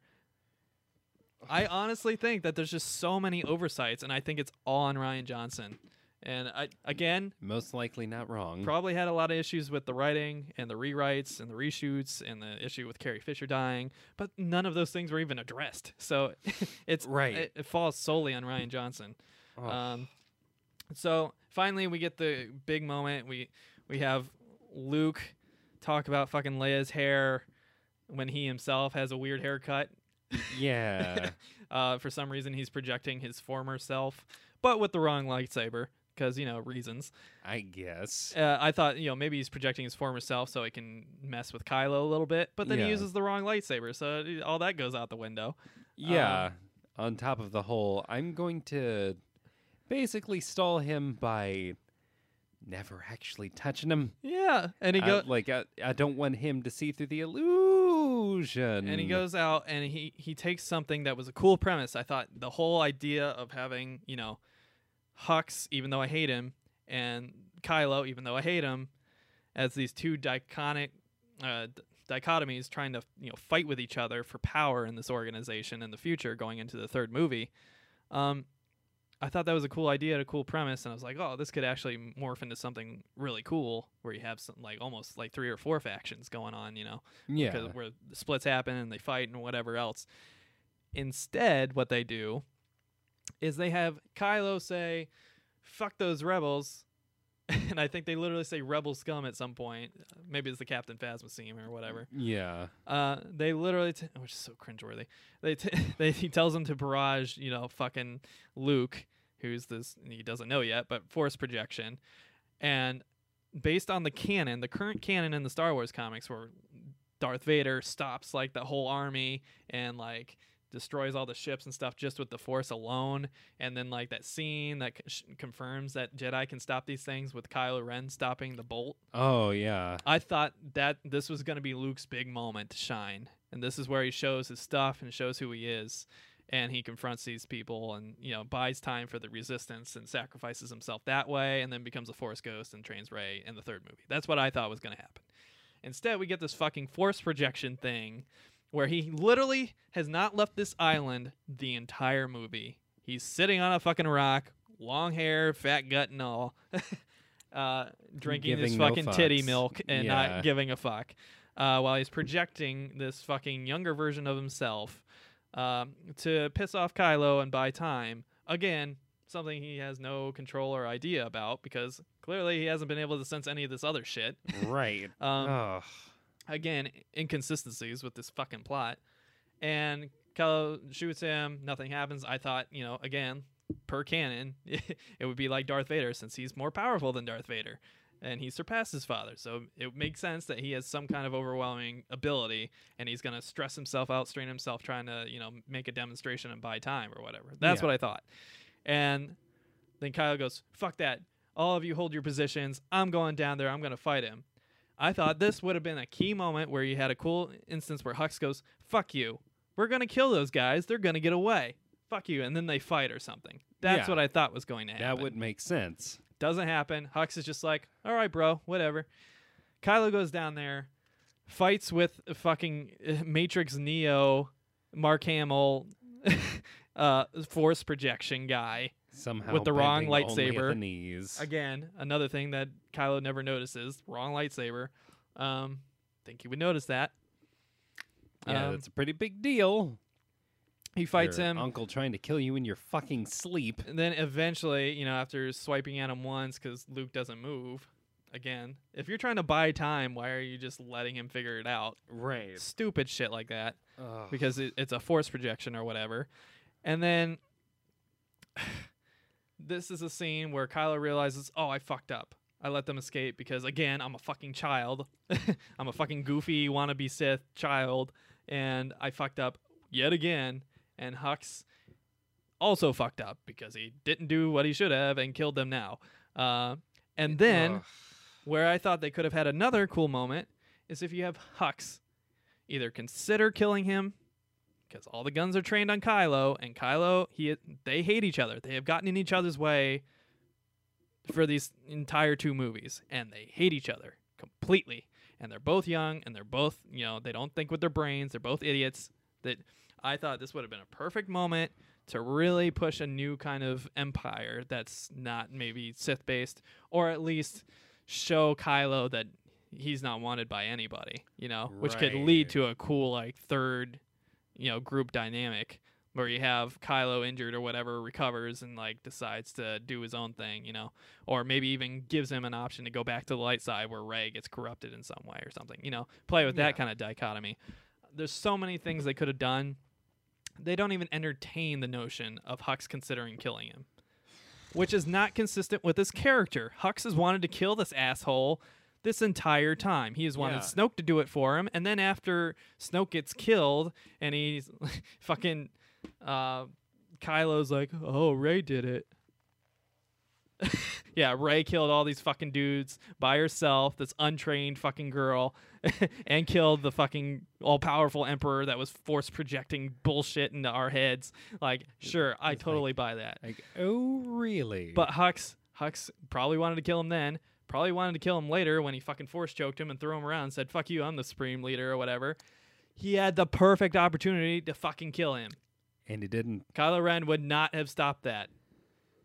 I honestly think that there's just so many oversights, and I think it's all on Rian Johnson. And I again, Most likely not wrong. probably had a lot of issues with the writing and the rewrites and the reshoots and the issue with Carrie Fisher dying, but none of those things were even addressed. [laughs] So [laughs] it's Right. It, it falls solely on Rian Johnson. Oh. Um, so finally, we get the big moment. We we have Luke talk about fucking Leia's hair when he himself has a weird haircut. yeah. [laughs] Uh, for some reason, he's projecting his former self, but with the wrong lightsaber because you know reasons. I guess. Uh, I thought, you know, maybe he's projecting his former self so he can mess with Kylo a little bit, but then Yeah. he uses the wrong lightsaber, so all that goes out the window. Yeah. on top of the whole, I'm going to basically stall him by never actually touching him. Yeah, and he goes like I, I don't want him to see through the illusion. and he goes out and he he takes something that was a cool premise. I thought the whole idea of having, you know, Hux, even though I hate him, and Kylo, even though I hate him, as these two diconic uh, d- dichotomies trying to you know fight with each other for power in this organization in the future, going into the third movie. Um, I thought that was a cool idea, a cool premise, and I was like, oh, this could actually morph into something really cool, where you have some like almost like three or four factions going on, you know yeah. because where the splits happen and they fight and whatever else. Instead, what they do is they have Kylo say, "Fuck those rebels," [laughs] and I think they literally say "rebel scum" at some point. Maybe it's the Captain Phasma scene or whatever. Yeah. Uh, they literally, t- which is so cringeworthy. They, t- [laughs] they he tells them to barrage, you know, fucking Luke, who's this he doesn't know yet, but force projection, and based on the canon, the current canon in the Star Wars comics, where Darth Vader stops like the whole army and like destroys all the ships and stuff just with the force alone and then like that scene that c- confirms that jedi can stop these things with kylo ren stopping the bolt Oh yeah. I thought that this was going to be Luke's big moment to shine. And this is where he shows his stuff and shows who he is. And he confronts these people and, you know, buys time for the resistance and sacrifices himself that way and then becomes a Force ghost and trains rey in the third movie. That's what I thought was going to happen. Instead, we get this fucking force projection thing where he literally has not left this island the entire movie. He's sitting on a fucking rock, long hair, fat gut and all. [laughs] Uh, drinking this Giving no fucking titty milk and Yeah. not giving a fuck, uh, while he's projecting this fucking younger version of himself um, to piss off Kylo and buy time. Again, something he has no control or idea about because clearly he hasn't been able to sense any of this other shit. right. [laughs] Um, Ugh. Again, inconsistencies with this fucking plot. And Kylo shoots him, um, nothing happens. I thought, you know, again, per canon, [laughs] it would be like Darth Vader since he's more powerful than Darth Vader. And he surpassed his father. So it makes sense that he has some kind of overwhelming ability and he's going to stress himself out, strain himself trying to, you know, make a demonstration and buy time or whatever. That's Yeah. what I thought. And then Kylo goes, fuck that. All of you hold your positions. I'm going down there. I'm going to fight him. I thought this would have been a key moment where you had a cool instance where Hux goes, "Fuck you, we're gonna kill those guys. They're gonna get away. Fuck you," and then they fight or something. That's Yeah. what I thought was going to happen. That would make sense. doesn't happen. Hux is just like, "All right, bro, whatever." Kylo goes down there, fights with fucking uh, [laughs] Matrix Neo, Mark Hamill, [laughs] uh, force projection guy, Somehow With the wrong bending only at lightsaber. the knees. Again, another thing that Kylo never notices: wrong lightsaber. Um, think he would notice that. yeah, Um, that's a pretty big deal. he fights Your him. Uncle trying to kill you in your fucking sleep. And then eventually, you know, after swiping at him once because Luke doesn't move, again, if you're trying to buy time, why are you just letting him figure it out? Right. Stupid shit like that Ugh. because it, it's a force projection or whatever. And then [sighs] this is a scene where Kylo realizes, oh, I fucked up. I let them escape because, again, I'm a fucking child. [laughs] I'm a fucking goofy wannabe Sith child, and I fucked up yet again. And Hux also fucked up because he didn't do what he should have and killed them now. Uh, and then, Ugh. where I thought they could have had another cool moment is if you have Hux either consider killing him because all the guns are trained on Kylo, and Kylo he they hate each other. They have gotten in each other's way for these entire two movies, and they hate each other completely. And they're both young, and they're both you know they don't think with their brains. They're both idiots. That I thought this would have been a perfect moment to really push a new kind of empire that's not maybe Sith based, or at least show Kylo that he's not wanted by anybody, you know, which could lead to a cool like third, you know, group dynamic where you have Kylo injured or whatever recovers and like decides to do his own thing, you know, or maybe even gives him an option to go back to the light side where Rey gets corrupted in some way or something, you know, play with Yeah. that kind of dichotomy. There's so many things they could have done. They don't even entertain the notion of Hux considering killing him which is not consistent with his character. Hux has wanted to kill this asshole this entire time. He has wanted Yeah. Snoke to do it for him, and then after Snoke gets killed, and he's [laughs] fucking, uh, Kylo's like, "Oh, Rey did it." [laughs] yeah, Rey killed all these fucking dudes by herself. This untrained fucking girl, [laughs] and killed the fucking all-powerful Emperor that was force projecting bullshit into our heads. Like, sure, I it's like- totally buy that. Like, oh, really? But Hux, Hux probably wanted to kill him then. Probably wanted to kill him later when he fucking force choked him and threw him around and said, "Fuck you, I'm the supreme leader" or whatever. He had the perfect opportunity to fucking kill him. and he didn't. Kylo Ren would not have stopped that.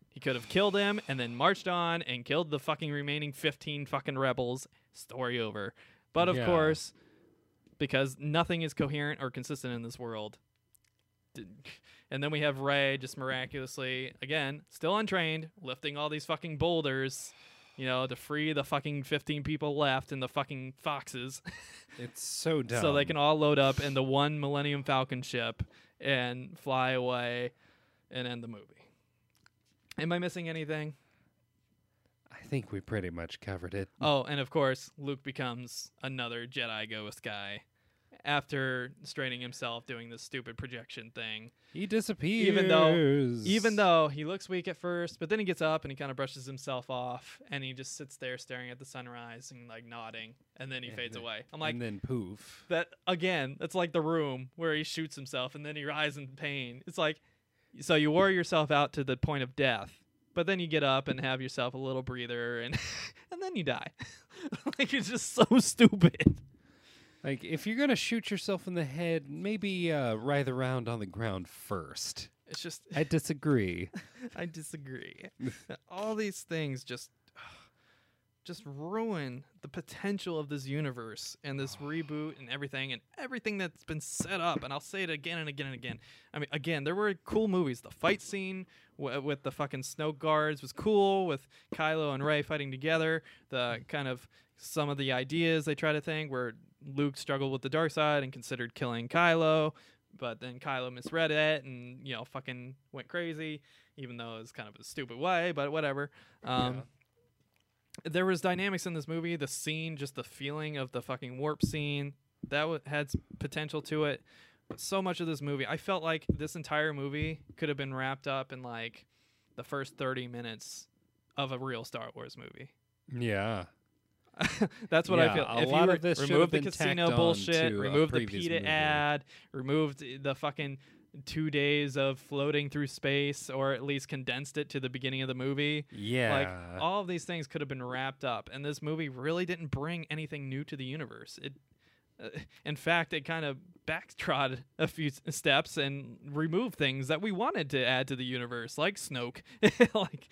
He could have killed him and then marched on and killed the fucking remaining 15 fucking rebels. Story over. But of Yeah. course, because nothing is coherent or consistent in this world. And then we have Rey just miraculously, again, still untrained, lifting all these fucking boulders, you know, to free the fucking 15 people left in the fucking foxes [laughs] It's so dumb. so they can all load up in the one Millennium Falcon ship and fly away and end the movie. Am I missing anything? I think we pretty much covered it. Oh, and of course, Luke becomes another Jedi ghost guy after straining himself doing this stupid projection thing. He disappears. Even though- Even though he looks weak at first, but then he gets up and he kind of brushes himself off and he just sits there staring at the sunrise and like nodding and then he And fades then- away. I'm like, and then poof. that again that's like the room where he shoots himself and then he writhes in pain it's like so you wore yourself out to the point of death but then you get up and have yourself a little breather and [laughs] and then you die [laughs] like it's just so [laughs] stupid Like, if you're gonna shoot yourself in the head, maybe uh, writhe around on the ground first. it's just I disagree. [laughs] i disagree. [laughs] All these things just [sighs] just ruin the potential of this universe and this reboot and everything and everything that's been set up. And i'll say it again and again and again. I mean again there were cool movies. The fight scene w- with the fucking snow guards was cool with kylo and rey fighting together. The kind of some of the ideas they try to think where luke struggled with the dark side and considered killing kylo but then kylo misread it and you know fucking went crazy even though it was kind of a stupid way but whatever. Um, there was dynamics in this movie the scene just the feeling of the fucking warp scene that w- had potential to it. But so much of this movie i felt like this entire movie could have been wrapped up in like the first 30 minutes of a real star wars movie. Yeah. [laughs] that's what Yeah, I feel. a if lot you of this remove the casino bullshit, remove the PETA movie. ad, removed the fucking two days of floating through space, or at least condensed it to the beginning of the movie. Yeah. Like all of these things could have been wrapped up, and this movie really didn't bring anything new to the universe. It, uh, in fact, it kind of backtrod a few steps and removed things that we wanted to add to the universe, like Snoke. [laughs] like,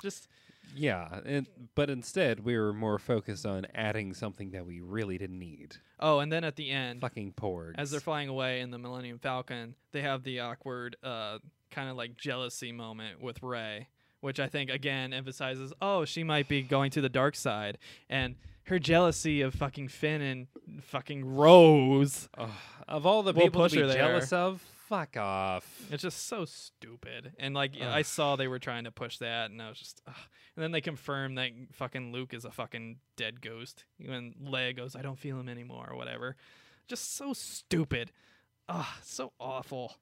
just Yeah, and, but instead we were more focused on adding something that we really didn't need. oh, and then at the end, Fucking porgs. as they're flying away in the Millennium Falcon, they have the awkward, uh, kind of like jealousy moment with Rey, which I think again emphasizes, oh, she might be going to the dark side, and her jealousy of fucking Finn and fucking Rose. Of all the We'll people push to be her there. jealous of, fuck off. It's just so stupid, and like Ugh. I saw they were trying to push that, and I was just, ugh. and then they confirmed that fucking Luke is a fucking dead ghost. Even Leia goes, I don't feel him anymore, or whatever. Just so stupid. Ah, so awful.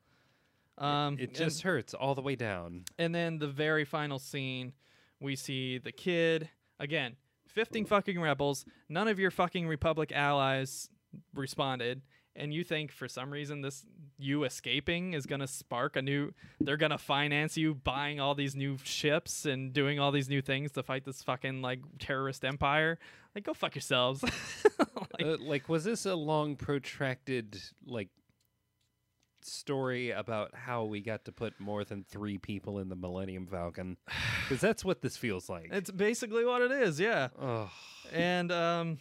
Um, it and- just hurts all the way down. and then the very final scene, we see the kid again, 15 fucking rebels. None of your fucking Republic allies responded. And you think for some reason this you escaping is gonna spark a new they're gonna finance you buying all these new ships and doing all these new things to fight this fucking like terrorist empire? Like go fuck yourselves. [laughs] Like, uh, like, was this a long, protracted, like, story about how we got to put more than three people in the Millennium Falcon? [sighs] Because that's what this feels like. it's basically what it is, yeah. And um,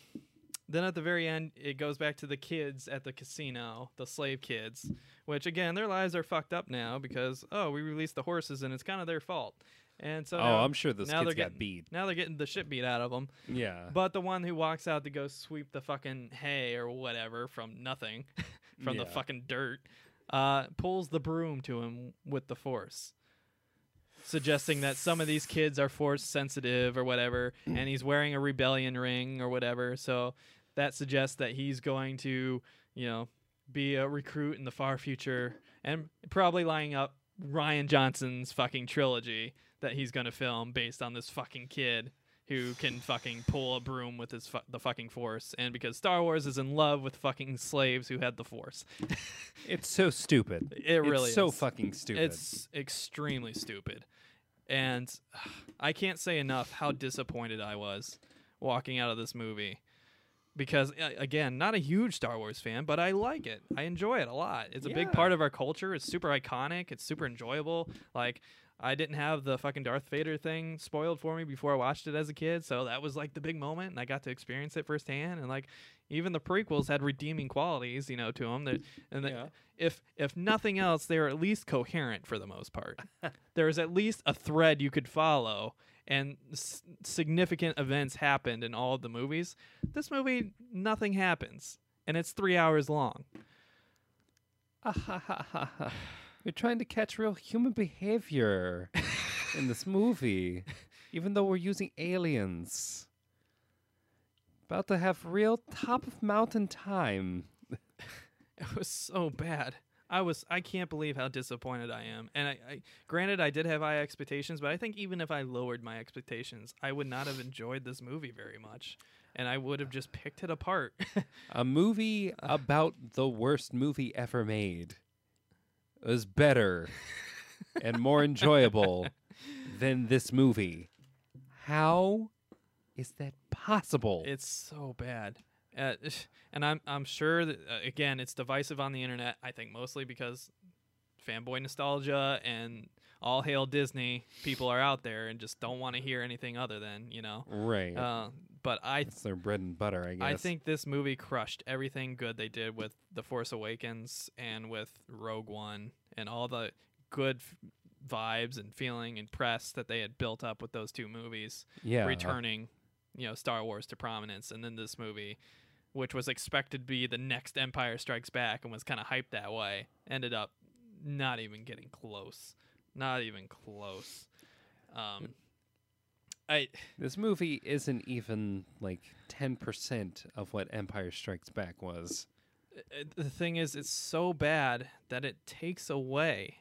then at the very end, it goes back to the kids at the casino, the slave kids, which again, their lives are fucked up now because oh, we released the horses and it's kind of their fault. And so oh, now, I'm sure those now kids they're got getting- beat. now they're getting the shit beat out of them. Yeah. But the one who walks out to go sweep the fucking hay or whatever from nothing, [laughs] from the fucking dirt, uh, pulls the broom to him with the force. Suggesting that some of these kids are force sensitive or whatever, and he's wearing a rebellion ring or whatever. So that suggests that he's going to, you know, be a recruit in the far future and probably lining up Rian Johnson's fucking trilogy that he's going to film based on this fucking kid who can fucking pull a broom with his fu- the fucking force and because Star Wars is in love with fucking slaves who had the force. [laughs] It's so stupid. It really it's so fucking stupid. It's extremely stupid. And [sighs] I can't say enough how disappointed I was walking out of this movie. Because uh, again, not a huge Star Wars fan, but I like it. I enjoy it a lot. It's a big part of our culture. It's super iconic. It's super enjoyable. Like I didn't have the fucking Darth Vader thing spoiled for me before I watched it as a kid, so that was like the big moment, and I got to experience it firsthand. And like, even the prequels had redeeming qualities, you know, to them. That and Yeah. if if nothing else, they were at least coherent for the most part. [laughs] there was at least a thread you could follow, and s- significant events happened in all of the movies. This movie, nothing happens, and it's three hours long. We're [sighs] trying to catch real human behavior in this movie, [laughs] even though we're using aliens. About to have real top of mountain time. [laughs] It was so bad. I was I can't believe how disappointed I am. And I, I granted I did have high expectations, but I think even if I lowered my expectations, I would not have enjoyed this movie very much. And I would have just picked it apart. [laughs] A movie about the worst movie ever made was better and more enjoyable [laughs] than this movie. How is that possible? it's so bad. Uh, [laughs] and I'm I'm sure that uh, again it's divisive on the internet. I think mostly because fanboy nostalgia and all hail Disney people are out there and just don't want to hear anything other than you know. right. Uh, but I It's their bread and butter, I guess. I think this movie crushed everything good they did with The Force Awakens and with Rogue One and all the good f- vibes and feeling and press that they had built up with those two movies yeah. returning, you know, Star Wars to prominence and then this movie which was expected to be the next Empire Strikes Back and was kind of hyped that way ended up not even getting close. Not even close. Um I This movie isn't even like 10% of what Empire Strikes Back was. uh, the thing is it's so bad that it takes away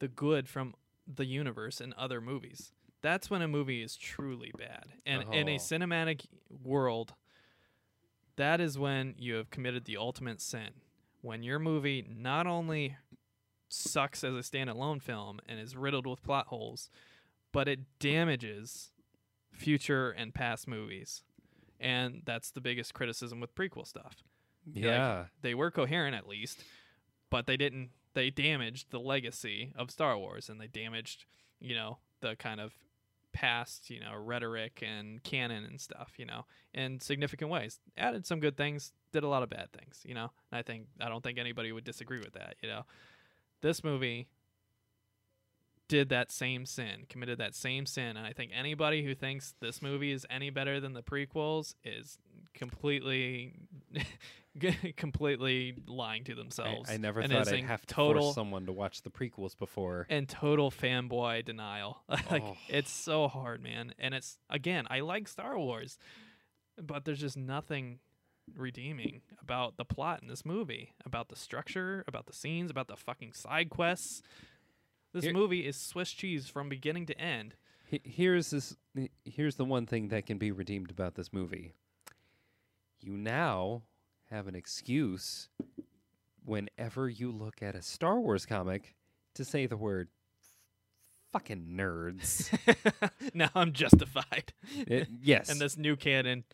the good from the universe in other movies that's when a movie is truly bad and in a Oh. cinematic world that is when you have committed the ultimate sin when your movie not only sucks as a standalone film and is riddled with plot holes but it damages future and past movies and that's the biggest criticism with prequel stuff Like, Yeah. they were coherent at least, but they didn't. They damaged the legacy of Star Wars, and they damaged, you know, the kind of past, you know, rhetoric and canon and stuff, you know, in significant ways. Added some good things, did a lot of bad things, you know. And I think I don't think anybody would disagree with that, you know. This movie did that same sin, committed that same sin, and I think anybody who thinks this movie is any better than the prequels is completely [laughs] completely lying to themselves. I never and thought I'd have to total force someone to watch the prequels before. and total fanboy denial. [laughs] like Oh. it's so hard, man. And it's again, I like Star Wars, but there's just nothing redeeming about the plot in this movie, about the structure, about the scenes, about the fucking side quests. This Here- movie is Swiss cheese from beginning to end. He- Here's this. Here's the one thing that can be redeemed about this movie. You now have an excuse whenever you look at a Star Wars comic to say the word fucking nerds. [laughs] now I'm justified. It- yes. And this new canon,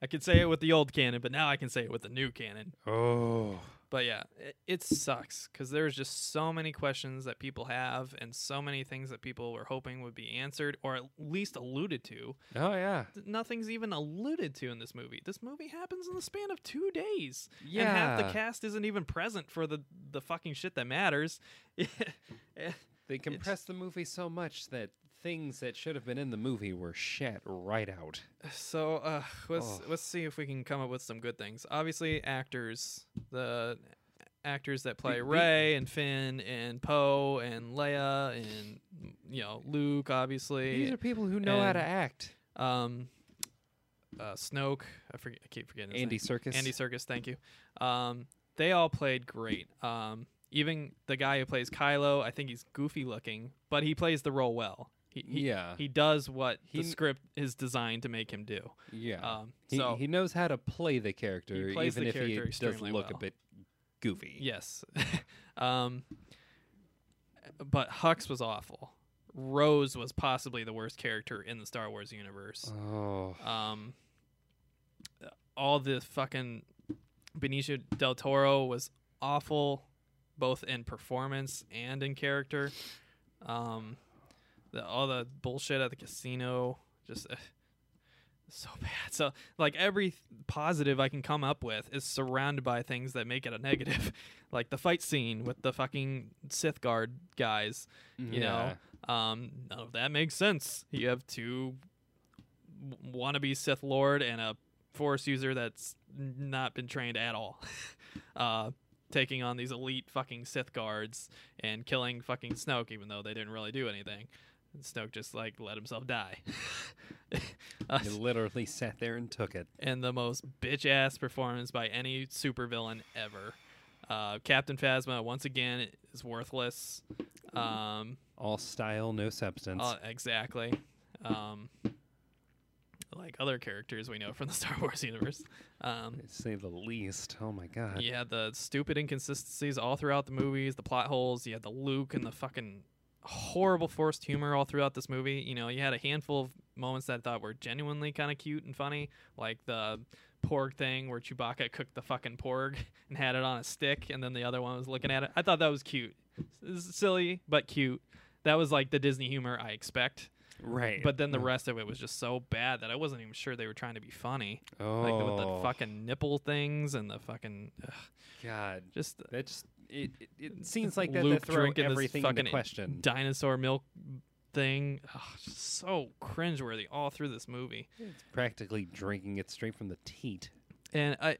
I could say it with the old canon, but now I can say it with the new canon. oh. But yeah, it, it sucks because there's just so many questions that people have and so many things that people were hoping would be answered or at least alluded to. Oh yeah. Nothing's even alluded to in this movie. This movie happens in the span of two days. Yeah. And half the cast isn't even present for the, the fucking shit that matters. [laughs] They compressed the movie so much that things that should have been in the movie were shat right out. So uh, let's Oh. let's see if we can come up with some good things. Obviously, actors, the actors that play Rey and Finn and Poe and Leia and you know Luke, obviously. These are people who know how to act. um, uh, Snoke. I forget. I keep forgetting. His Andy. Serkis. Andy Serkis. Thank you. Um, they all played great. Um, even the guy who plays Kylo, I think he's goofy looking, but he plays the role well. He, he, yeah. he does what He the script is designed to make him do. yeah. Um, he, so he knows how to play the character, even the if he does look a bit goofy. yes, [laughs] um, but Hux was awful. Rose was possibly the worst character in the Star Wars universe. Oh. Um, all the fucking Benicio del Toro was awful, both in performance and in character. Um, the, all the bullshit at the casino, just uh, so [laughs] bad. So like every positive I can come up with is surrounded by things that make it a negative, [laughs] like the fight scene with the fucking Sith guard guys. You know, um, none of that makes sense. You have two w- wannabe Sith Lord and a Force user that's not been trained at all, [laughs] uh, taking on these elite fucking Sith guards and killing fucking Snoke, even though they didn't really do anything. And Snoke just like let himself die. [laughs] He literally sat there and took it. and the most bitch ass performance by any supervillain ever. Uh, Captain Phasma once again is worthless. Um, All style, no substance. uh, exactly. Um, like other characters we know from the [laughs] Star Wars universe. Um, say the least. Oh my god. yeah, the stupid inconsistencies all throughout the movies, the plot holes. You had the Luke and the fucking horrible forced humor all throughout this movie. You know, you had a handful of moments that I thought were genuinely kind of cute and funny, like the porg thing where Chewbacca cooked the fucking porg [laughs] and had it on a stick, and then the other one was looking at it. I thought that was cute. It's silly but cute. That was like the Disney humor I expect. Right. But then the Oh. rest of it was just so bad that I wasn't even sure they were trying to be funny. Oh. Like with the oh. fucking nipple things and the fucking ugh, God. just That just it, it, it seems like that Luke to throw everything fucking into question. dinosaur milk thing. Ugh, just so cringeworthy all through this movie. It's practically drinking it straight from the teat. And I,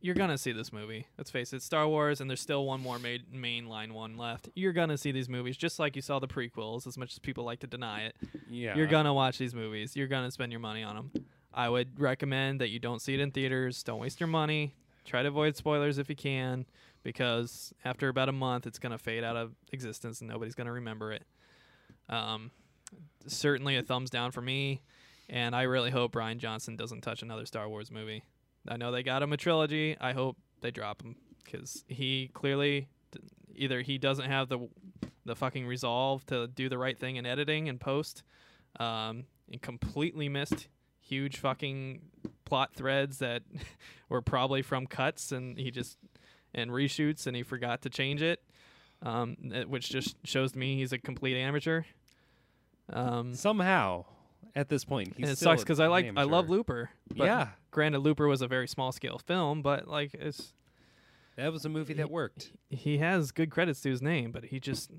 you're gonna see this movie. Let's face it, Star Wars, and there's still one more main mainline one left. You're gonna see these movies just like you saw the prequels. As much as people like to deny it, Yeah. you're gonna watch these movies. You're gonna spend your money on them. I would recommend that you don't see it in theaters. Don't waste your money. Try to avoid spoilers if you can, because after about a month, it's gonna fade out of existence and nobody's gonna remember it. Um, certainly a thumbs down for me, and I really hope Rian Johnson doesn't touch another Star Wars movie. I know they got him a trilogy. I hope they drop him because he clearly either he doesn't have the the fucking resolve to do the right thing in editing and post, um, and completely missed huge fucking plot threads that [laughs] were probably from cuts and he just and reshoots and he forgot to change it, um, eh, which just shows me he's a complete amateur. Um, Somehow, at this point, he's and it sucks because I like I love. Looper. But Yeah, Granted, Looper was a very small scale film, but like it's that was a movie that worked. he has good credits to his name, but he just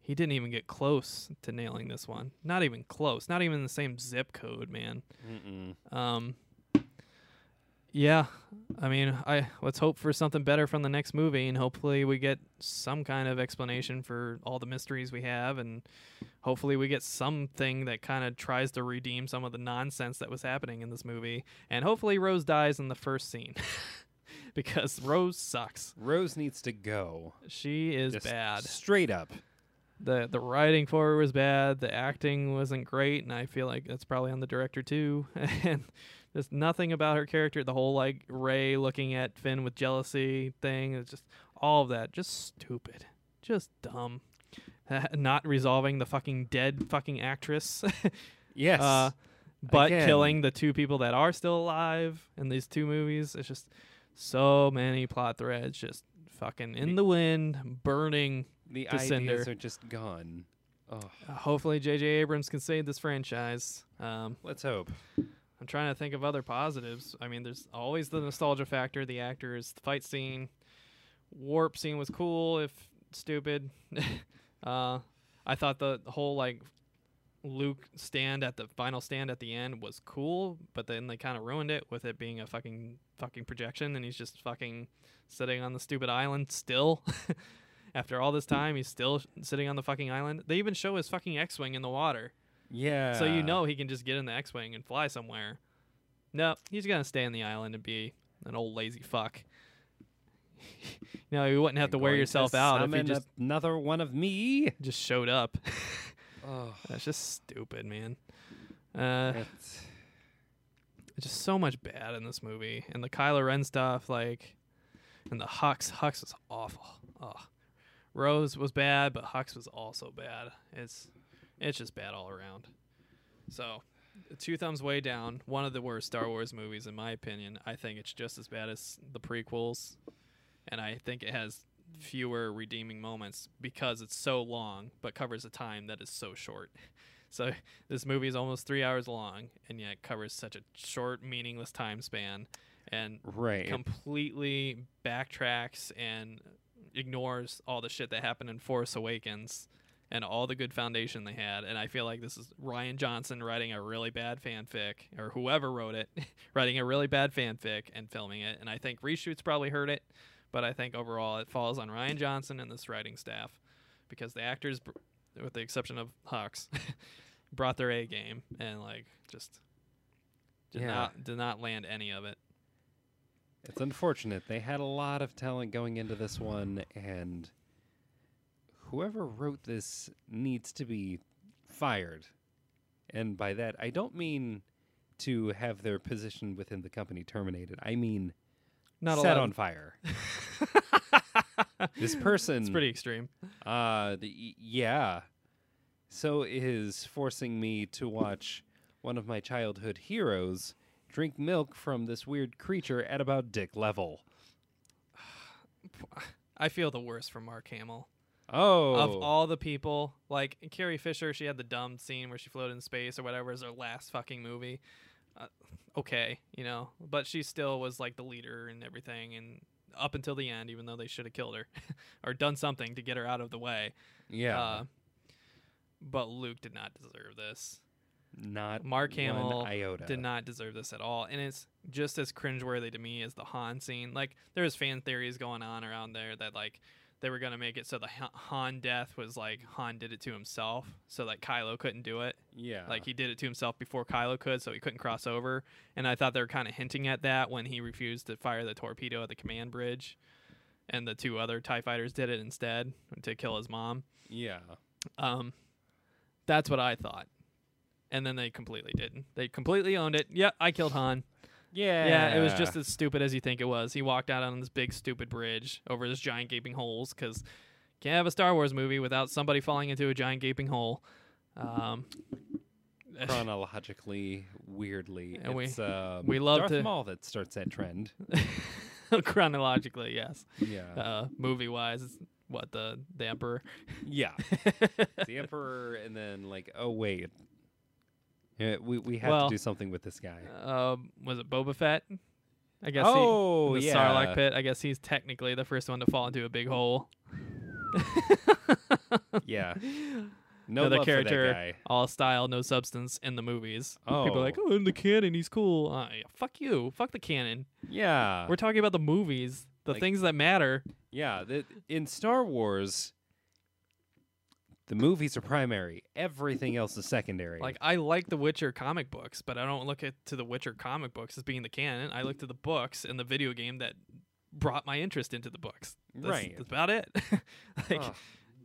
he didn't even get close to nailing this one. Not even close. Not even the same zip code, man. Mm-mm. Um Yeah, I mean, I let's hope for something better from the next movie and hopefully we get some kind of explanation for all the mysteries we have and hopefully we get something that kind of tries to redeem some of the nonsense that was happening in this movie and hopefully Rose dies in the first scene. [laughs] because Rose sucks. Rose needs to go. She is Just bad. Straight up. the the writing for her was bad the acting wasn't great and i feel like that's probably on the director too [laughs] and just nothing about her character the whole like rey looking at finn with jealousy thing it's just all of that just stupid just dumb [laughs] not resolving the fucking dead fucking actress [laughs] Yes. uh, but Again. killing the two people that are still alive in these two movies it's just so many plot threads just fucking in the wind burning the to ideas Cinder. are just gone. Oh, Uh, hopefully, J.J. Abrams can save this franchise. Um, let's hope. I'm trying to think of other positives. I mean, there's always the nostalgia factor, the actors, the fight scene, warp scene was cool, if stupid. [laughs] uh, I thought the whole like Luke stand at the final stand at the end was cool, but then they kind of ruined it with it being a fucking fucking projection, and he's just fucking sitting on the stupid island still. [laughs] After all this time, he's still sitting on the fucking island. They even show his fucking X-wing in the water. Yeah. So you know he can just get in the X-wing and fly somewhere. No, he's gonna stay on the island and be an old lazy fuck. [laughs] you know, you wouldn't have to wear yourself out if you just another one of me. just showed up. [laughs] Oh, That's just stupid, man. Uh, that's- just so much bad in this movie, and the Kylo Ren stuff, like, and the Hux. Hux was awful. Oh, Rose was bad, but Hux was also bad. It's it's just bad all around. So, two thumbs way down. One of the worst Star Wars movies, in my opinion. I think it's just as bad as the prequels, and I think it has fewer redeeming moments because it's so long, but covers a time that is so short. [laughs] So this movie is almost three hours long, and yet covers such a short, meaningless time span, and right. completely backtracks and ignores all the shit that happened in Force Awakens and all the good foundation they had. And I feel like this is Rian Johnson writing a really bad fanfic, or whoever wrote it, [laughs] writing a really bad fanfic and filming it. And I think reshoots probably hurt it, but I think overall it falls on Rian Johnson and this writing staff because the actors, with the exception of Hux, [laughs] brought their A game and like just did Yeah. not did not land any of it. It's unfortunate. They had a lot of talent going into this one, and whoever wrote this needs to be fired. And by that, I don't mean to have their position within the company terminated. I mean Not set allowed. on fire. [laughs] this person, It's pretty extreme. uh, the, yeah. So is forcing me to watch one of my childhood heroes drink milk from this weird creature at about dick level. [sighs] I feel the worst for Mark Hamill. Oh, Of all the people, like Carrie Fisher, she had the dumb scene where she floated in space or whatever is her last fucking movie. Uh, okay, you know, but she still was like the leader and everything, and up until the end, even though they should have killed her [laughs] or done something to get her out of the way. yeah, Uh, but Luke did not deserve this. not Mark Hamill iota. did not deserve this at all, and it's just as cringeworthy to me as the Han scene. Like there's fan theories going on around there that like they were gonna make it so the Han- Han death was like Han did it to himself, so that Kylo couldn't do it. Yeah, Like he did it to himself before Kylo could, so he couldn't cross over. And I thought they were kind of hinting at that when he refused to fire the torpedo at the command bridge, and the two other Tie fighters did it instead to kill his mom. yeah, Um, that's what I thought. And then they completely didn't. They completely owned it. Yeah, I killed Han. Yeah, Yeah, it was just as stupid as you think it was. He walked out on this big stupid bridge over this giant gaping holes because can't have a Star Wars movie without somebody falling into a giant gaping hole. Um, [laughs] chronologically weirdly. And we- it's, uh, we love Darth to- Maul that starts that trend. [laughs] chronologically, yes. Yeah, Uh, movie wise, what the the Emperor? yeah. [laughs] the Emperor, and then like, oh wait, yeah, we we have Well, to do something with this guy. um, was it Boba Fett? I guess. oh he, the yeah, Sarlacc pit. I guess he's technically the first one to fall into a big hole. [laughs] yeah. [laughs] No Another character, for that guy. all style, no substance in the movies. Oh, People are like, oh, in the canon, he's cool. Uh, fuck you. Fuck the canon. yeah, We're talking about the movies, the Like- things that matter. yeah. The, in Star Wars, the movies are primary. Everything else is secondary. Like, I like the Witcher comic books, but I don't look at to the Witcher comic books as being the canon. I look to the books and the video game that brought my interest into the books. That's, Right. That's about it. [laughs] like.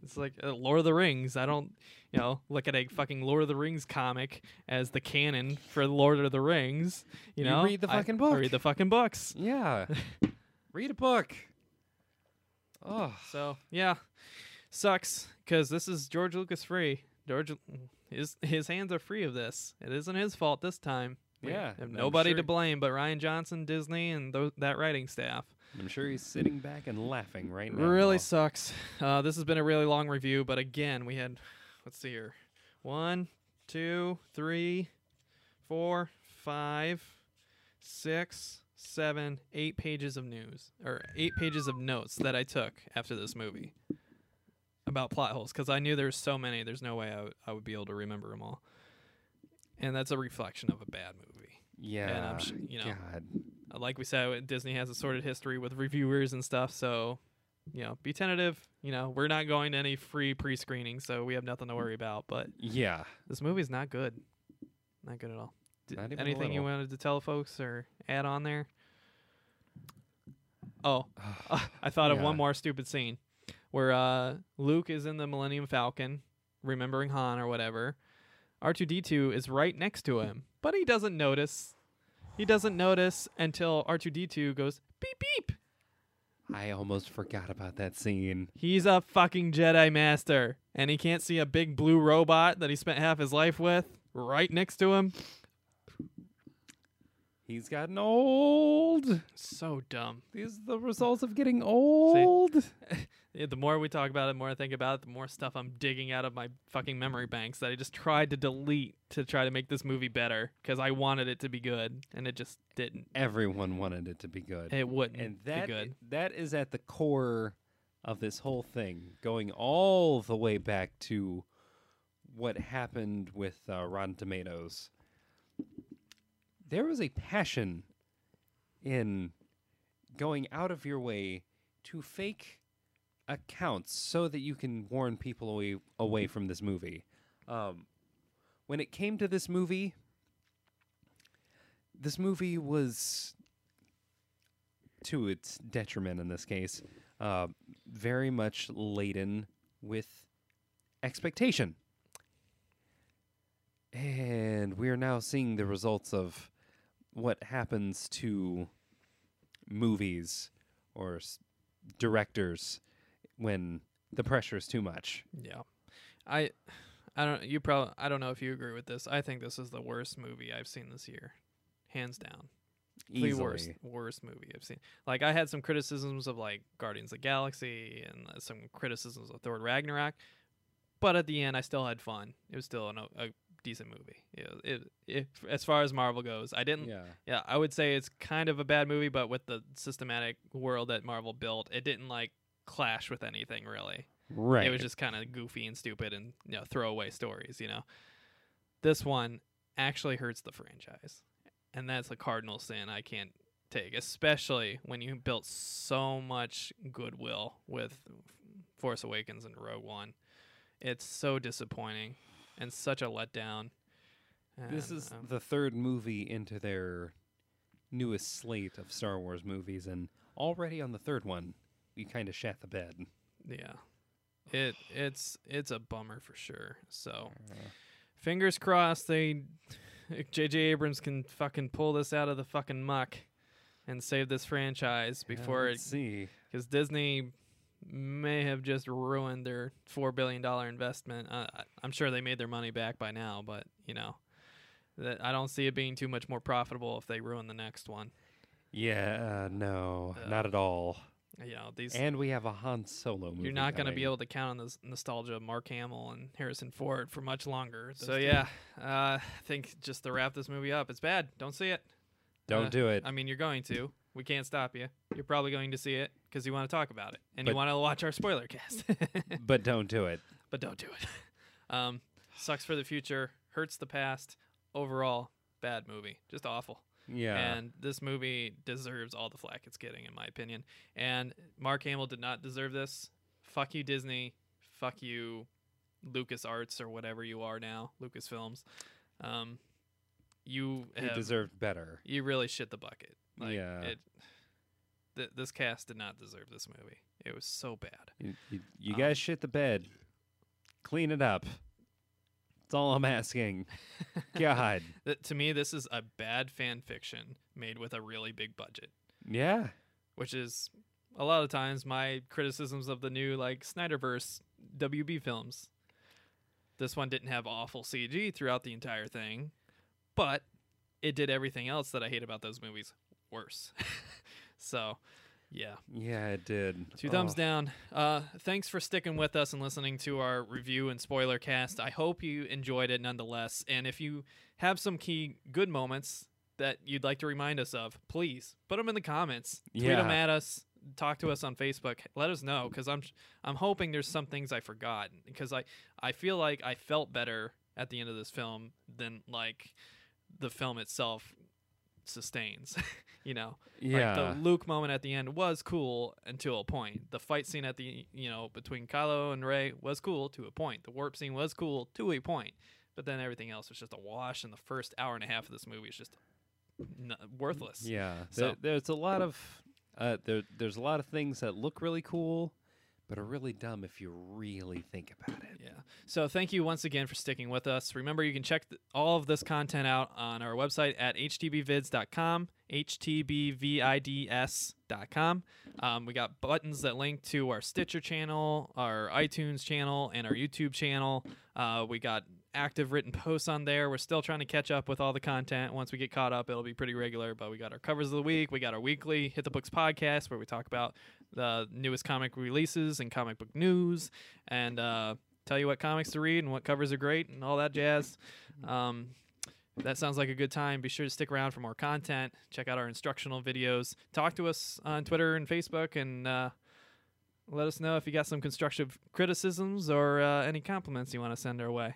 It's like uh, Lord of the Rings. I don't, you know, look at a fucking Lord of the Rings comic as the canon for Lord of the Rings. You You know, read the fucking I book. read the fucking books. Yeah. [laughs] Read a book. Oh, So yeah, sucks because this is George Lucas free. George, his his hands are free of this. It isn't his fault this time. We Yeah, have nobody sure- to blame but Rian Johnson, Disney, and tho- that writing staff. I'm sure he's sitting back and laughing right now. Really sucks. Uh, this has been a really long review, but again, we had, let's see here, one, two, three, four, five, six, seven, eight pages of news or eight pages of notes that I took after this movie about plot holes because I knew there's so many. There's no way I would- I would be able to remember them all, and that's a reflection of a bad movie. Yeah. And I'm sh- you know, God. Uh, like we said, Disney has a sordid history with reviewers and stuff. So, you know, be tentative. You know, we're not going to any free pre-screening, so we have nothing to worry about. But Yeah. this movie's not good. Not good at all. D- Not even anything you wanted to tell folks or add on there? Oh, [sighs] [laughs] I thought of one more stupid scene where uh, Luke is in the Millennium Falcon, remembering Han or whatever. R2D2 is right next to him, but he doesn't notice. He doesn't notice until R2D2 goes beep beep. I almost forgot about that scene. He's a fucking Jedi Master, and he can't see a big blue robot that he spent half his life with right next to him. He's gotten old. So dumb. These are the results of getting old. [laughs] Yeah, the more we talk about it, the more I think about it, the more stuff I'm digging out of my fucking memory banks that I just tried to delete to try to make this movie better because I wanted it to be good, and it just didn't. Everyone wanted it to be good. It wouldn't and that be good. that is at the core of this whole thing, going all the way back to what happened with uh, Rotten Tomatoes. There was a passion in going out of your way to fake accounts so that you can warn people away away from this movie. Um, when it came to this movie, this movie was to its detriment in this case, uh, very much laden with expectation. And we are now seeing the results of what happens to movies or s- directors when the pressure is too much. Yeah, I, I don't. You probably. I don't know if you agree with this. I think this is the worst movie I've seen this year, hands down. Easily. The worst, worst movie I've seen. Like I had some criticisms of like Guardians of the Galaxy and uh, some criticisms of Thor Ragnarok, but at the end I still had fun. It was still an, a decent movie. It, it, it, as far as Marvel goes, I didn't. Yeah. Yeah, I would say it's kind of a bad movie, but with the systematic world that Marvel built, it didn't like clash with anything really. Right. It was just kind of goofy and stupid and you know throwaway stories. You know, this one actually hurts the franchise, and that's a cardinal sin I can't take, especially when you built so much goodwill with Force Awakens and Rogue One. It's so disappointing and such a letdown. This is um, the third movie into their newest slate of Star Wars movies, and already on the third one, we kind of shat the bed. yeah. It it's it's a bummer for sure. So fingers crossed they J.J. Abrams can fucking pull this out of the fucking muck and save this franchise before yeah, it see. because Disney may have just ruined their four billion dollar investment. Uh, I- I'm sure they made their money back by now, but you know, That I don't see it being too much more profitable if they ruin the next one. Yeah, uh, no, Uh, not at all. You know, these And we have a Han Solo movie. you're not going to be able to count on this nostalgia of Mark Hamill and Harrison Ford for much longer. So yeah, uh, I think just to wrap this movie up, it's bad. Don't see it. Don't uh, do it. I mean, you're going to. We can't stop you. You're probably going to see it because you want to talk about it and But- you want to watch our spoiler cast. [laughs] but don't do it. but don't do it. [laughs] Um, sucks for the future. Hurts the past. Overall, bad movie. Just awful. Yeah. And this movie deserves all the flack it's getting, in my opinion. And Mark Hamill did not deserve this. Fuck you, Disney. Fuck you, Lucas Arts or whatever you are now, Lucasfilms. Um, you have, deserved better. you really shit the bucket. Like, Yeah. It, th- this cast did not deserve this movie. It was so bad. You, you, you Um, guys shit the bed. Clean it up. That's all I'm asking. [laughs] God. To me, this is a bad fan fiction made with a really big budget. Yeah. which is a lot of times my criticisms of the new like Snyderverse WB films. This one didn't have awful CG throughout the entire thing, but it did everything else that I hate about those movies worse. [laughs] so, yeah. Yeah, it did. Two thumbs Oh, down. Uh, thanks for sticking with us and listening to our review and spoiler cast. I hope you enjoyed it nonetheless. And if you have some key good moments that you'd like to remind us of, please put them in the comments. Tweet them at us. Talk to us on Facebook. Let us know because I'm I'm hoping there's some things I forgot because I I feel like I felt better at the end of this film than like the film itself sustains. [laughs] you know. Yeah. Like the Luke moment at the end was cool until a point. The fight scene at the you know between Kylo and Rey was cool to a point. The warp scene was cool to a point. But then everything else was just a wash, and the first hour and a half of this movie is just n- worthless. yeah. So- There, there's a lot of uh, there, there's a lot of things that look really cool, but are really dumb if you really think about it. Yeah. So thank you once again for sticking with us. Remember, you can check th- all of this content out on our website at htbvids.com, htbvids.com. Um, we got buttons that link to our Stitcher channel, our iTunes channel, and our YouTube channel. Uh, we got active written posts on there. We're still trying to catch up with all the content. Once we get caught up, it'll be pretty regular. But we got our covers of the week. We got our weekly Hit the Books podcast where we talk about the newest comic releases and comic book news and uh, tell you what comics to read and what covers are great and all that jazz. Um, that sounds like a good time. Be sure to stick around for more content. Check out our instructional videos. Talk to us on Twitter and Facebook and uh, let us know if you got some constructive criticisms or uh, any compliments you want to send our way.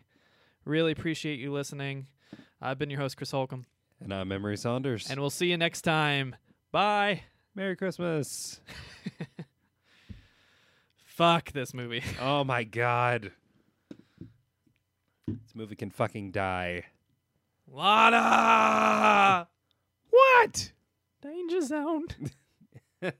Really appreciate you listening. I've been your host, Chris Holcomb, And I'm Emery Saunders. and we'll see you next time. Bye. Merry Christmas. [laughs] Fuck this movie. [laughs] oh my god. This movie can fucking die. Lana! What? Danger zone. [laughs]